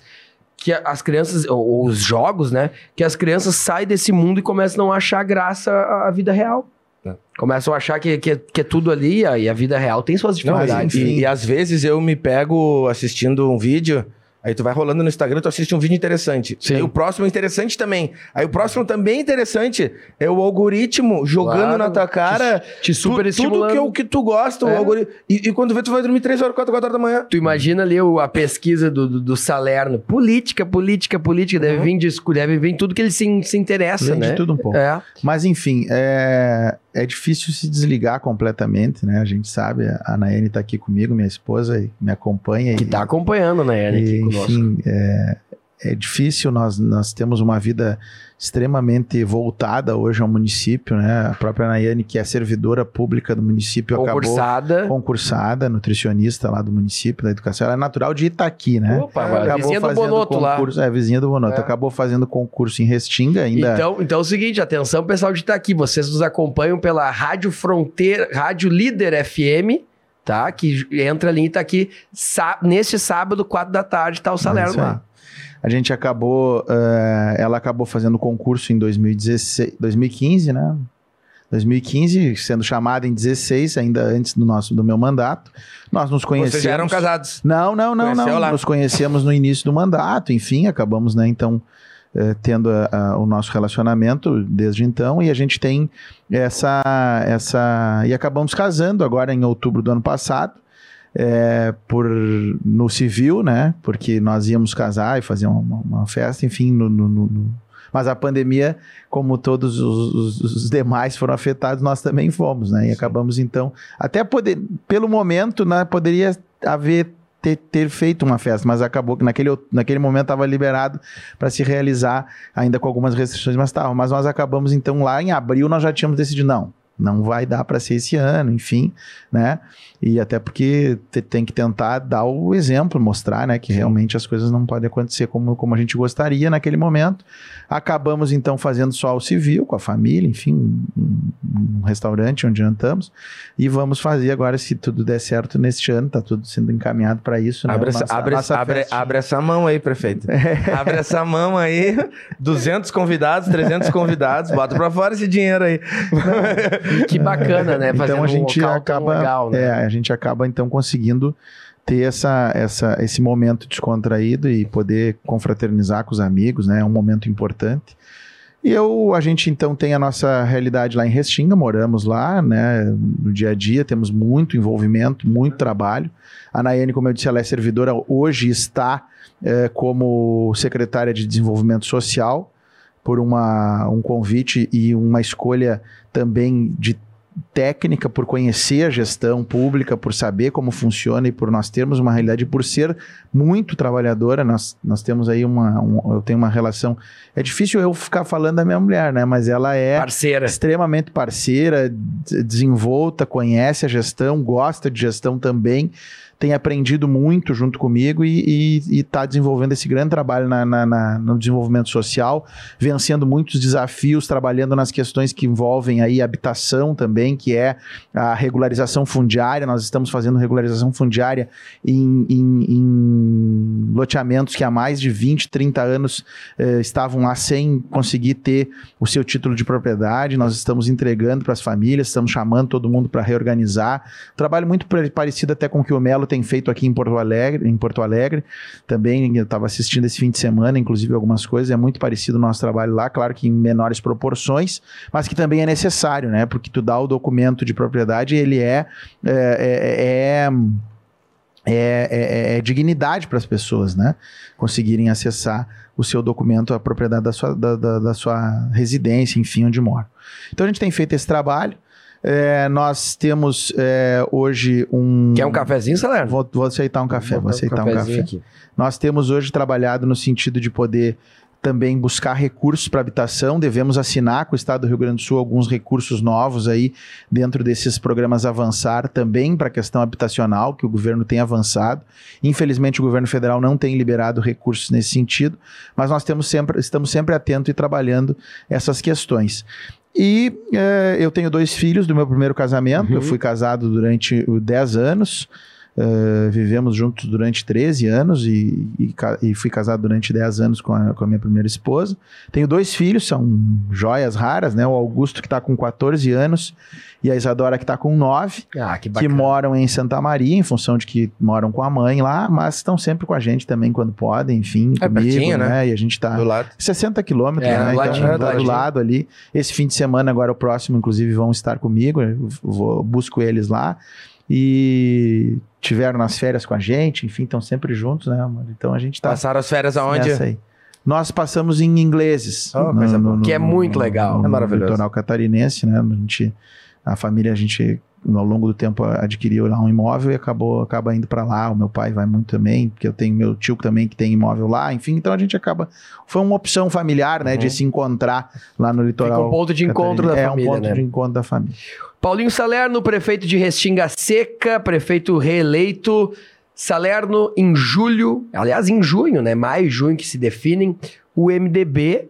[SPEAKER 2] que a- as crianças, ou, ou os jogos, né? Que as crianças saem desse mundo e começam a não achar graça à vida real.
[SPEAKER 4] É.
[SPEAKER 2] Começam a achar que, que, que é tudo ali e a, e a vida real tem suas
[SPEAKER 4] Não,
[SPEAKER 2] dificuldades.
[SPEAKER 4] e,
[SPEAKER 3] enfim.
[SPEAKER 4] e às vezes eu me pego assistindo um vídeo. Aí tu vai rolando no Instagram, tu assiste um vídeo interessante.
[SPEAKER 2] Sim.
[SPEAKER 4] Aí o próximo é interessante também. Aí o próximo também é interessante. É o algoritmo jogando
[SPEAKER 2] Claro.
[SPEAKER 4] na tua cara
[SPEAKER 2] Te super
[SPEAKER 4] tu- tudo que, o que tu gosta,
[SPEAKER 2] É.
[SPEAKER 4] o algoritmo. E, e quando vê, tu vai dormir 3 horas, 4, 4 horas da manhã.
[SPEAKER 2] Tu imagina ali o- a pesquisa do, do, do Salerno. Política, política, política. Deve, vir de, deve vir tudo que ele se, se interessa,
[SPEAKER 3] Vem de
[SPEAKER 2] né?
[SPEAKER 3] tudo um pouco.
[SPEAKER 2] É.
[SPEAKER 3] Mas enfim, é, é difícil se desligar completamente, né? A gente sabe, a Naene tá aqui comigo, minha esposa, e me acompanha.
[SPEAKER 2] Que
[SPEAKER 3] e,
[SPEAKER 2] tá acompanhando, Ana, aqui
[SPEAKER 3] e,
[SPEAKER 2] conosco.
[SPEAKER 3] enfim, é, é difícil, nós, nós temos uma vida extremamente voltada hoje ao município, né? A própria Nayane, que é servidora pública do município,
[SPEAKER 2] Concursada.
[SPEAKER 3] acabou concursada, nutricionista lá do município da educação. Ela é natural de Itaqui, né?
[SPEAKER 2] Opa, acabou vizinha do Bonoto lá.
[SPEAKER 3] concurso, É, vizinha do Bonoto.
[SPEAKER 2] É.
[SPEAKER 3] Acabou fazendo concurso em Restinga ainda.
[SPEAKER 2] Então, então é o seguinte, atenção pessoal de Itaqui, vocês nos acompanham pela Rádio Fronteira, Rádio Líder FM, tá? Que entra ali em Itaqui, sá, neste sábado, 4 da tarde, tá o Salerno
[SPEAKER 3] isso aí.
[SPEAKER 2] lá.
[SPEAKER 3] A gente acabou, eh, ela acabou fazendo concurso em 2016, 2015, né? 2015, sendo chamada em 16, ainda antes do nosso do meu mandato. Nós nos conhecemos.
[SPEAKER 2] Vocês já eram casados.
[SPEAKER 3] Não, não, não,
[SPEAKER 2] Conheceu
[SPEAKER 3] não.
[SPEAKER 2] lá.
[SPEAKER 3] Nos conhecemos no início do mandato, enfim, acabamos, né, então, eh, tendo a- a- o nosso relacionamento desde então, e a gente tem essa, essa. E acabamos casando agora em outubro do ano passado. Eh, por no civil, né? Porque nós íamos casar e fazer uma, uma festa, enfim, no, no- no- mas a pandemia, como todos os, os- demais foram afetados, nós também fomos, né? E acabamos então, até poder, pelo momento, né, poderia haver ter, ter feito uma festa, mas acabou que naquele, naquele momento estava liberado para se realizar, ainda com algumas restrições, mas estava. Mas nós acabamos então lá em abril, nós já tínhamos decidido não. Não vai dar para ser esse ano, enfim, né? E até porque te- tem que tentar dar o exemplo, mostrar, né, que realmente as coisas não podem acontecer como, como a gente gostaria naquele momento. Acabamos então fazendo só o civil com a família, enfim, um, um restaurante onde jantamos e vamos fazer agora se tudo der certo neste ano, tá tudo sendo encaminhado para isso, né?
[SPEAKER 4] Abre, essa,
[SPEAKER 3] Nossa-
[SPEAKER 4] abre,
[SPEAKER 3] nossa
[SPEAKER 4] abre, abre essa mão aí, prefeito. (laughs) Abre essa mão aí. 200 convidados, 300 convidados. Bota pra fora esse dinheiro aí.
[SPEAKER 2] Que bacana, né? Fazer
[SPEAKER 3] então a gente
[SPEAKER 2] local tão
[SPEAKER 3] acaba,
[SPEAKER 2] legal, né?
[SPEAKER 3] é, a gente acaba então conseguindo ter essa, essa, esse momento descontraído e poder confraternizar com os amigos, né? É um momento importante. E eu, a gente então tem a nossa realidade lá em Restinga, moramos lá, né? No dia a dia temos muito envolvimento, muito trabalho. A Nayane, como eu disse, ela é servidora, hoje está eh, como secretária de Desenvolvimento Social por uma, um convite e uma escolha também de técnica, por conhecer a gestão pública, por saber como funciona e por nós termos uma realidade, por ser muito trabalhadora, nós, nós temos aí uma, um- eu tenho uma relação, é difícil eu ficar falando da minha mulher, né, mas ela é
[SPEAKER 2] Parceira.
[SPEAKER 3] extremamente parceira, des- desenvolta, conhece a gestão, gosta de gestão também, tem aprendido muito junto comigo e está desenvolvendo esse grande trabalho na- na- na- no desenvolvimento social, vencendo muitos desafios, trabalhando nas questões que envolvem aí habitação também, que é a regularização fundiária. Nós estamos fazendo regularização fundiária em, em- em loteamentos que há mais de 20, 30 anos eh, estavam lá sem conseguir ter o seu título de propriedade. Nós estamos entregando para as famílias, estamos chamando todo mundo para reorganizar. Trabalho muito parecido até com o que o Melo tem feito aqui em Porto Alegre, em Porto Alegre. Também eu estava assistindo esse fim de semana, inclusive algumas coisas. É muito parecido o nosso trabalho lá, claro que em menores proporções, mas que também é necessário, né? Porque tu dá o documento de propriedade, ele é, é, é- é- é- é dignidade para as pessoas, né? Conseguirem acessar o seu documento, a propriedade da sua, da, da- da sua residência, enfim, onde mora. Então a gente tem feito esse trabalho. É, nós temos é, hoje um.
[SPEAKER 2] Quer um cafezinho, Salerno?
[SPEAKER 3] Vou, vou aceitar um café, vou
[SPEAKER 2] botar
[SPEAKER 3] aceitar um
[SPEAKER 2] cafezinho
[SPEAKER 3] café.
[SPEAKER 2] aqui.
[SPEAKER 3] Nós temos hoje trabalhado no sentido de poder também buscar recursos para habitação. Devemos assinar com o Estado do Rio Grande do Sul alguns recursos novos aí dentro desses programas avançar também para a questão habitacional que o governo tem avançado. Infelizmente o governo federal não tem liberado recursos nesse sentido, mas nós temos sempre, estamos sempre atentos e trabalhando essas questões. E eh, eu tenho dois filhos do meu primeiro casamento.
[SPEAKER 2] Uhum.
[SPEAKER 3] Eu fui casado durante uh, 10 anos. Eh, vivemos juntos durante 13 anos e, e e fui casado durante 10 anos com a, com a minha primeira esposa. Tenho dois filhos, são joias raras, né? O Augusto, que está com 14 anos, e a Isadora, que está com 9
[SPEAKER 2] Ah, que
[SPEAKER 3] que moram em Santa Maria, em função de que moram com a mãe lá, mas estão sempre com a gente também quando podem, enfim,
[SPEAKER 4] É
[SPEAKER 3] comigo,
[SPEAKER 4] pertinho, né?
[SPEAKER 3] E a gente tá
[SPEAKER 4] Do lado.
[SPEAKER 3] 60 quilômetros,
[SPEAKER 2] É,
[SPEAKER 3] né?
[SPEAKER 2] do ladinho,
[SPEAKER 3] então,
[SPEAKER 2] do
[SPEAKER 3] tá
[SPEAKER 2] ladinho.
[SPEAKER 3] lado ali. Esse fim de semana, agora o próximo, inclusive, vão estar comigo. Eu vou, busco eles lá. E tiveram nas férias com a gente, enfim, estão sempre juntos, né? Então a gente tá
[SPEAKER 4] Passaram as férias aonde?
[SPEAKER 3] Nós passamos em ingleses.
[SPEAKER 4] Oh, coisa boa.
[SPEAKER 2] Que é muito legal.
[SPEAKER 4] É maravilhoso.
[SPEAKER 3] No litoral catarinense, né? A, gente, a família, a gente ao longo do tempo adquiriu lá um imóvel e acabou acaba indo para lá. O meu pai vai muito também, porque eu tenho meu tio também que tem imóvel lá. Enfim, então a gente acaba foi uma opção familiar, né, uhum. de se encontrar lá no litoral. Fica
[SPEAKER 2] um ponto de encontro da
[SPEAKER 3] é
[SPEAKER 2] família,
[SPEAKER 3] É um ponto
[SPEAKER 2] né?
[SPEAKER 3] de encontro da família.
[SPEAKER 2] Paulinho Salerno, prefeito de Restinga Seca, prefeito reeleito. Salerno, em julho, aliás, em junho, né? Maio e junho que se definem, o MDB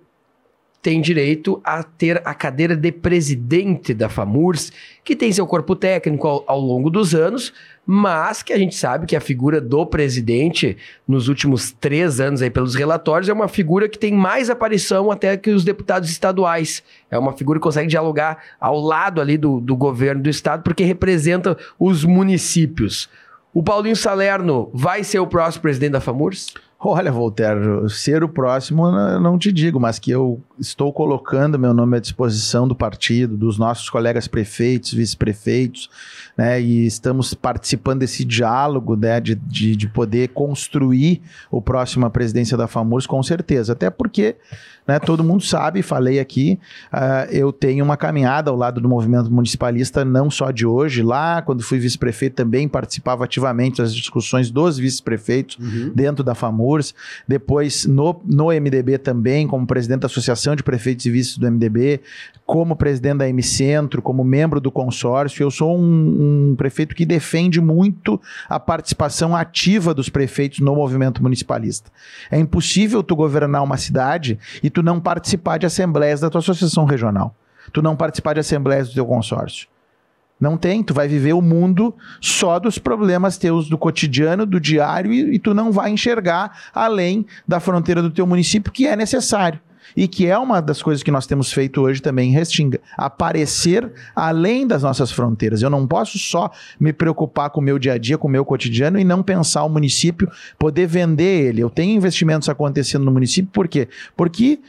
[SPEAKER 2] tem direito a ter a cadeira de presidente da FAMURS, que tem seu corpo técnico ao, ao, longo dos anos, mas que a gente sabe que a figura do presidente, nos últimos três anos aí pelos relatórios, é uma figura que tem mais aparição até que os deputados estaduais. É uma figura que consegue dialogar ao lado ali do, do governo do estado, porque representa os municípios. O Paulinho Salerno vai ser o próximo presidente da FAMURS?
[SPEAKER 3] Olha, Voltaire, ser o próximo não te digo, mas que eu estou colocando meu nome à disposição do partido, dos nossos colegas prefeitos, vice-prefeitos, né, e estamos participando desse diálogo né, de, de, de poder construir o próximo presidência da FAMURS, com certeza. Até porque né, todo mundo sabe, falei aqui, uh, eu tenho uma caminhada ao lado do movimento municipalista, não só de hoje, lá quando fui vice-prefeito também participava ativamente das discussões dos vice-prefeitos uhum. dentro da FAMURS, depois no, no MDB também, como presidente da Associação de Prefeitos e Vices do MDB, como presidente da M Centro, como membro do consórcio, eu sou um, um prefeito que defende muito a participação ativa dos prefeitos no movimento municipalista. É impossível tu governar uma cidade e tu não participar de assembleias da tua associação regional. Tu não participar de assembleias do teu consórcio. Não tem, tu vai viver o mundo só dos problemas teus do cotidiano, do diário, e, e tu não vai enxergar além da fronteira do teu município, que é necessário e que é uma das coisas que nós temos feito hoje também em Restinga, aparecer além das nossas fronteiras. Eu não posso só me preocupar com o meu dia a dia, com o meu cotidiano e não pensar o município, poder vender ele. Eu tenho investimentos acontecendo no município, por quê? Porque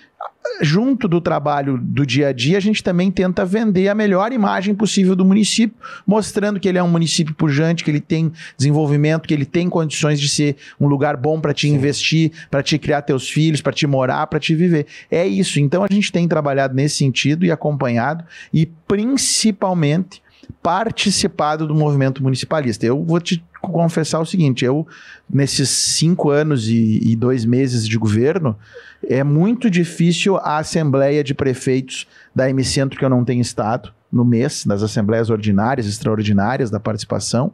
[SPEAKER 3] junto do trabalho do dia a dia, a gente também tenta vender a melhor imagem possível do município, mostrando que ele é um município pujante, que ele tem desenvolvimento, que ele tem condições de ser um lugar bom para te Sim. investir, para te criar teus filhos, para te morar, para te viver. É isso. Então a gente tem trabalhado nesse sentido e acompanhado e principalmente participado do movimento municipalista. Eu vou te confessar o seguinte: eu, nesses cinco anos e, e, dois meses de governo, é muito difícil a Assembleia de Prefeitos da M Centro, que eu não tenho estado, no mês, das assembleias ordinárias, extraordinárias da participação,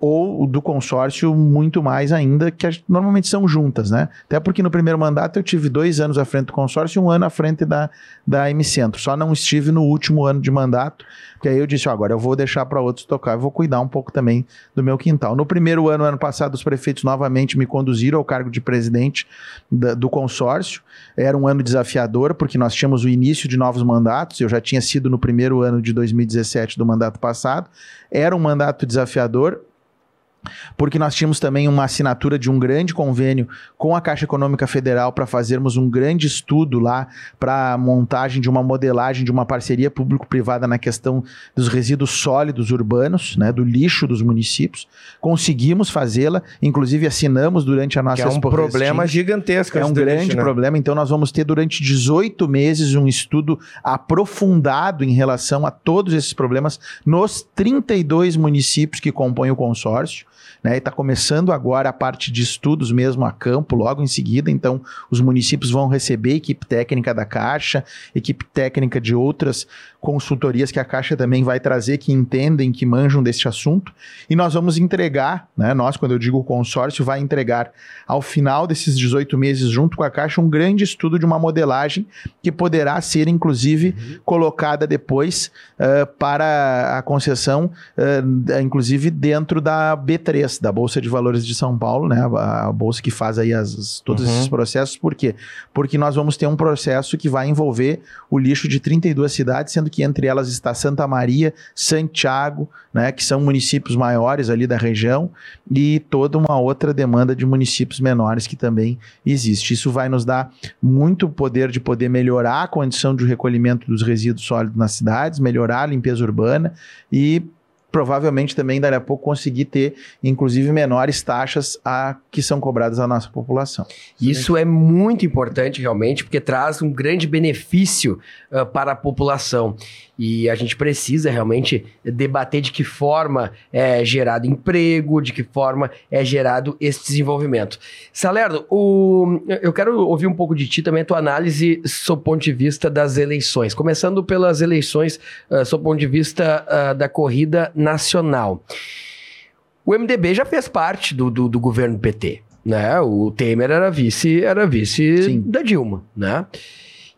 [SPEAKER 3] ou do consórcio muito mais ainda, que normalmente são juntas, né? Até porque no primeiro mandato eu tive dois anos à frente do consórcio e um ano à frente da, da M Centro. Só não estive no último ano de mandato, porque aí eu disse, oh, agora eu vou deixar para outros tocar, eu vou cuidar um pouco também do meu quintal. No primeiro ano, ano passado, os prefeitos novamente me conduziram ao cargo de presidente da, do consórcio. Era um ano desafiador, porque nós tínhamos o início de novos mandatos, eu já tinha sido no primeiro ano de 2017 do mandato passado. Era um mandato desafiador, porque nós tínhamos também uma assinatura de um grande convênio com a Caixa Econômica Federal para fazermos um grande estudo lá para a montagem de uma modelagem de uma parceria público-privada na questão dos resíduos sólidos urbanos, né, do lixo dos municípios. Conseguimos fazê-la, inclusive assinamos durante a nossa
[SPEAKER 4] que é um problema gigantesco.
[SPEAKER 3] É um grande lixo, né? problema. Então nós vamos ter durante 18 meses um estudo aprofundado em relação a todos esses problemas nos 32 municípios que compõem o consórcio né? Está começando agora a parte de estudos mesmo a campo, logo em seguida. Então, os municípios vão receber equipe técnica da Caixa, equipe técnica de outras consultorias que a Caixa também vai trazer, que entendem, que manjam deste assunto. E nós vamos entregar, né? Nós, quando eu digo consórcio, vai entregar ao final desses 18 meses, junto com a Caixa, um grande estudo de uma modelagem que poderá ser, inclusive, uhum. colocada depois uh, para a concessão, uh, inclusive dentro da B3 da Bolsa de Valores de São Paulo, né? A, a bolsa que faz aí as, todos uhum. esses processos. Por quê? Porque nós vamos ter um processo que vai envolver o lixo de 32 cidades, sendo que entre elas está Santa Maria, Santiago, né? Que são municípios maiores ali da região e toda uma outra demanda de municípios menores que também existe. Isso vai nos dar muito poder de poder melhorar a condição de recolhimento dos resíduos sólidos nas cidades, melhorar a limpeza urbana e provavelmente também daqui a pouco conseguir ter, inclusive, menores taxas a que são cobradas à nossa população.
[SPEAKER 2] Isso é muito importante realmente, porque traz um grande benefício uh, para a população. E a gente precisa realmente debater de que forma é gerado emprego, de que forma é gerado esse desenvolvimento. Salerno, o, eu quero ouvir um pouco de ti também, a tua análise sob ponto de vista das eleições. Começando pelas eleições, uh, sob ponto de vista uh, da corrida nacional. O MDB já fez parte do, do, do governo PT, né? O Temer era vice, era vice
[SPEAKER 3] Sim.
[SPEAKER 2] da Dilma, né?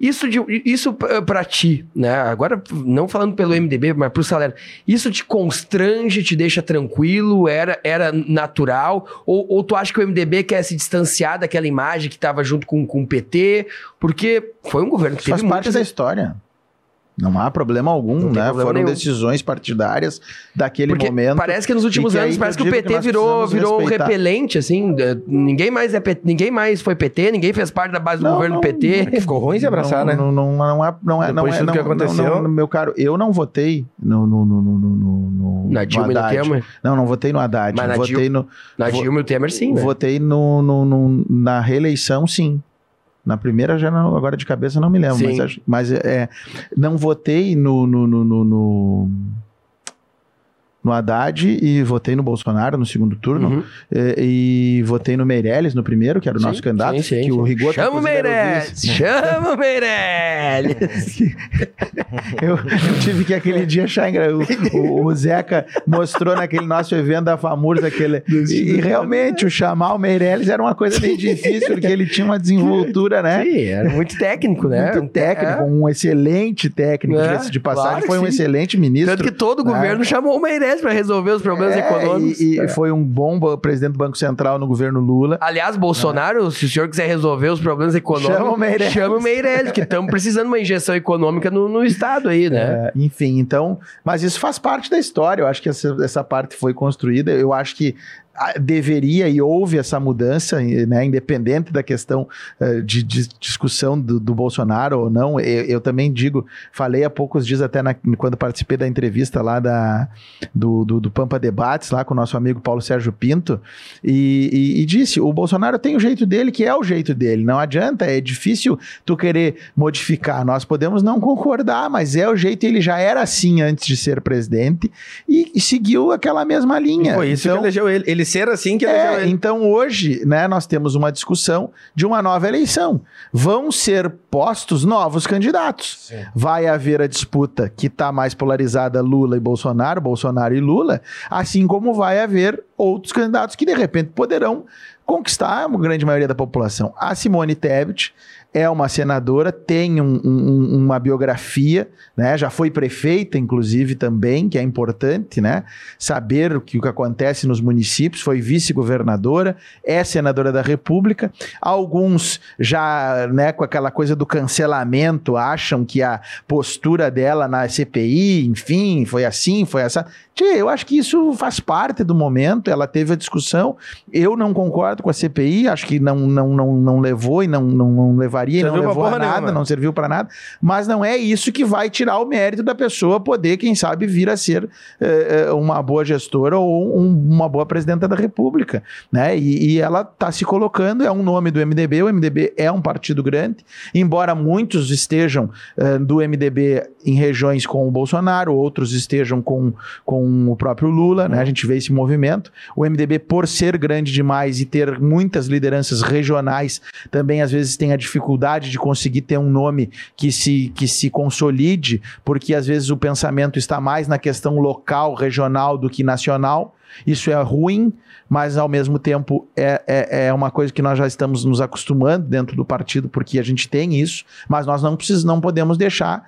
[SPEAKER 2] Isso, de, isso para ti, né? Agora, não falando pelo MDB, mas pro Salerno, isso te constrange, te deixa tranquilo? Era, era natural? Ou, ou tu acha que o MDB quer se distanciar daquela imagem que estava junto com, com o PT? Porque foi um governo que
[SPEAKER 3] Isso faz
[SPEAKER 2] teve
[SPEAKER 3] parte
[SPEAKER 2] muitas-
[SPEAKER 3] da história. Não há problema algum, né?
[SPEAKER 2] problema
[SPEAKER 3] Foram
[SPEAKER 2] nenhum.
[SPEAKER 3] decisões partidárias daquele
[SPEAKER 2] Porque
[SPEAKER 3] momento.
[SPEAKER 2] parece que nos últimos
[SPEAKER 3] que
[SPEAKER 2] anos
[SPEAKER 3] aí
[SPEAKER 2] parece que o PT
[SPEAKER 3] nós
[SPEAKER 2] virou, virou
[SPEAKER 3] respeitar.
[SPEAKER 2] repelente, assim. Ninguém mais, é ninguém mais foi PT, ninguém fez parte da base do
[SPEAKER 3] Não,
[SPEAKER 2] governo
[SPEAKER 3] não,
[SPEAKER 2] PT.
[SPEAKER 4] Que ficou ruim se abraçar,
[SPEAKER 3] não,
[SPEAKER 4] né?
[SPEAKER 3] Não, não, não é, não é, não é, não,
[SPEAKER 4] que aconteceu.
[SPEAKER 3] não, não, meu caro, eu não votei no, no, no, no, no, no,
[SPEAKER 2] Na
[SPEAKER 3] no
[SPEAKER 2] Dilma e no. Temer.
[SPEAKER 3] Não, não votei no Haddad.
[SPEAKER 2] Mas na
[SPEAKER 3] votei no,
[SPEAKER 2] Na Dilma e o Temer, sim, né?
[SPEAKER 3] votei no, no, no- na reeleição, sim. Na primeira já não, agora de cabeça não me lembro,
[SPEAKER 2] Sim.
[SPEAKER 3] mas, mas é, não votei no, no, no, no, no, Haddad e votei no Bolsonaro no segundo turno
[SPEAKER 2] Uhum.
[SPEAKER 3] e, e votei no Meirelles no primeiro, que era o
[SPEAKER 2] Sim,
[SPEAKER 3] nosso candidato,
[SPEAKER 2] sim, sim,
[SPEAKER 3] que o
[SPEAKER 2] sim.
[SPEAKER 3] Rigoto
[SPEAKER 2] Chama o Meirelles! Chama o (laughs) Meirelles!
[SPEAKER 3] Eu, eu tive que aquele dia achar o, o, o Zeca mostrou naquele nosso evento da FAMURS aquele. E, e realmente, o chamar o Meirelles era uma coisa meio difícil, porque ele tinha uma desenvoltura, né?
[SPEAKER 2] Sim, era muito técnico, né?
[SPEAKER 3] Muito técnico,
[SPEAKER 2] É.
[SPEAKER 3] um excelente técnico,
[SPEAKER 2] É,
[SPEAKER 3] de passagem,
[SPEAKER 2] claro
[SPEAKER 3] foi um excelente ministro.
[SPEAKER 2] Tanto que todo o governo chamou o Meirelles para resolver os problemas
[SPEAKER 3] É,
[SPEAKER 2] econômicos.
[SPEAKER 3] E, e foi um bom bo- presidente do Banco Central no governo Lula.
[SPEAKER 2] Aliás, Bolsonaro, se o senhor quiser resolver os problemas econômicos,
[SPEAKER 3] Chama o Meirelles.
[SPEAKER 2] chama o Meirelles, que estamos precisando de uma injeção econômica no, no Estado aí, né?
[SPEAKER 3] É, enfim, então, mas isso faz parte da história. Eu acho que essa, essa parte foi construída. Eu acho que deveria e houve essa mudança, né, independente da questão eh, de, de discussão do, do Bolsonaro ou não. Eu, eu também digo, falei há poucos dias até na- quando participei da entrevista lá da, do, do, do Pampa Debates, lá com o nosso amigo Paulo Sérgio Pinto, e, e- e disse, o Bolsonaro tem o jeito dele, que é o jeito dele. Não adianta, é difícil tu querer modificar. Nós podemos não concordar, mas é o jeito, ele já era assim antes de ser presidente e, e seguiu aquela mesma linha.
[SPEAKER 4] E foi isso
[SPEAKER 3] Então,
[SPEAKER 4] que elegeu ele. Ele ser assim que
[SPEAKER 3] é, então hoje, né, nós temos uma discussão de uma nova eleição. Vão ser postos novos candidatos. Vai haver a disputa que está mais polarizada Lula e Bolsonaro, Bolsonaro e Lula, assim como vai haver outros candidatos que de repente poderão conquistar a grande maioria da população. A Simone Tebet é uma senadora, tem um- um- uma biografia, né? Já foi prefeita, inclusive, também, que é importante, né? Saber o que, o que acontece nos municípios, foi vice-governadora, é senadora da República. Alguns já, né, com aquela coisa do cancelamento, acham que a postura dela na CPI, enfim, foi assim, foi essa. Tchê, eu acho que isso faz parte do momento, ela teve a discussão. Eu não concordo com a CPI, acho que não, não, não, não levou e não, não, não levaria e não
[SPEAKER 4] Serviu pra
[SPEAKER 3] levou a nada,
[SPEAKER 4] nenhuma.
[SPEAKER 3] não serviu para nada. Mas não é isso que vai tirar o mérito da pessoa poder, quem sabe, vir a ser eh, eh, uma boa gestora ou um- uma boa presidenta da República. Né? E, e ela está se colocando, é um nome do MDB, o MDB é um partido grande, embora muitos estejam eh, do MDB em regiões com o Bolsonaro, outros estejam com, com o próprio Lula, né? a gente vê esse movimento. O MDB, por ser grande demais e ter muitas lideranças regionais, também às vezes tem a dificuldade de conseguir ter um nome que se, que se consolide, porque às vezes o pensamento está mais na questão local, regional do que nacional. Isso é ruim, mas ao mesmo tempo é, é, é uma coisa que nós já estamos nos acostumando dentro do partido, porque a gente tem isso, mas nós não precisamos, não podemos deixar,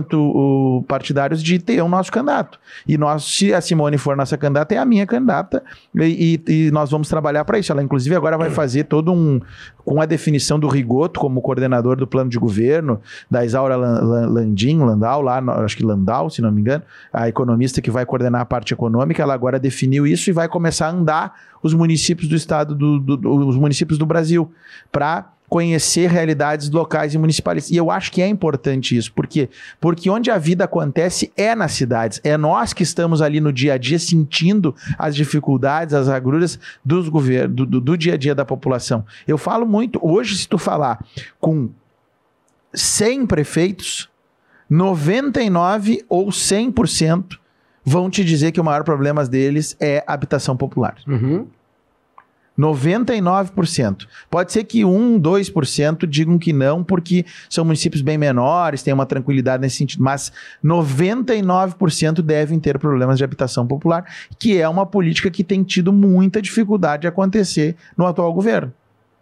[SPEAKER 3] enquanto partidários, de ter o nosso candidato. E nós, se a Simone for nossa candidata, é a minha candidata, e, e- e nós vamos trabalhar para isso. Ela, inclusive, agora vai fazer todo um. com a definição do Rigoto como coordenador do plano de governo, da Isaura Lan- Lan- Landim, Landau, lá, acho que Landau, se não me engano, a economista que vai coordenar a parte econômica, ela agora definiu isso e vai começar a andar os municípios do estado, do, do- do- os municípios do Brasil, para conhecer realidades locais e municipais. E eu acho que é importante isso. Por quê? Porque onde a vida acontece é nas cidades. É nós que estamos ali no dia a dia sentindo as dificuldades, as agruras dos governos, do, do- do dia a dia da população. Eu falo muito, hoje, se tu falar com 100 prefeitos, 99 ou 100% vão te dizer que o maior problema deles é habitação popular.
[SPEAKER 2] Uhum.
[SPEAKER 3] 99%. Pode ser que 1, 2% digam que não, porque são municípios bem menores, têm uma tranquilidade nesse sentido, mas 99% devem ter problemas de habitação popular, que é uma política que tem tido muita dificuldade de acontecer no atual governo.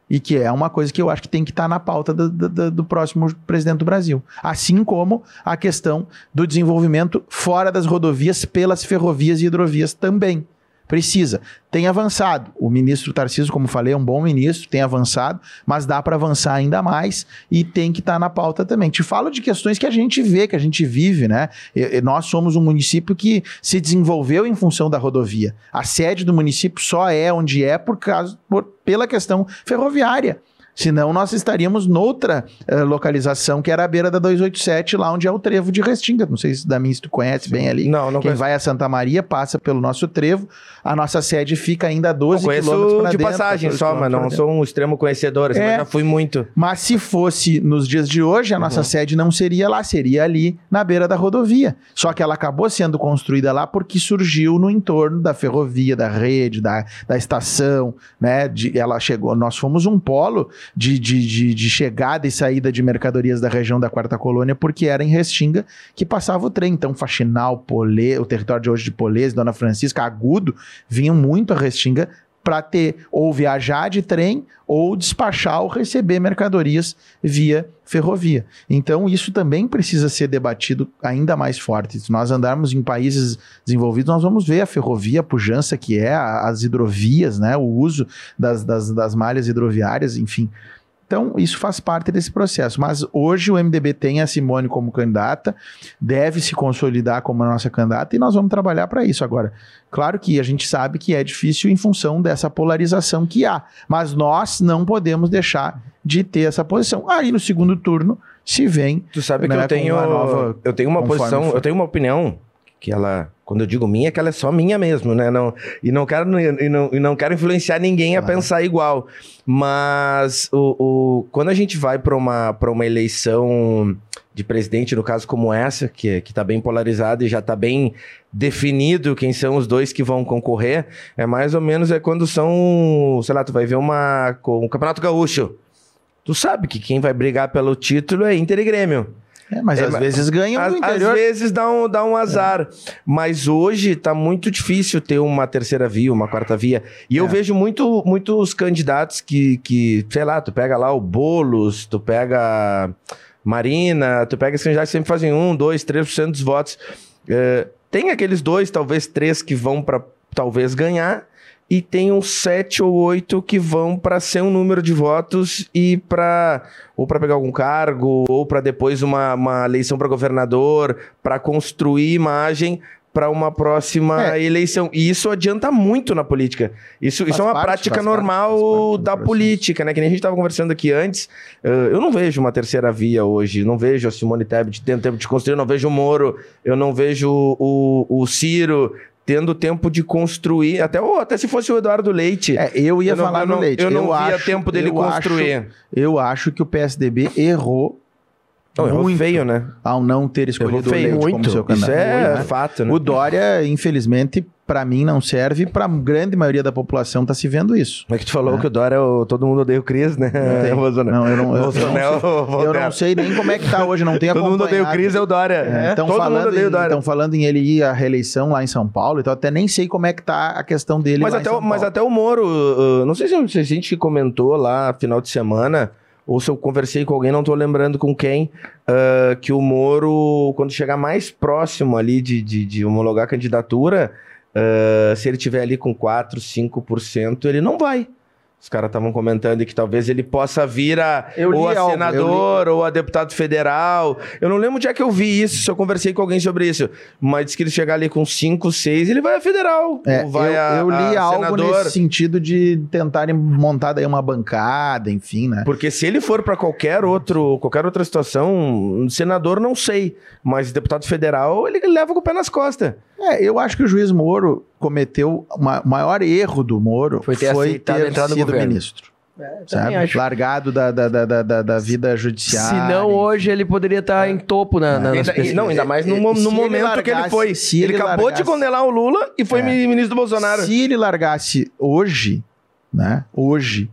[SPEAKER 3] E que é uma coisa que eu acho que tem que estar na pauta do, do, do, próximo presidente do Brasil. Assim como a questão do desenvolvimento fora das rodovias, pelas ferrovias e hidrovias também. Precisa. Tem avançado. O ministro Tarcísio, como falei, é um bom ministro, tem avançado, mas dá para avançar ainda mais e tem que estar tá na pauta também. Te falo de questões que a gente vê, que a gente vive, né? E, nós somos um município que se desenvolveu em função da rodovia. A sede do município só é onde é por causa, por, pela questão ferroviária. Senão nós estaríamos noutra uh, localização, que era a beira da 287, lá onde é o trevo de Restinga. Não sei se da se tu conhece Sim. bem ali.
[SPEAKER 4] Não, não
[SPEAKER 3] Quem
[SPEAKER 4] conheço.
[SPEAKER 3] vai a Santa Maria passa pelo nosso trevo. A nossa sede fica ainda a 12
[SPEAKER 4] quilômetros para de dentro, passagem só, mas não sou um extremo conhecedor, assim, é, mas já fui muito.
[SPEAKER 3] Mas se fosse nos dias de hoje, a nossa uhum. sede não seria lá, seria ali na beira da rodovia. Só que ela acabou sendo construída lá porque surgiu no entorno da ferrovia, da rede, da, da estação, né? De, ela chegou, nós fomos um polo de, de, de, de, chegada e saída de mercadorias da região da Quarta Colônia, porque era em Restinga que passava o trem. Então, Faxinal, Polê, o território de hoje de Polês, Dona Francisca, Agudo, vinham muito a Restinga para ter ou viajar de trem ou despachar ou receber mercadorias via ferrovia. Então, isso também precisa ser debatido ainda mais forte. Se nós andarmos em países desenvolvidos, nós vamos ver a ferrovia, a pujança que é, as hidrovias, né, o uso das, das, das malhas hidroviárias, enfim. Então, isso faz parte desse processo. Mas hoje o MDB tem a Simone como candidata, deve se consolidar como a nossa candidata e nós vamos trabalhar para isso. Agora, claro que a gente sabe que é difícil em função dessa polarização que há, mas nós não podemos deixar de ter essa posição. Aí no segundo turno se vem.
[SPEAKER 4] Tu sabe né, que eu tenho, nova, eu tenho uma posição, for. eu tenho uma opinião que ela, quando eu digo minha, é que ela é só minha mesmo, né? Não, e, não quero, e, não, e não quero influenciar ninguém a pensar igual. Mas o, o, quando a gente vai para uma, uma eleição de presidente, no caso como essa, que, que tá bem polarizada e já está bem definido quem são os dois que vão concorrer, é mais ou menos é quando são, sei lá, tu vai ver uma, um campeonato gaúcho. Tu sabe que quem vai brigar pelo título é Inter e Grêmio.
[SPEAKER 3] É, mas é, às vezes ganham
[SPEAKER 4] no interior. Às vezes dá um, dá um azar. É. Mas hoje tá muito difícil ter uma terceira via, uma quarta via. E eu é. vejo muito, muitos candidatos que, que, sei lá, tu pega lá o Bolos, tu pega Marina, tu pega esses candidatos que sempre fazem um, dois, três por cento dos votos. É, tem aqueles dois, talvez três, que vão para talvez ganhar e tem uns sete ou oito que vão para ser um número de votos e para ou para pegar algum cargo ou para depois uma, uma eleição para governador, para construir imagem para uma próxima é. eleição. E isso adianta muito na política. Isso, isso é uma parte, prática normal parte, da política, né? Que nem a gente estava conversando aqui antes. Uh, eu não vejo uma terceira via hoje. Não vejo a Simone Tebet tendo tempo de construir. Eu não vejo o Moro. Eu não vejo o, o Ciro tendo tempo de construir, até, ou até se fosse o Eduardo Leite.
[SPEAKER 3] É, eu ia eu falar
[SPEAKER 4] não,
[SPEAKER 3] no Leite.
[SPEAKER 4] Eu não
[SPEAKER 3] eu
[SPEAKER 4] via
[SPEAKER 3] acho,
[SPEAKER 4] tempo dele construir.
[SPEAKER 3] Acho, eu acho que o PSDB errou
[SPEAKER 4] não, errou muito feio, né?
[SPEAKER 3] Ao não ter escolhido feio, o Leite
[SPEAKER 4] muito.
[SPEAKER 3] como seu candidato.
[SPEAKER 4] Isso é né? fato, né?
[SPEAKER 3] O Dória, infelizmente, para mim não serve, para a grande maioria da população tá se vendo isso.
[SPEAKER 4] É que tu falou é. que o Dória, o, todo mundo odeia o Cris, né?
[SPEAKER 3] Não, (laughs) não, eu não, eu, eu, não, eu não sei nem como é que tá hoje, não tem
[SPEAKER 4] Todo mundo odeia o Cris, é o Dória.
[SPEAKER 3] É, é. todo mundo odeia o Dória. Estão falando em ele ir à reeleição lá em São Paulo, então até nem sei como é que tá a questão dele
[SPEAKER 4] mas até, Mas até o Moro, uh, não sei se a gente comentou lá final de semana, ou se eu conversei com alguém, não estou lembrando com quem, uh, que o Moro, quando chegar mais próximo ali de, de, de homologar a candidatura, Uh, se ele tiver ali com 4, 5%, ele não vai. Os caras estavam comentando que talvez ele possa vir a ou a algo, senador ou a deputado federal. Eu não lembro onde é que eu vi isso, se eu conversei com alguém sobre isso. Mas disse que ele chegar ali com 5, 6, ele vai a federal.
[SPEAKER 3] É,
[SPEAKER 4] vai
[SPEAKER 3] eu,
[SPEAKER 4] a,
[SPEAKER 3] eu li
[SPEAKER 4] a
[SPEAKER 3] algo
[SPEAKER 4] senador.
[SPEAKER 3] nesse sentido de tentarem montar daí uma bancada, enfim, né?
[SPEAKER 4] Porque se ele for para qualquer outro, qualquer outra situação, senador não sei, mas deputado federal, ele leva com o pé nas costas.
[SPEAKER 3] É, eu acho que o juiz Moro cometeu o maior erro do Moro
[SPEAKER 2] foi ter, foi ter sido
[SPEAKER 3] governo. ministro. sabe?
[SPEAKER 2] acho.
[SPEAKER 3] Largado da, da, da, da, da- da vida judiciária.
[SPEAKER 2] Se não, hoje ele poderia estar em topo na, na, nas
[SPEAKER 4] Ainda-
[SPEAKER 2] pesquisas.
[SPEAKER 4] não, ainda mais no,
[SPEAKER 3] Se
[SPEAKER 4] mo- no
[SPEAKER 3] ele
[SPEAKER 4] momento que ele
[SPEAKER 3] largasse-
[SPEAKER 4] foi.
[SPEAKER 3] se
[SPEAKER 4] ele,
[SPEAKER 3] ele
[SPEAKER 4] acabou de
[SPEAKER 3] largasse-
[SPEAKER 4] condenar o Lula e foi
[SPEAKER 3] É.
[SPEAKER 4] ministro do Bolsonaro.
[SPEAKER 3] Se ele largasse hoje, né? Hoje,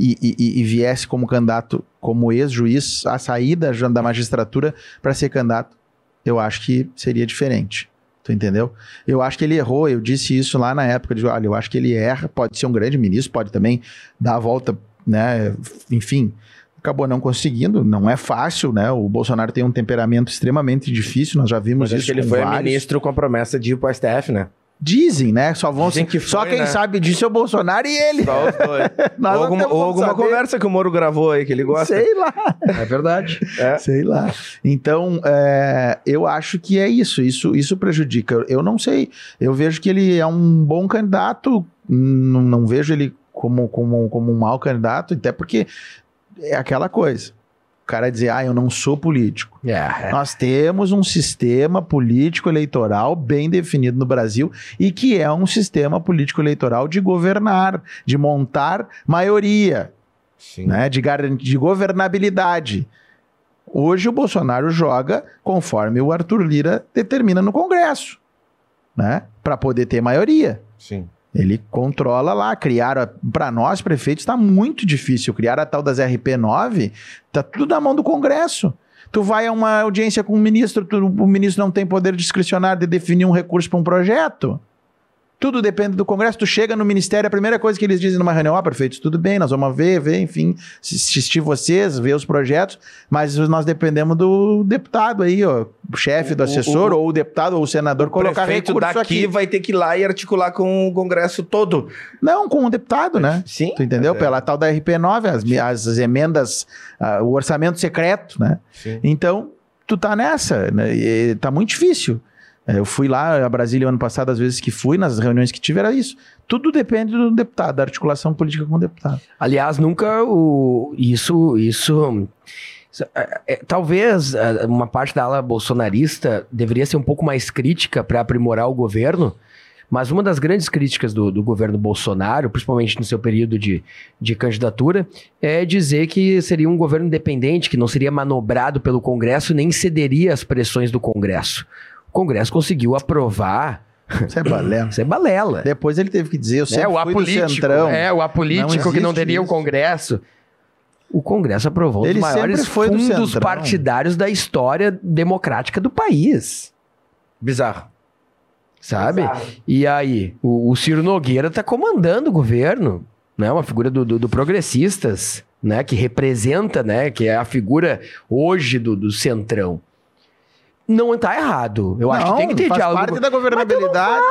[SPEAKER 3] e, e- e- viesse como candidato, como ex-juiz, a saída já da magistratura para ser candidato, eu acho que seria diferente. Tu entendeu? Eu acho que ele errou, eu disse isso lá na época, de, olha, eu acho que ele erra, pode ser um grande ministro, pode também dar a volta, né? Enfim, acabou não conseguindo, não é fácil, né? O Bolsonaro tem um temperamento extremamente difícil, nós já vimos
[SPEAKER 4] Mas acho
[SPEAKER 3] isso
[SPEAKER 4] que ele foi
[SPEAKER 3] vários.
[SPEAKER 4] ministro com a promessa de ir pro STF, né?
[SPEAKER 3] Dizem, né? Só vão
[SPEAKER 4] Dizem que
[SPEAKER 3] Só
[SPEAKER 4] foi,
[SPEAKER 3] quem
[SPEAKER 4] né?
[SPEAKER 3] sabe disso é o Bolsonaro e ele.
[SPEAKER 4] Só os dois. (laughs) Ou alguma, ou alguma conversa que o Moro gravou aí, que ele gosta.
[SPEAKER 3] Sei lá,
[SPEAKER 2] É verdade.
[SPEAKER 3] sei lá. Então, é, eu acho que é isso, isso, isso prejudica. Eu não sei, eu vejo que ele é um bom candidato, não, não vejo ele como, como, como um mau candidato, até porque é aquela coisa. O cara dizer, ah, eu não sou político.
[SPEAKER 2] É,
[SPEAKER 3] Nós temos um sistema político eleitoral bem definido no Brasil e que é um sistema político eleitoral de governar, de montar maioria. Né, de, de governabilidade. Hoje o Bolsonaro joga conforme o Arthur Lira determina no Congresso, né, para poder ter maioria.
[SPEAKER 4] Sim.
[SPEAKER 3] Ele controla lá, criar para nós prefeitos está muito difícil criar a tal das RP9, tá tudo na mão do Congresso. Tu vai a uma audiência com o ministro, tu- o ministro não tem poder discricionário de definir um recurso para um projeto. Tudo depende do Congresso. Tu chega no Ministério, a primeira coisa que eles dizem numa reunião, ó, prefeitos, tudo bem, nós vamos ver, ver, enfim, assistir vocês, ver os projetos, mas nós dependemos do deputado aí, ó, o chefe do
[SPEAKER 4] O-
[SPEAKER 3] assessor,
[SPEAKER 4] o-
[SPEAKER 3] ou o deputado, ou o senador,
[SPEAKER 4] O
[SPEAKER 3] colocar
[SPEAKER 4] prefeito daqui
[SPEAKER 3] aqui.
[SPEAKER 4] vai ter que ir lá e articular com o Congresso todo.
[SPEAKER 3] Não, com o deputado, né?
[SPEAKER 4] Sim.
[SPEAKER 3] Tu entendeu?
[SPEAKER 4] É-
[SPEAKER 3] Pela tal da RP9, as, as emendas, ah, o orçamento secreto, né?
[SPEAKER 4] Sim.
[SPEAKER 3] Então, tu tá nessa, né? E tá muito difícil. É, Eu fui lá a Brasília ano passado, às vezes que fui, nas reuniões que tive, era isso. Tudo depende do deputado, da articulação política com o deputado.
[SPEAKER 2] Aliás, nunca o isso isso é, é, talvez uma parte da ala bolsonarista deveria ser um pouco mais crítica para aprimorar o governo, mas uma das grandes críticas do, do governo Bolsonaro, principalmente no seu período de, de candidatura, é dizer que seria um governo independente, que não seria manobrado pelo Congresso nem cederia às pressões do Congresso. O Congresso conseguiu aprovar.
[SPEAKER 3] Isso é balela. (laughs)
[SPEAKER 2] Isso é balela.
[SPEAKER 3] Depois ele teve que dizer, eu sempre
[SPEAKER 2] É, o
[SPEAKER 3] fui do
[SPEAKER 2] apolítico.
[SPEAKER 3] centrão.
[SPEAKER 2] É, o apolítico
[SPEAKER 3] Não
[SPEAKER 2] que não teria o. Congresso. O Congresso aprovou
[SPEAKER 3] Ele
[SPEAKER 2] os maiores
[SPEAKER 3] sempre foi do
[SPEAKER 2] fundos partidários da história democrática do país.
[SPEAKER 4] Bizarro.
[SPEAKER 2] Sabe? E aí, o, o Ciro Nogueira tá comandando o governo, né? Uma figura do, do, do progressistas, né? Que representa, né? Que é a figura hoje do, do centrão. Não tá errado. Eu acho que
[SPEAKER 3] Não,
[SPEAKER 2] tem que ter
[SPEAKER 3] faz
[SPEAKER 2] diálogo.
[SPEAKER 3] parte da governabilidade.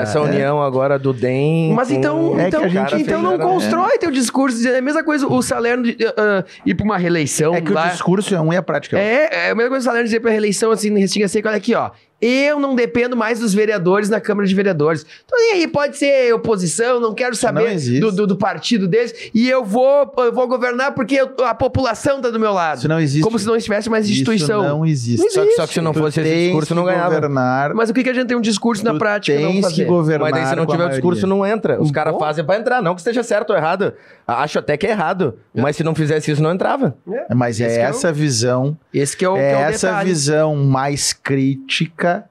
[SPEAKER 4] Essa
[SPEAKER 2] é.
[SPEAKER 4] união agora do DEM.
[SPEAKER 2] Mas então,
[SPEAKER 3] É que
[SPEAKER 2] então,
[SPEAKER 3] a gente
[SPEAKER 2] então não
[SPEAKER 4] né?
[SPEAKER 2] constrói teu discurso. É a mesma coisa o Salerno de, ah, ir pra uma reeleição
[SPEAKER 3] É que
[SPEAKER 2] lá.
[SPEAKER 3] o discurso é um e a prática é.
[SPEAKER 2] É, é a mesma coisa o Salerno dizer pra reeleição assim, no Restinga Seca, olha aqui, ó. Eu não dependo mais dos vereadores na Câmara de Vereadores. Então, e aí, pode ser oposição, não quero
[SPEAKER 3] Não
[SPEAKER 2] saber
[SPEAKER 3] existe.
[SPEAKER 2] do, do, do partido deles. E eu vou, eu vou governar porque eu- a população tá do meu lado.
[SPEAKER 3] Isso não existe.
[SPEAKER 2] Como se não estivesse mais instituição.
[SPEAKER 3] Isso não existe.
[SPEAKER 2] Não
[SPEAKER 4] Só que, só que se não
[SPEAKER 3] Tu
[SPEAKER 4] fosse esse discurso, não
[SPEAKER 3] que
[SPEAKER 4] ganhava.
[SPEAKER 3] governar.
[SPEAKER 2] Mas o que, que a gente tem um discurso na prática não fazer?
[SPEAKER 3] que governar
[SPEAKER 4] Mas daí se não tiver o discurso, não entra. Os caras fazem pra entrar. Não que esteja certo ou errado. Acho até que é errado. Mas se não fizesse isso, não entrava.
[SPEAKER 3] Mas é
[SPEAKER 2] Esse que é o-
[SPEAKER 3] essa visão,
[SPEAKER 2] Esse que é o, que
[SPEAKER 3] é
[SPEAKER 2] é o
[SPEAKER 3] essa
[SPEAKER 2] detalhe.
[SPEAKER 3] visão mais crítica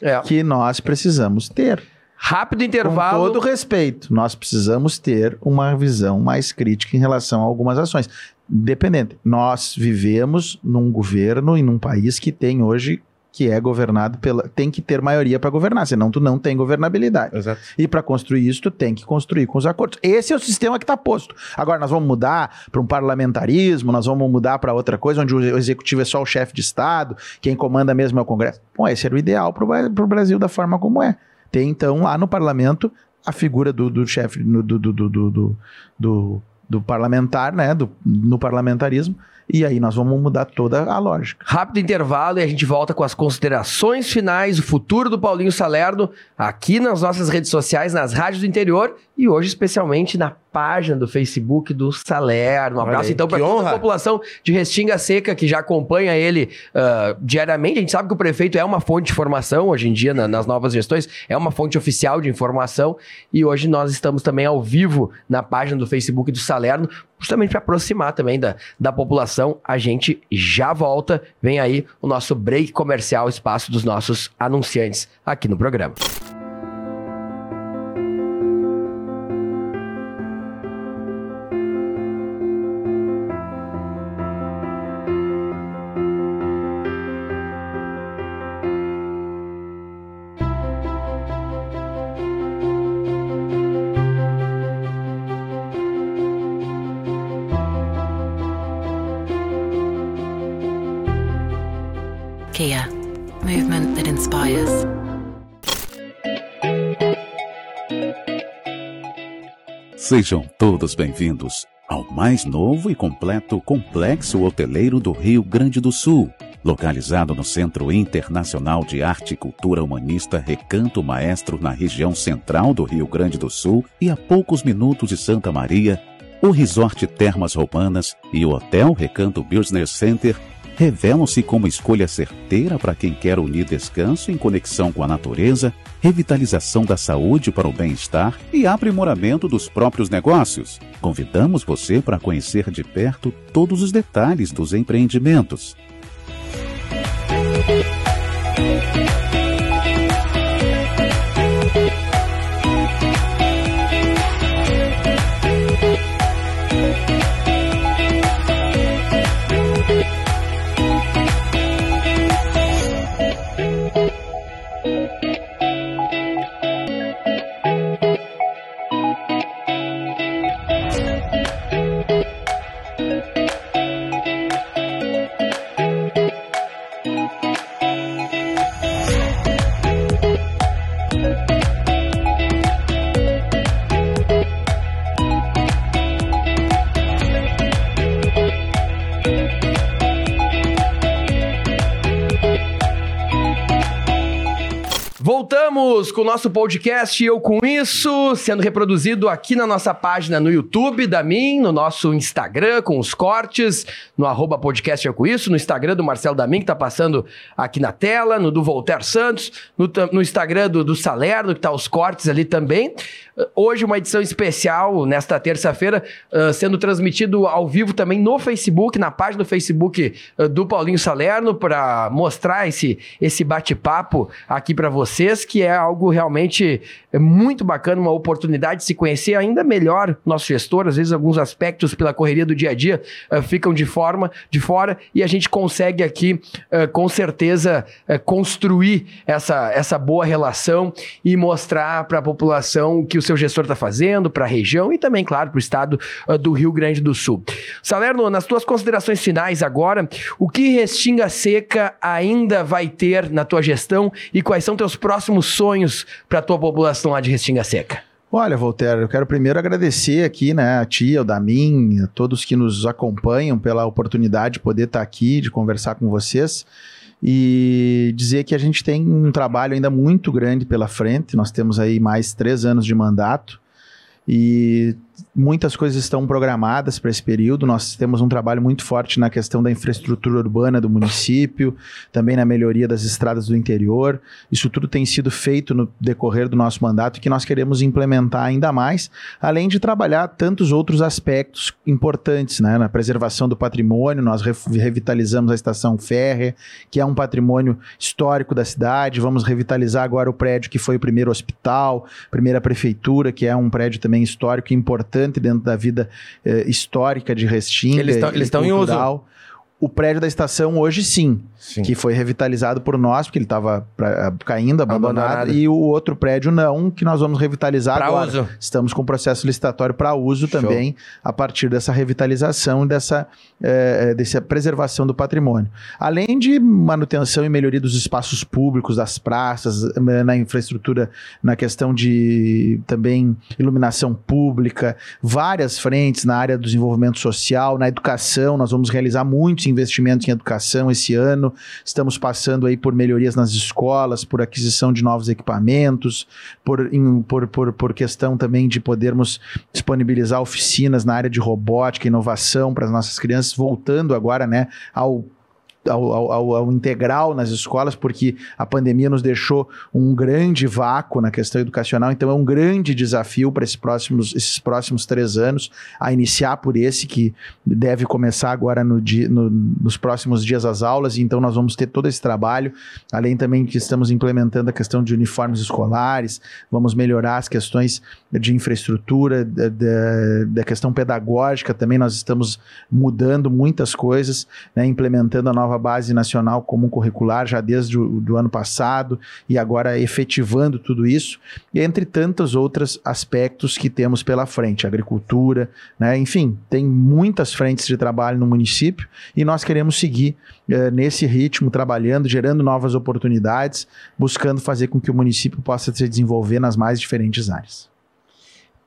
[SPEAKER 2] É.
[SPEAKER 3] que nós precisamos ter.
[SPEAKER 2] Rápido intervalo.
[SPEAKER 3] Com todo respeito, nós precisamos ter uma visão mais crítica em relação a algumas ações. Independente. Nós vivemos num governo e num país que tem hoje que é governado pela tem que ter maioria para governar, senão tu não tem governabilidade.
[SPEAKER 4] Exato.
[SPEAKER 3] E para construir isso, tu tem que construir com os acordos. Esse é o sistema que está posto. Agora, nós vamos mudar para um parlamentarismo, nós vamos mudar para outra coisa, onde o executivo é só o chefe de Estado, quem comanda mesmo é o Congresso. Bom, esse era o ideal para o Brasil da forma como é. Tem, então, lá no parlamento, a figura do, do chefe, do, do, do, do, do, do- do parlamentar, né? Do, no parlamentarismo. E aí nós vamos mudar toda a lógica.
[SPEAKER 2] Rápido intervalo e a gente volta com as considerações finais, o futuro do Paulinho Salerno, aqui nas nossas redes sociais, nas rádios do interior e hoje especialmente na página do Facebook do Salerno. Um abraço
[SPEAKER 4] aí,
[SPEAKER 2] então para toda a população de Restinga Seca que já acompanha ele ah, diariamente. A gente sabe que o prefeito é uma fonte de informação hoje em dia na- nas novas gestões, é uma fonte oficial de informação e hoje nós estamos também ao vivo na página do Facebook do Salerno, justamente para aproximar também da, da população. A gente já volta. Vem aí o nosso break comercial, espaço dos nossos anunciantes aqui no programa.
[SPEAKER 1] Sejam todos bem-vindos ao mais novo e completo complexo hoteleiro do Rio Grande do Sul, localizado no Centro Internacional de Arte e Cultura Humanista Recanto Maestro, na região central do Rio Grande do Sul e a poucos minutos de Santa Maria. O Resort Termas Roumanas e o Hotel Recanto Business Center revelam-se como escolha certeira para quem quer unir descanso em conexão com a natureza, revitalização da saúde para o bem-estar e aprimoramento dos próprios negócios. Convidamos você para conhecer de perto todos os detalhes dos empreendimentos.
[SPEAKER 2] Voltamos com o nosso podcast Eu Com Isso, sendo reproduzido aqui na nossa página no YouTube da Min, no nosso Instagram com os cortes, no arroba podcast Eu Com Isso, no Instagram do Marcelo Damin, que tá passando aqui na tela, no do Voltaire Santos, no, no Instagram do, do Salerno, que tá os cortes ali também. Hoje uma edição especial, nesta terça-feira, uh, sendo transmitido ao vivo também no Facebook, na página do Facebook uh, do Paulinho Salerno, para mostrar esse, esse bate-papo aqui para vocês, que é algo realmente é, muito bacana, uma oportunidade de se conhecer ainda melhor nosso gestor. Às vezes, alguns aspectos pela correria do dia a dia uh, ficam de forma de fora e a gente consegue aqui, uh, com certeza, uh, construir essa, essa boa relação e mostrar para a população o que o seu gestor está fazendo, para a região e também, claro, para o estado do Rio Grande do Sul. Salerno, nas tuas considerações finais agora, o que Restinga Seca ainda vai ter na tua gestão e quais são teus próximos sonhos para a tua população lá de Restinga Seca?
[SPEAKER 3] Olha, Voltaire, eu quero primeiro agradecer aqui, né, a ti, ao Damin, a todos que nos acompanham pela oportunidade de poder estar aqui, de conversar com vocês e dizer que a gente tem um trabalho ainda muito grande pela frente. Nós temos aí mais três anos de mandato e muitas coisas estão programadas para esse período. Nós temos um trabalho muito forte na questão da infraestrutura urbana do município, também na melhoria das estradas do interior. Isso tudo tem sido feito no decorrer do nosso mandato e que nós queremos implementar ainda mais, além de trabalhar tantos outros aspectos importantes, né? Na preservação do patrimônio, nós re- revitalizamos a estação férrea, que é um patrimônio histórico da cidade. Vamos revitalizar agora o prédio que foi o primeiro hospital, primeira prefeitura, que é um prédio também histórico e importante dentro da vida eh, histórica de Restinga.
[SPEAKER 2] Eles tão-
[SPEAKER 3] e
[SPEAKER 2] eles tão em uso?
[SPEAKER 3] O prédio da estação hoje sim,
[SPEAKER 4] Sim.
[SPEAKER 3] que foi revitalizado por nós, porque ele estava caindo, abandonado,
[SPEAKER 2] Abandonado.
[SPEAKER 3] e o outro prédio não, que nós vamos revitalizar
[SPEAKER 2] Pra
[SPEAKER 3] agora.
[SPEAKER 2] uso.
[SPEAKER 3] Estamos com processo licitatório para uso
[SPEAKER 2] Show.
[SPEAKER 3] também, a partir dessa revitalização e dessa, eh, dessa preservação do patrimônio. Além de manutenção e melhoria dos espaços públicos, das praças, eh, na infraestrutura, na questão de também iluminação pública, várias frentes na área do desenvolvimento social, na educação, nós vamos realizar muitos investimentos em educação esse ano, estamos passando aí por melhorias nas escolas, por aquisição de novos equipamentos, por, em, por, por, por questão também de podermos disponibilizar oficinas na área de robótica, inovação para as nossas crianças, voltando agora né, ao ao, ao, ao, integral nas escolas, porque a pandemia nos deixou um grande vácuo na questão educacional, então é um grande desafio para esses próximos, esses próximos três anos, a iniciar por esse, que deve começar agora no dia, no, nos próximos dias as aulas, então nós vamos ter todo esse trabalho, além também que estamos implementando a questão de uniformes escolares, vamos melhorar as questões de infraestrutura, da, da, questão pedagógica também, nós estamos mudando muitas coisas, né, implementando a nova nova base nacional comum curricular já desde o do ano passado e agora efetivando tudo isso, entre tantos outros aspectos que temos pela frente, agricultura, né? enfim, tem muitas frentes de trabalho no município e nós queremos seguir eh, nesse ritmo, trabalhando, gerando novas oportunidades, buscando fazer com que o município possa se desenvolver nas mais diferentes áreas.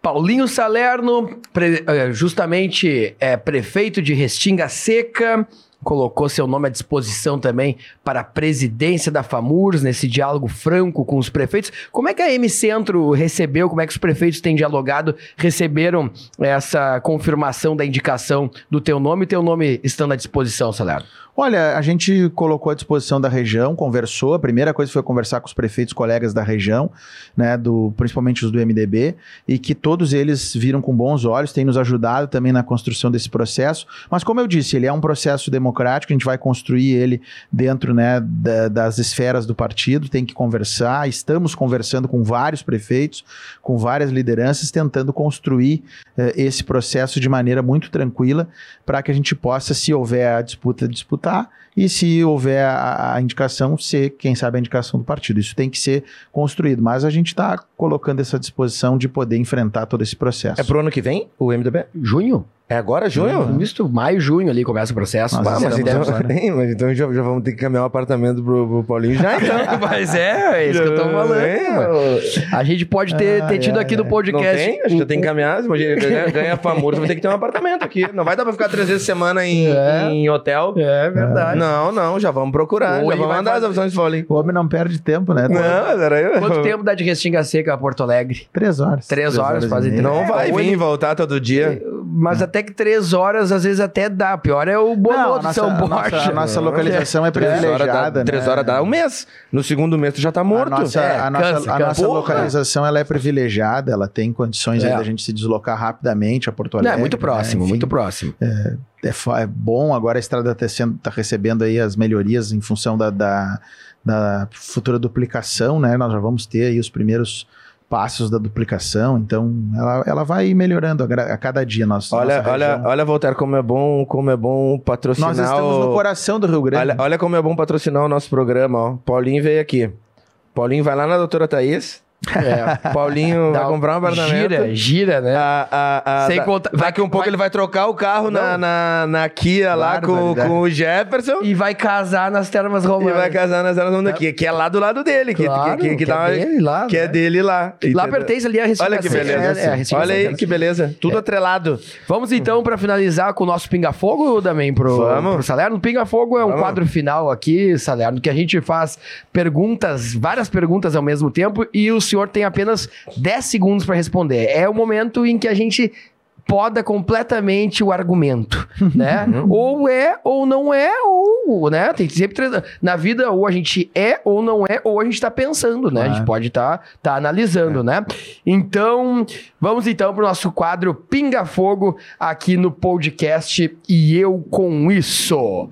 [SPEAKER 2] Paulinho Salerno, eh, justamente é prefeito de Restinga Seca, colocou seu nome à disposição também para a presidência da FAMURS, nesse diálogo franco com os prefeitos. Como é que a M Centro recebeu, como é que os prefeitos têm dialogado, receberam essa confirmação da indicação do teu nome e teu nome estando à disposição, Salerno?
[SPEAKER 3] Olha, a gente colocou à disposição da região, conversou. A primeira coisa foi conversar com os prefeitos colegas da região, né, do, principalmente os do MDB, e que todos eles viram com bons olhos, têm nos ajudado também na construção desse processo. Mas, como eu disse, ele é um processo democrático, a gente vai construir ele dentro né, da, das esferas do partido, tem que conversar. Estamos conversando com vários prefeitos, com várias lideranças, tentando construir eh, esse processo de maneira muito tranquila, para que a gente possa, se houver a disputa, disputar votar e se houver a, a, indicação, ser, quem sabe, a indicação do partido. Isso tem que ser construído, mas a gente está colocando essa disposição de poder enfrentar todo esse processo.
[SPEAKER 4] É pro ano que vem, o MDB?
[SPEAKER 2] Junho?
[SPEAKER 4] É agora, junho?
[SPEAKER 2] Uhum. Visto maio, junho ali começa o processo.
[SPEAKER 4] Nossa, mas, então, (laughs) mas então já, já, vamos ter que caminhar um apartamento pro, pro Paulinho já, então. (laughs)
[SPEAKER 2] mas é, é isso que eu tô falando. É, a gente pode ter, ah, ter tido é, aqui no podcast. Não
[SPEAKER 4] tem? Acho que já tem que caminhar. Imagina, ganha, ganha famoso, vai ter que ter um apartamento aqui. Não vai dar pra ficar três vezes semana em, é. em hotel.
[SPEAKER 2] É verdade.
[SPEAKER 4] Não, não, já vamos procurar. já vamos mandar fazer... as opções do Paulinho.
[SPEAKER 3] O homem não perde tempo, né?
[SPEAKER 4] Não, era eu.
[SPEAKER 2] Quanto tempo dá de Restinga Seca a Porto Alegre?
[SPEAKER 3] Três horas.
[SPEAKER 2] Três, três horas, horas quase.
[SPEAKER 4] Não vai vir e voltar todo dia.
[SPEAKER 2] Mas até que três horas às vezes até dá. Pior é o Bonô de São Borja.
[SPEAKER 3] A nossa, localização é, é privilegiada.
[SPEAKER 4] Três né? horas dá um mês. No segundo mês tu já tá morto.
[SPEAKER 3] A nossa, é, a nossa, cansa, a nossa localização ela é privilegiada, ela tem condições é. da gente se deslocar rapidamente a Porto Alegre.
[SPEAKER 2] Não, é muito próximo, né? Enfim, muito próximo.
[SPEAKER 3] É, é, é, bom, agora a estrada está tá recebendo aí as melhorias em função da, da, da futura duplicação, né? Nós já vamos ter aí os primeiros passos da duplicação, então ela, ela vai melhorando a, a cada dia. Nossa,
[SPEAKER 4] olha, nossa olha, olha, Voltaire, como é bom, como é bom patrocinar.
[SPEAKER 3] Nós estamos no coração do Rio Grande.
[SPEAKER 4] Olha, olha como é bom patrocinar o nosso programa, ó. Paulinho veio aqui. Paulinho vai lá na doutora Thaís, é, Paulinho Dá vai comprar um apartamento.
[SPEAKER 2] Gira, gira, né?
[SPEAKER 4] A, a, a, Sem da, conta, daqui um pouco vai, ele vai trocar o carro na, na, na, Kia claro, lá com, com o Jefferson.
[SPEAKER 2] E vai casar nas Termas Romanas.
[SPEAKER 4] E vai casar nas Termas Romanas, que, que é lá do lado dele.
[SPEAKER 2] Claro,
[SPEAKER 4] que, que, que,
[SPEAKER 2] que
[SPEAKER 4] é
[SPEAKER 2] dele lá.
[SPEAKER 4] Que é né? é dele lá.
[SPEAKER 2] Lá pertence ali a
[SPEAKER 4] Recife. Olha que beleza. É, é, Olha aí que beleza. Tudo é. atrelado.
[SPEAKER 2] Vamos então, para finalizar com o nosso Pinga Fogo, também pro, Vamos. pro Salerno. Pinga Fogo é um Vamos. quadro final aqui, Salerno, que a gente faz perguntas, várias perguntas ao mesmo tempo, e o senhor tem apenas 10 segundos para responder. É o momento em que a gente poda completamente o argumento, (laughs) né? Uhum. ou é ou não é, ou, né? Tem sempre na vida ou a gente é ou não é, ou a gente tá pensando, né? A gente pode estar tá, tá analisando, é. né? Então, vamos então pro nosso quadro Pinga Fogo aqui no podcast e eu com isso.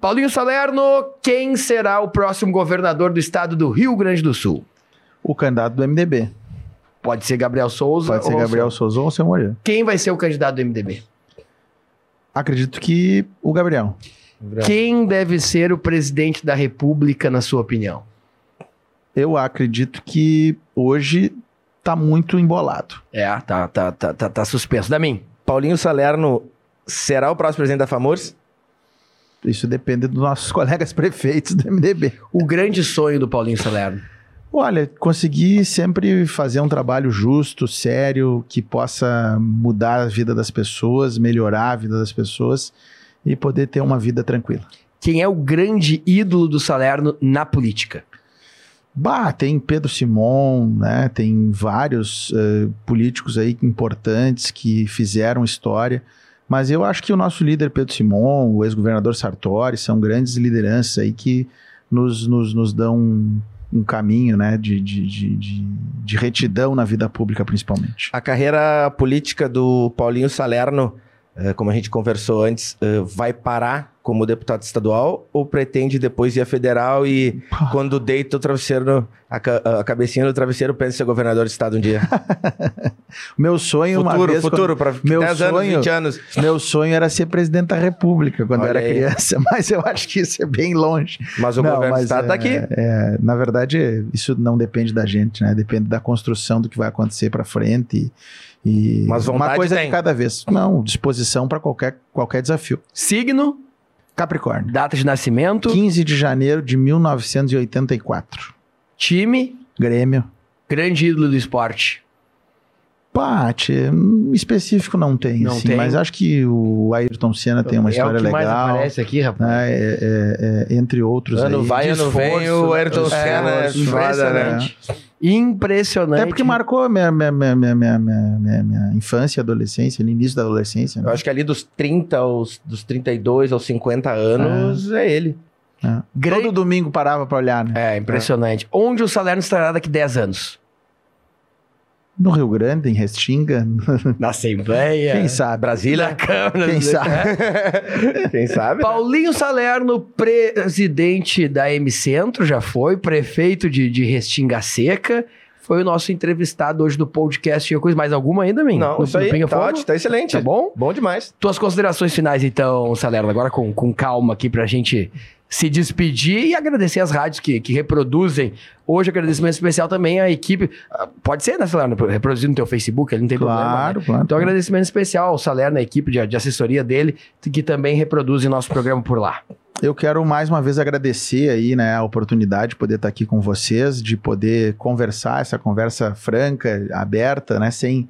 [SPEAKER 2] Paulinho Salerno, quem será o próximo governador do estado do Rio Grande do Sul?
[SPEAKER 3] O candidato do MDB.
[SPEAKER 2] Pode ser Gabriel Souza.
[SPEAKER 3] Pode ser Gabriel Souza ou seu Moreira.
[SPEAKER 2] Quem vai ser o candidato do MDB?
[SPEAKER 3] Acredito que o Gabriel.
[SPEAKER 2] Quem deve ser o presidente da República, na sua opinião?
[SPEAKER 3] Eu acredito que hoje tá muito embolado.
[SPEAKER 2] É, tá, tá, tá, tá, tá suspenso. Da mim.
[SPEAKER 4] Paulinho Salerno será o próximo presidente da FAMURS?
[SPEAKER 3] Isso depende dos nossos (laughs) colegas prefeitos do MDB.
[SPEAKER 2] O grande sonho do Paulinho Salerno.
[SPEAKER 3] Olha, conseguir sempre fazer um trabalho justo, sério, que possa mudar a vida das pessoas, melhorar a vida das pessoas e poder ter uma vida tranquila.
[SPEAKER 2] Quem é o grande ídolo do Salerno na política?
[SPEAKER 3] Bah, tem Pedro Simon, né? Tem vários uh, políticos aí importantes que fizeram história. Mas eu acho que o nosso líder Pedro Simon, o ex-governador Sartori, são grandes lideranças aí que nos, nos, nos dão um, caminho né, de, de, de, de, de retidão na vida pública, principalmente.
[SPEAKER 4] A carreira política do Paulinho Salerno, eh, como a gente conversou antes, eh, vai parar como deputado estadual ou pretende depois ir a federal e quando deita o travesseiro, no, a, a, cabecinha do travesseiro, pensa ser governador de estado um dia? (laughs)
[SPEAKER 3] meu sonho
[SPEAKER 4] futuro,
[SPEAKER 3] uma vez...
[SPEAKER 4] Futuro, para 10 sonho, anos, 20 anos.
[SPEAKER 3] Meu sonho era ser presidente da república quando Olha eu era aí. criança, (laughs) mas eu acho que isso é bem longe.
[SPEAKER 4] Mas o não, governo do estado está é, aqui.
[SPEAKER 3] É, na verdade, isso não depende da gente, né? Depende da construção do que vai acontecer para frente e... e
[SPEAKER 4] Mas uma coisa
[SPEAKER 3] tem. de cada vez. Não, disposição para qualquer, qualquer desafio.
[SPEAKER 2] Signo?
[SPEAKER 3] Capricórnio.
[SPEAKER 2] Data de nascimento?
[SPEAKER 3] 15 de janeiro de 1984.
[SPEAKER 2] Time?
[SPEAKER 3] Grêmio.
[SPEAKER 2] Grande ídolo do esporte?
[SPEAKER 3] Pate, específico não tem, não assim, tem. mas acho que o Ayrton Senna tem uma é história legal. É o que legal, mais
[SPEAKER 2] aparece aqui, rapaz. Né,
[SPEAKER 3] é, é, é, entre outros
[SPEAKER 4] ano
[SPEAKER 3] aí.
[SPEAKER 4] vai, ano vem, o Ayrton Senna é
[SPEAKER 2] impressionante. Né? Impressionante.
[SPEAKER 3] Até porque marcou minha, minha, minha, minha, minha, minha, minha infância e adolescência, no início da adolescência.
[SPEAKER 4] Né? Eu acho que ali dos 30 aos dos 32 aos 50 anos é, ele.
[SPEAKER 3] É. Todo domingo parava para olhar, né?
[SPEAKER 2] É, impressionante. Onde o Salerno estará daqui 10 anos?
[SPEAKER 3] No Rio Grande, em Restinga. (laughs)
[SPEAKER 2] Na Assembleia.
[SPEAKER 3] Quem sabe?
[SPEAKER 2] Brasília. Na (laughs)
[SPEAKER 3] Câmara. Quem sabe? (laughs)
[SPEAKER 4] Quem sabe?
[SPEAKER 2] Paulinho Salerno, presidente da M Centro, já foi, prefeito de, de Restinga Seca. Foi o nosso entrevistado hoje do podcast. Tinha coisa mais alguma ainda, Min?
[SPEAKER 4] Não, no, isso aí, tá, ótimo, tá excelente.
[SPEAKER 2] Tá bom?
[SPEAKER 4] Bom demais.
[SPEAKER 2] Tuas considerações finais, então, Salerno, agora com, com calma aqui pra gente se despedir e agradecer as rádios que, que reproduzem. Hoje, agradecimento especial também à equipe. Ah, pode ser, né, Salerno? Reproduzir no teu Facebook, ele não tem
[SPEAKER 3] claro,
[SPEAKER 2] problema.
[SPEAKER 3] Né? Claro,
[SPEAKER 2] Então, agradecimento especial ao Salerno, à equipe de, de assessoria dele, que também reproduzem nosso programa por lá.
[SPEAKER 3] Eu quero mais uma vez agradecer aí, né, a oportunidade de poder estar aqui com vocês, de poder conversar, essa conversa franca, aberta, né, sem,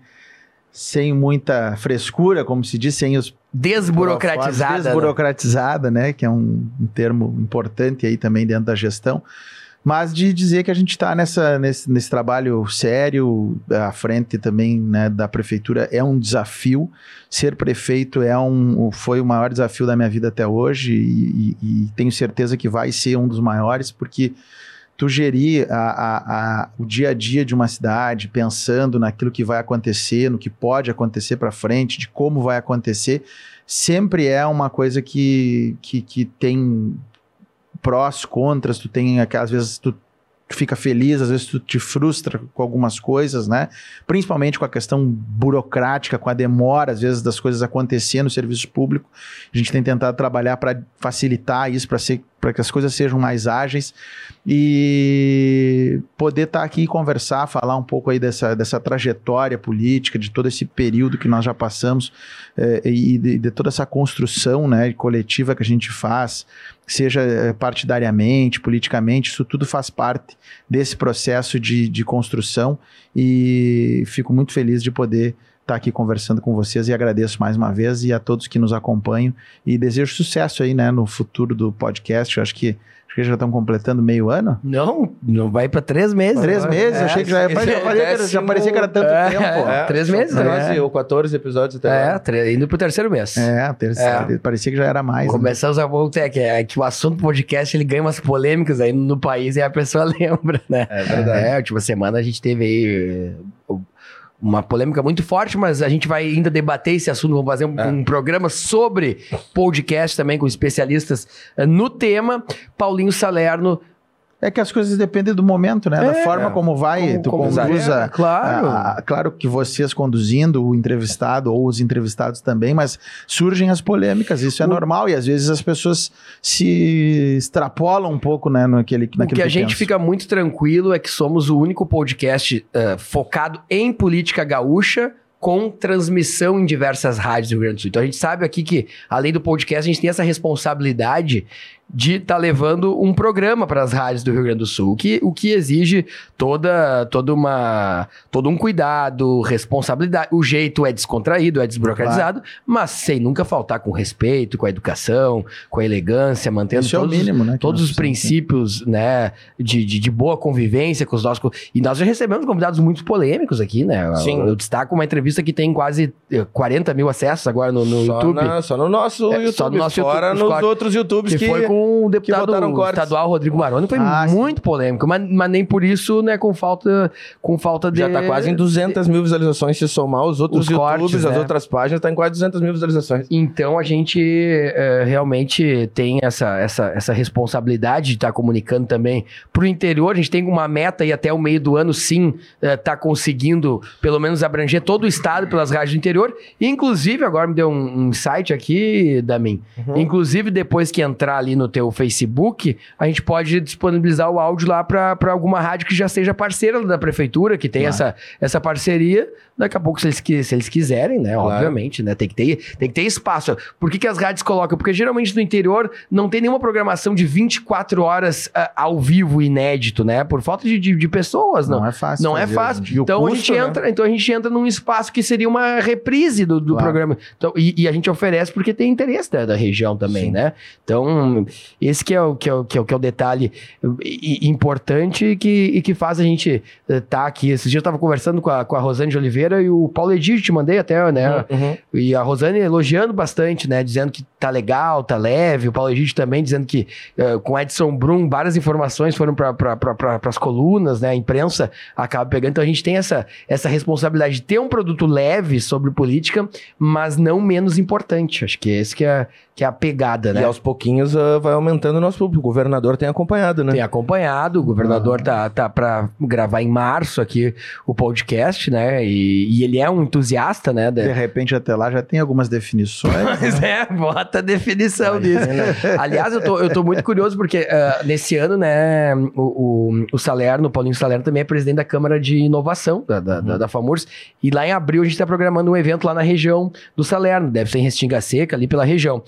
[SPEAKER 3] sem muita frescura, como se diz, sem os
[SPEAKER 2] desburocratizada.
[SPEAKER 3] Desburocratizada, né? Que é um, um, termo importante aí também dentro da gestão. Mas de dizer que a gente está nessa, nesse, nesse trabalho sério, à frente também né, da prefeitura, é um desafio. Ser prefeito é um, foi o maior desafio da minha vida até hoje e, e, e tenho certeza que vai ser um dos maiores, porque tu gerir a, a, a, o dia a dia de uma cidade, pensando naquilo que vai acontecer, no que pode acontecer para frente, de como vai acontecer, sempre é uma coisa que, que, que tem prós, contras, tu tem, às vezes, tu fica feliz, às vezes tu te frustra com algumas coisas, né? Principalmente com a questão burocrática, com a demora, às vezes, das coisas acontecerem no serviço público. A gente tem tentado trabalhar para facilitar isso, para que as coisas sejam mais ágeis e poder estar tá aqui e conversar, falar um pouco aí dessa, dessa trajetória política, de todo esse período que nós já passamos é, e de, de, toda essa construção né, coletiva que a gente faz, seja eh, partidariamente, politicamente, isso tudo faz parte desse processo de, de construção e fico muito feliz de poder estar tá aqui conversando com vocês e agradeço mais uma vez e a todos que nos acompanham e desejo sucesso aí, né, no futuro do podcast. Eu acho que Acho que já estão completando meio ano?
[SPEAKER 2] Não, não vai para três meses.
[SPEAKER 3] Três meses? É, achei que já, é, já, décimo... já parecia que era tanto é, tempo.
[SPEAKER 2] É, três meses,
[SPEAKER 4] né? ou 14 episódios
[SPEAKER 2] até É, indo pro terceiro mês.
[SPEAKER 3] É, terceiro. É. Parecia que já era mais.
[SPEAKER 2] Começamos né? a voltar, é, que, é que o assunto do podcast ele ganha umas polêmicas aí no país e a pessoa (laughs) lembra, né?
[SPEAKER 4] É verdade. É,
[SPEAKER 2] a última semana a gente teve aí uma polêmica muito forte, mas a gente vai ainda debater esse assunto. Vamos fazer um, é. um programa sobre podcast também com especialistas uh, no tema. Paulinho Salerno
[SPEAKER 3] é que as coisas dependem do momento, né? É, da forma como vai, como, tu como conduza.
[SPEAKER 2] É, claro.
[SPEAKER 3] A, a, claro que vocês conduzindo, o entrevistado ou os entrevistados também, mas surgem as polêmicas, isso é o... normal e às vezes as pessoas se extrapolam um pouco, né, naquele, naquele
[SPEAKER 2] O que a gente penso. fica muito tranquilo é que somos o único podcast uh, focado em política gaúcha com transmissão em diversas rádios do Rio Grande do Sul. Então a gente sabe aqui que, além do podcast, a gente tem essa responsabilidade de estar tá levando um programa para as rádios do Rio Grande do Sul, o que, o que exige toda, toda uma, todo um cuidado, responsabilidade. O jeito é descontraído, é desburocratizado, claro. mas sem nunca faltar com respeito, com a educação, com a elegância, mantendo
[SPEAKER 3] Isso
[SPEAKER 2] todos,
[SPEAKER 3] é o mínimo, né,
[SPEAKER 2] todos os princípios né, de, de, de, boa convivência com os nossos. E nós já recebemos convidados muito polêmicos aqui, né?
[SPEAKER 4] Sim.
[SPEAKER 2] Eu, eu destaco uma entrevista que tem quase 40 eh, mil acessos agora no, no
[SPEAKER 4] só
[SPEAKER 2] YouTube.
[SPEAKER 4] Na, só no nosso é, YouTube, só no nosso fora YouTube, nos outros YouTubes
[SPEAKER 2] que, que foi com o deputado estadual Rodrigo Maroni, foi ah, muito sim. polêmico, mas, mas, nem por isso, né, com falta, com falta de...
[SPEAKER 4] Já tá quase em 200 mil visualizações se somar os outros os YouTubes, cortes, as né? outras páginas, tá em quase 200 mil visualizações.
[SPEAKER 2] Então a gente é, realmente tem essa, essa, essa responsabilidade de estar tá comunicando também pro interior, a gente tem uma meta e até o meio do ano, sim, é, tá conseguindo pelo menos abranger todo o estado pelas rádios do interior, inclusive, agora me deu um, um insight aqui, Damin, uhum. inclusive depois que entrar ali no teu Facebook, a gente pode disponibilizar o áudio lá para alguma rádio que já seja parceira da prefeitura, que tem claro. essa, essa parceria. Daqui a pouco, se eles, se eles quiserem, né? Claro. Obviamente, né? Tem que, ter, tem que ter espaço. Por que, que as rádios colocam? Porque geralmente no interior não tem nenhuma programação de 24 horas uh, ao vivo, inédito, né? Por falta de, de, de pessoas. Não,
[SPEAKER 3] não é fácil.
[SPEAKER 2] Não é fácil. Então, custo, a gente né? entra, então a gente entra num espaço que seria uma reprise do, do claro. programa. Então, e, e, a gente oferece porque tem interesse da, da região também, Sim. né? Então, esse que é o, que é o, que é o, que é o detalhe importante e que, e que faz a gente estar uh, tá aqui. Esses dias eu estava conversando com a, com a Rosane de Oliveira e o Paulo Edir te mandei até, né? Uhum, uhum. E a Rosane elogiando bastante, né? Dizendo que tá legal, tá leve. O Paulo Edir também dizendo que uh, com Edson Brum várias informações foram para pra, as colunas, né? A imprensa acaba pegando. Então a gente tem essa, essa responsabilidade de ter um produto leve sobre política, mas não menos importante. Acho que esse que é, que é a pegada, né?
[SPEAKER 4] E aos pouquinhos uh, vai aumentando o nosso público. O governador tem acompanhado, né?
[SPEAKER 2] Tem acompanhado. O governador ah. tá, tá para gravar em março aqui o podcast, né? E, e, ele é um entusiasta, né?
[SPEAKER 3] De... de repente, até lá já tem algumas definições.
[SPEAKER 2] Mas (laughs) né? é, bota a definição disso. Aliás, eu tô, eu tô muito curioso porque uh, nesse ano, né, o, o, o Salerno, o Paulinho Salerno também é presidente da Câmara de Inovação da, da, uhum. da, da FAMURS. E lá em abril a gente tá programando um evento lá na região do Salerno. Deve ser em Restinga Seca, ali pela região.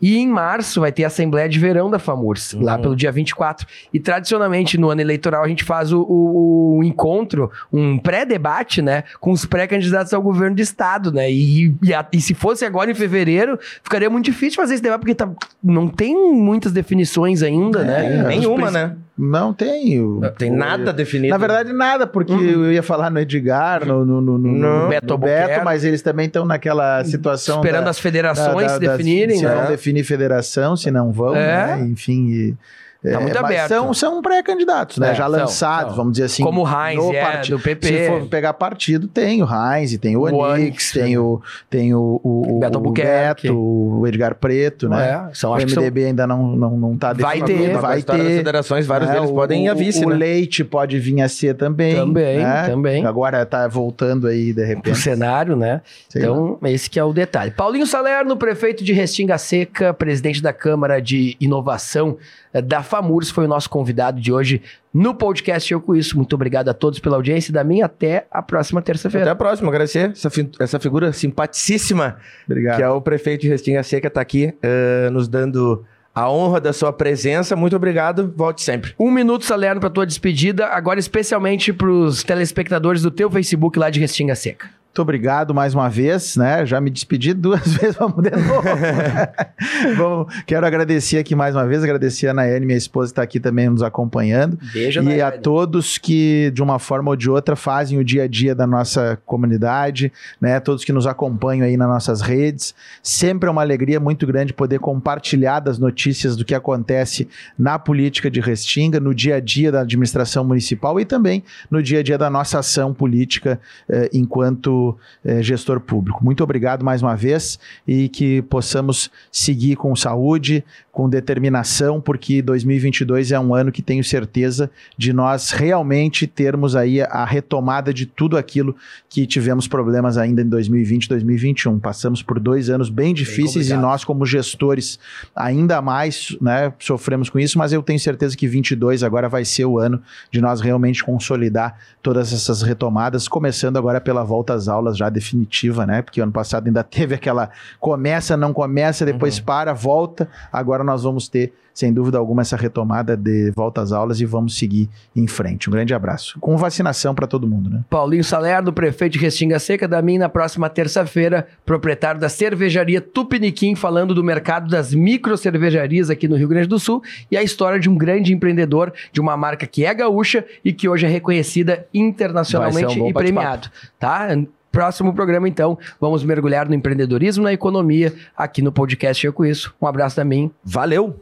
[SPEAKER 2] E em março vai ter a Assembleia de Verão da FAMURS, uhum. lá pelo dia 24. E tradicionalmente no ano eleitoral a gente faz o, o, o encontro, um pré-debate, né, com os pré-candidatos ao governo do estado, né? E, e, a, e, se fosse agora em fevereiro, ficaria muito difícil fazer esse debate, porque tá, não tem muitas definições ainda, né?
[SPEAKER 4] é, né? Nenhuma, né?
[SPEAKER 3] Não tem.
[SPEAKER 4] tem nada definido.
[SPEAKER 3] Na verdade, nada, porque uhum. eu ia falar no Edgar, no, no, no, no, Beto, Beto mas eles também estão naquela situação.
[SPEAKER 2] Esperando da, as federações da, da, se definirem,
[SPEAKER 3] se
[SPEAKER 2] né?
[SPEAKER 3] vão definir federação, se não vão, é. né? Enfim. E,
[SPEAKER 2] Tá muito é, aberto.
[SPEAKER 3] São, são pré-candidatos, né? É, Já lançados, são. vamos dizer assim.
[SPEAKER 2] Como o Heinz, é, do PP.
[SPEAKER 3] Se for pegar partido, tem o Heinz, tem o, o Onix, tem o, tem o, o,
[SPEAKER 2] Beto o Beto,
[SPEAKER 3] o Edgar Preto, né?
[SPEAKER 2] É, são,
[SPEAKER 3] o MDB são... ainda não, não, não tá
[SPEAKER 2] Vai ter.
[SPEAKER 4] Vai ter. Das federações, vários é, deles podem ir a vice,
[SPEAKER 3] O
[SPEAKER 4] né?
[SPEAKER 3] Leite pode vir a ser também.
[SPEAKER 2] Também, né? também.
[SPEAKER 3] Agora tá voltando aí, de repente. O
[SPEAKER 2] cenário, né? Sei então, lá. esse que é o detalhe. Paulinho Salerno, prefeito de Restinga Seca, presidente da Câmara de Inovação da FAMURS, foi o nosso convidado de hoje no podcast Eu Com Isso. Muito obrigado a todos pela audiência da minha. Até a próxima terça-feira.
[SPEAKER 4] Até a próxima. Agradecer essa, fi essa figura simpaticíssima,
[SPEAKER 3] obrigado.
[SPEAKER 4] que é o prefeito de Restinga Seca, está aqui uh, nos dando a honra da sua presença. Muito obrigado. Volte sempre.
[SPEAKER 2] Um minuto, Salerno, para tua despedida. Agora, especialmente para os telespectadores do teu Facebook lá de Restinga Seca.
[SPEAKER 3] Muito obrigado mais uma vez, né? Já me despedi duas (laughs) vezes, vamos de novo. (laughs) (laughs) Bom, quero agradecer aqui mais uma vez, agradecer a Nayane, minha esposa, está aqui também nos acompanhando.
[SPEAKER 2] Beijo,
[SPEAKER 3] E
[SPEAKER 2] Nayane.
[SPEAKER 3] a todos que, de uma forma ou de outra, fazem o dia a dia da nossa comunidade, né? Todos que nos acompanham aí nas nossas redes. Sempre é uma alegria muito grande poder compartilhar das notícias do que acontece na política de Restinga, no dia a dia da administração municipal e também no dia a dia da nossa ação política eh, enquanto eh, gestor público. Muito obrigado mais uma vez e que possamos seguir com saúde, com determinação, porque 2022 é um ano que tenho certeza de nós realmente termos aí a retomada de tudo aquilo que tivemos problemas ainda em 2020 e 2021. Passamos por dois anos bem difíceis bem e nós, como gestores, ainda mais né, sofremos com isso, mas eu tenho certeza que 22 agora vai ser o ano de nós realmente consolidar todas essas retomadas, começando agora pela volta às aulas já definitiva, né? Porque ano passado ainda (laughs) teve aquela começa, não começa, depois uhum. para, volta. Agora nós vamos ter sem dúvida alguma, essa retomada de volta às aulas e vamos seguir em frente. Um grande abraço. Com vacinação para todo mundo, né?
[SPEAKER 2] Paulinho Salerno, prefeito de Restinga Seca, da mim na próxima terça-feira, proprietário da cervejaria Tupiniquim, falando do mercado das micro cervejarias aqui no Rio Grande do Sul e a história de um grande empreendedor de uma marca que é gaúcha e que hoje é reconhecida internacionalmente
[SPEAKER 4] um
[SPEAKER 2] e premiado, tá? Próximo programa, então, vamos mergulhar no empreendedorismo, na economia, aqui no podcast Eu Com Isso. Um abraço da mim.
[SPEAKER 4] Valeu!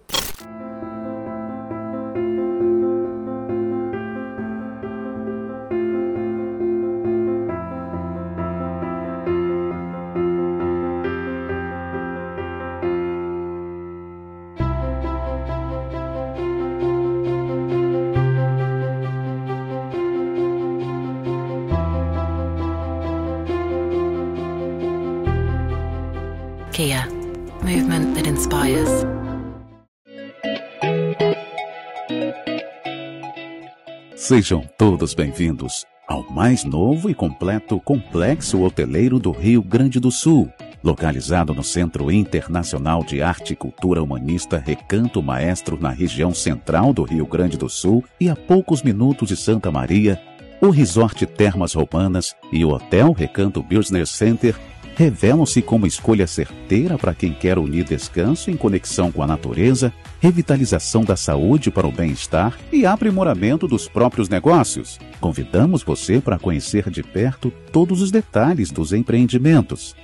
[SPEAKER 1] Sejam todos bem-vindos ao mais novo e completo complexo hoteleiro do Rio Grande do Sul, localizado no Centro Internacional de Arte e Cultura Humanista Recanto Maestro, na região central do Rio Grande do Sul e a poucos minutos de Santa Maria. O Resort Termas Roubanas e o Hotel Recanto Business Center revelam-se como escolha certeira para quem quer unir descanso em conexão com a natureza, revitalização da saúde para o bem-estar e aprimoramento dos próprios negócios. Convidamos você para conhecer de perto todos os detalhes dos empreendimentos.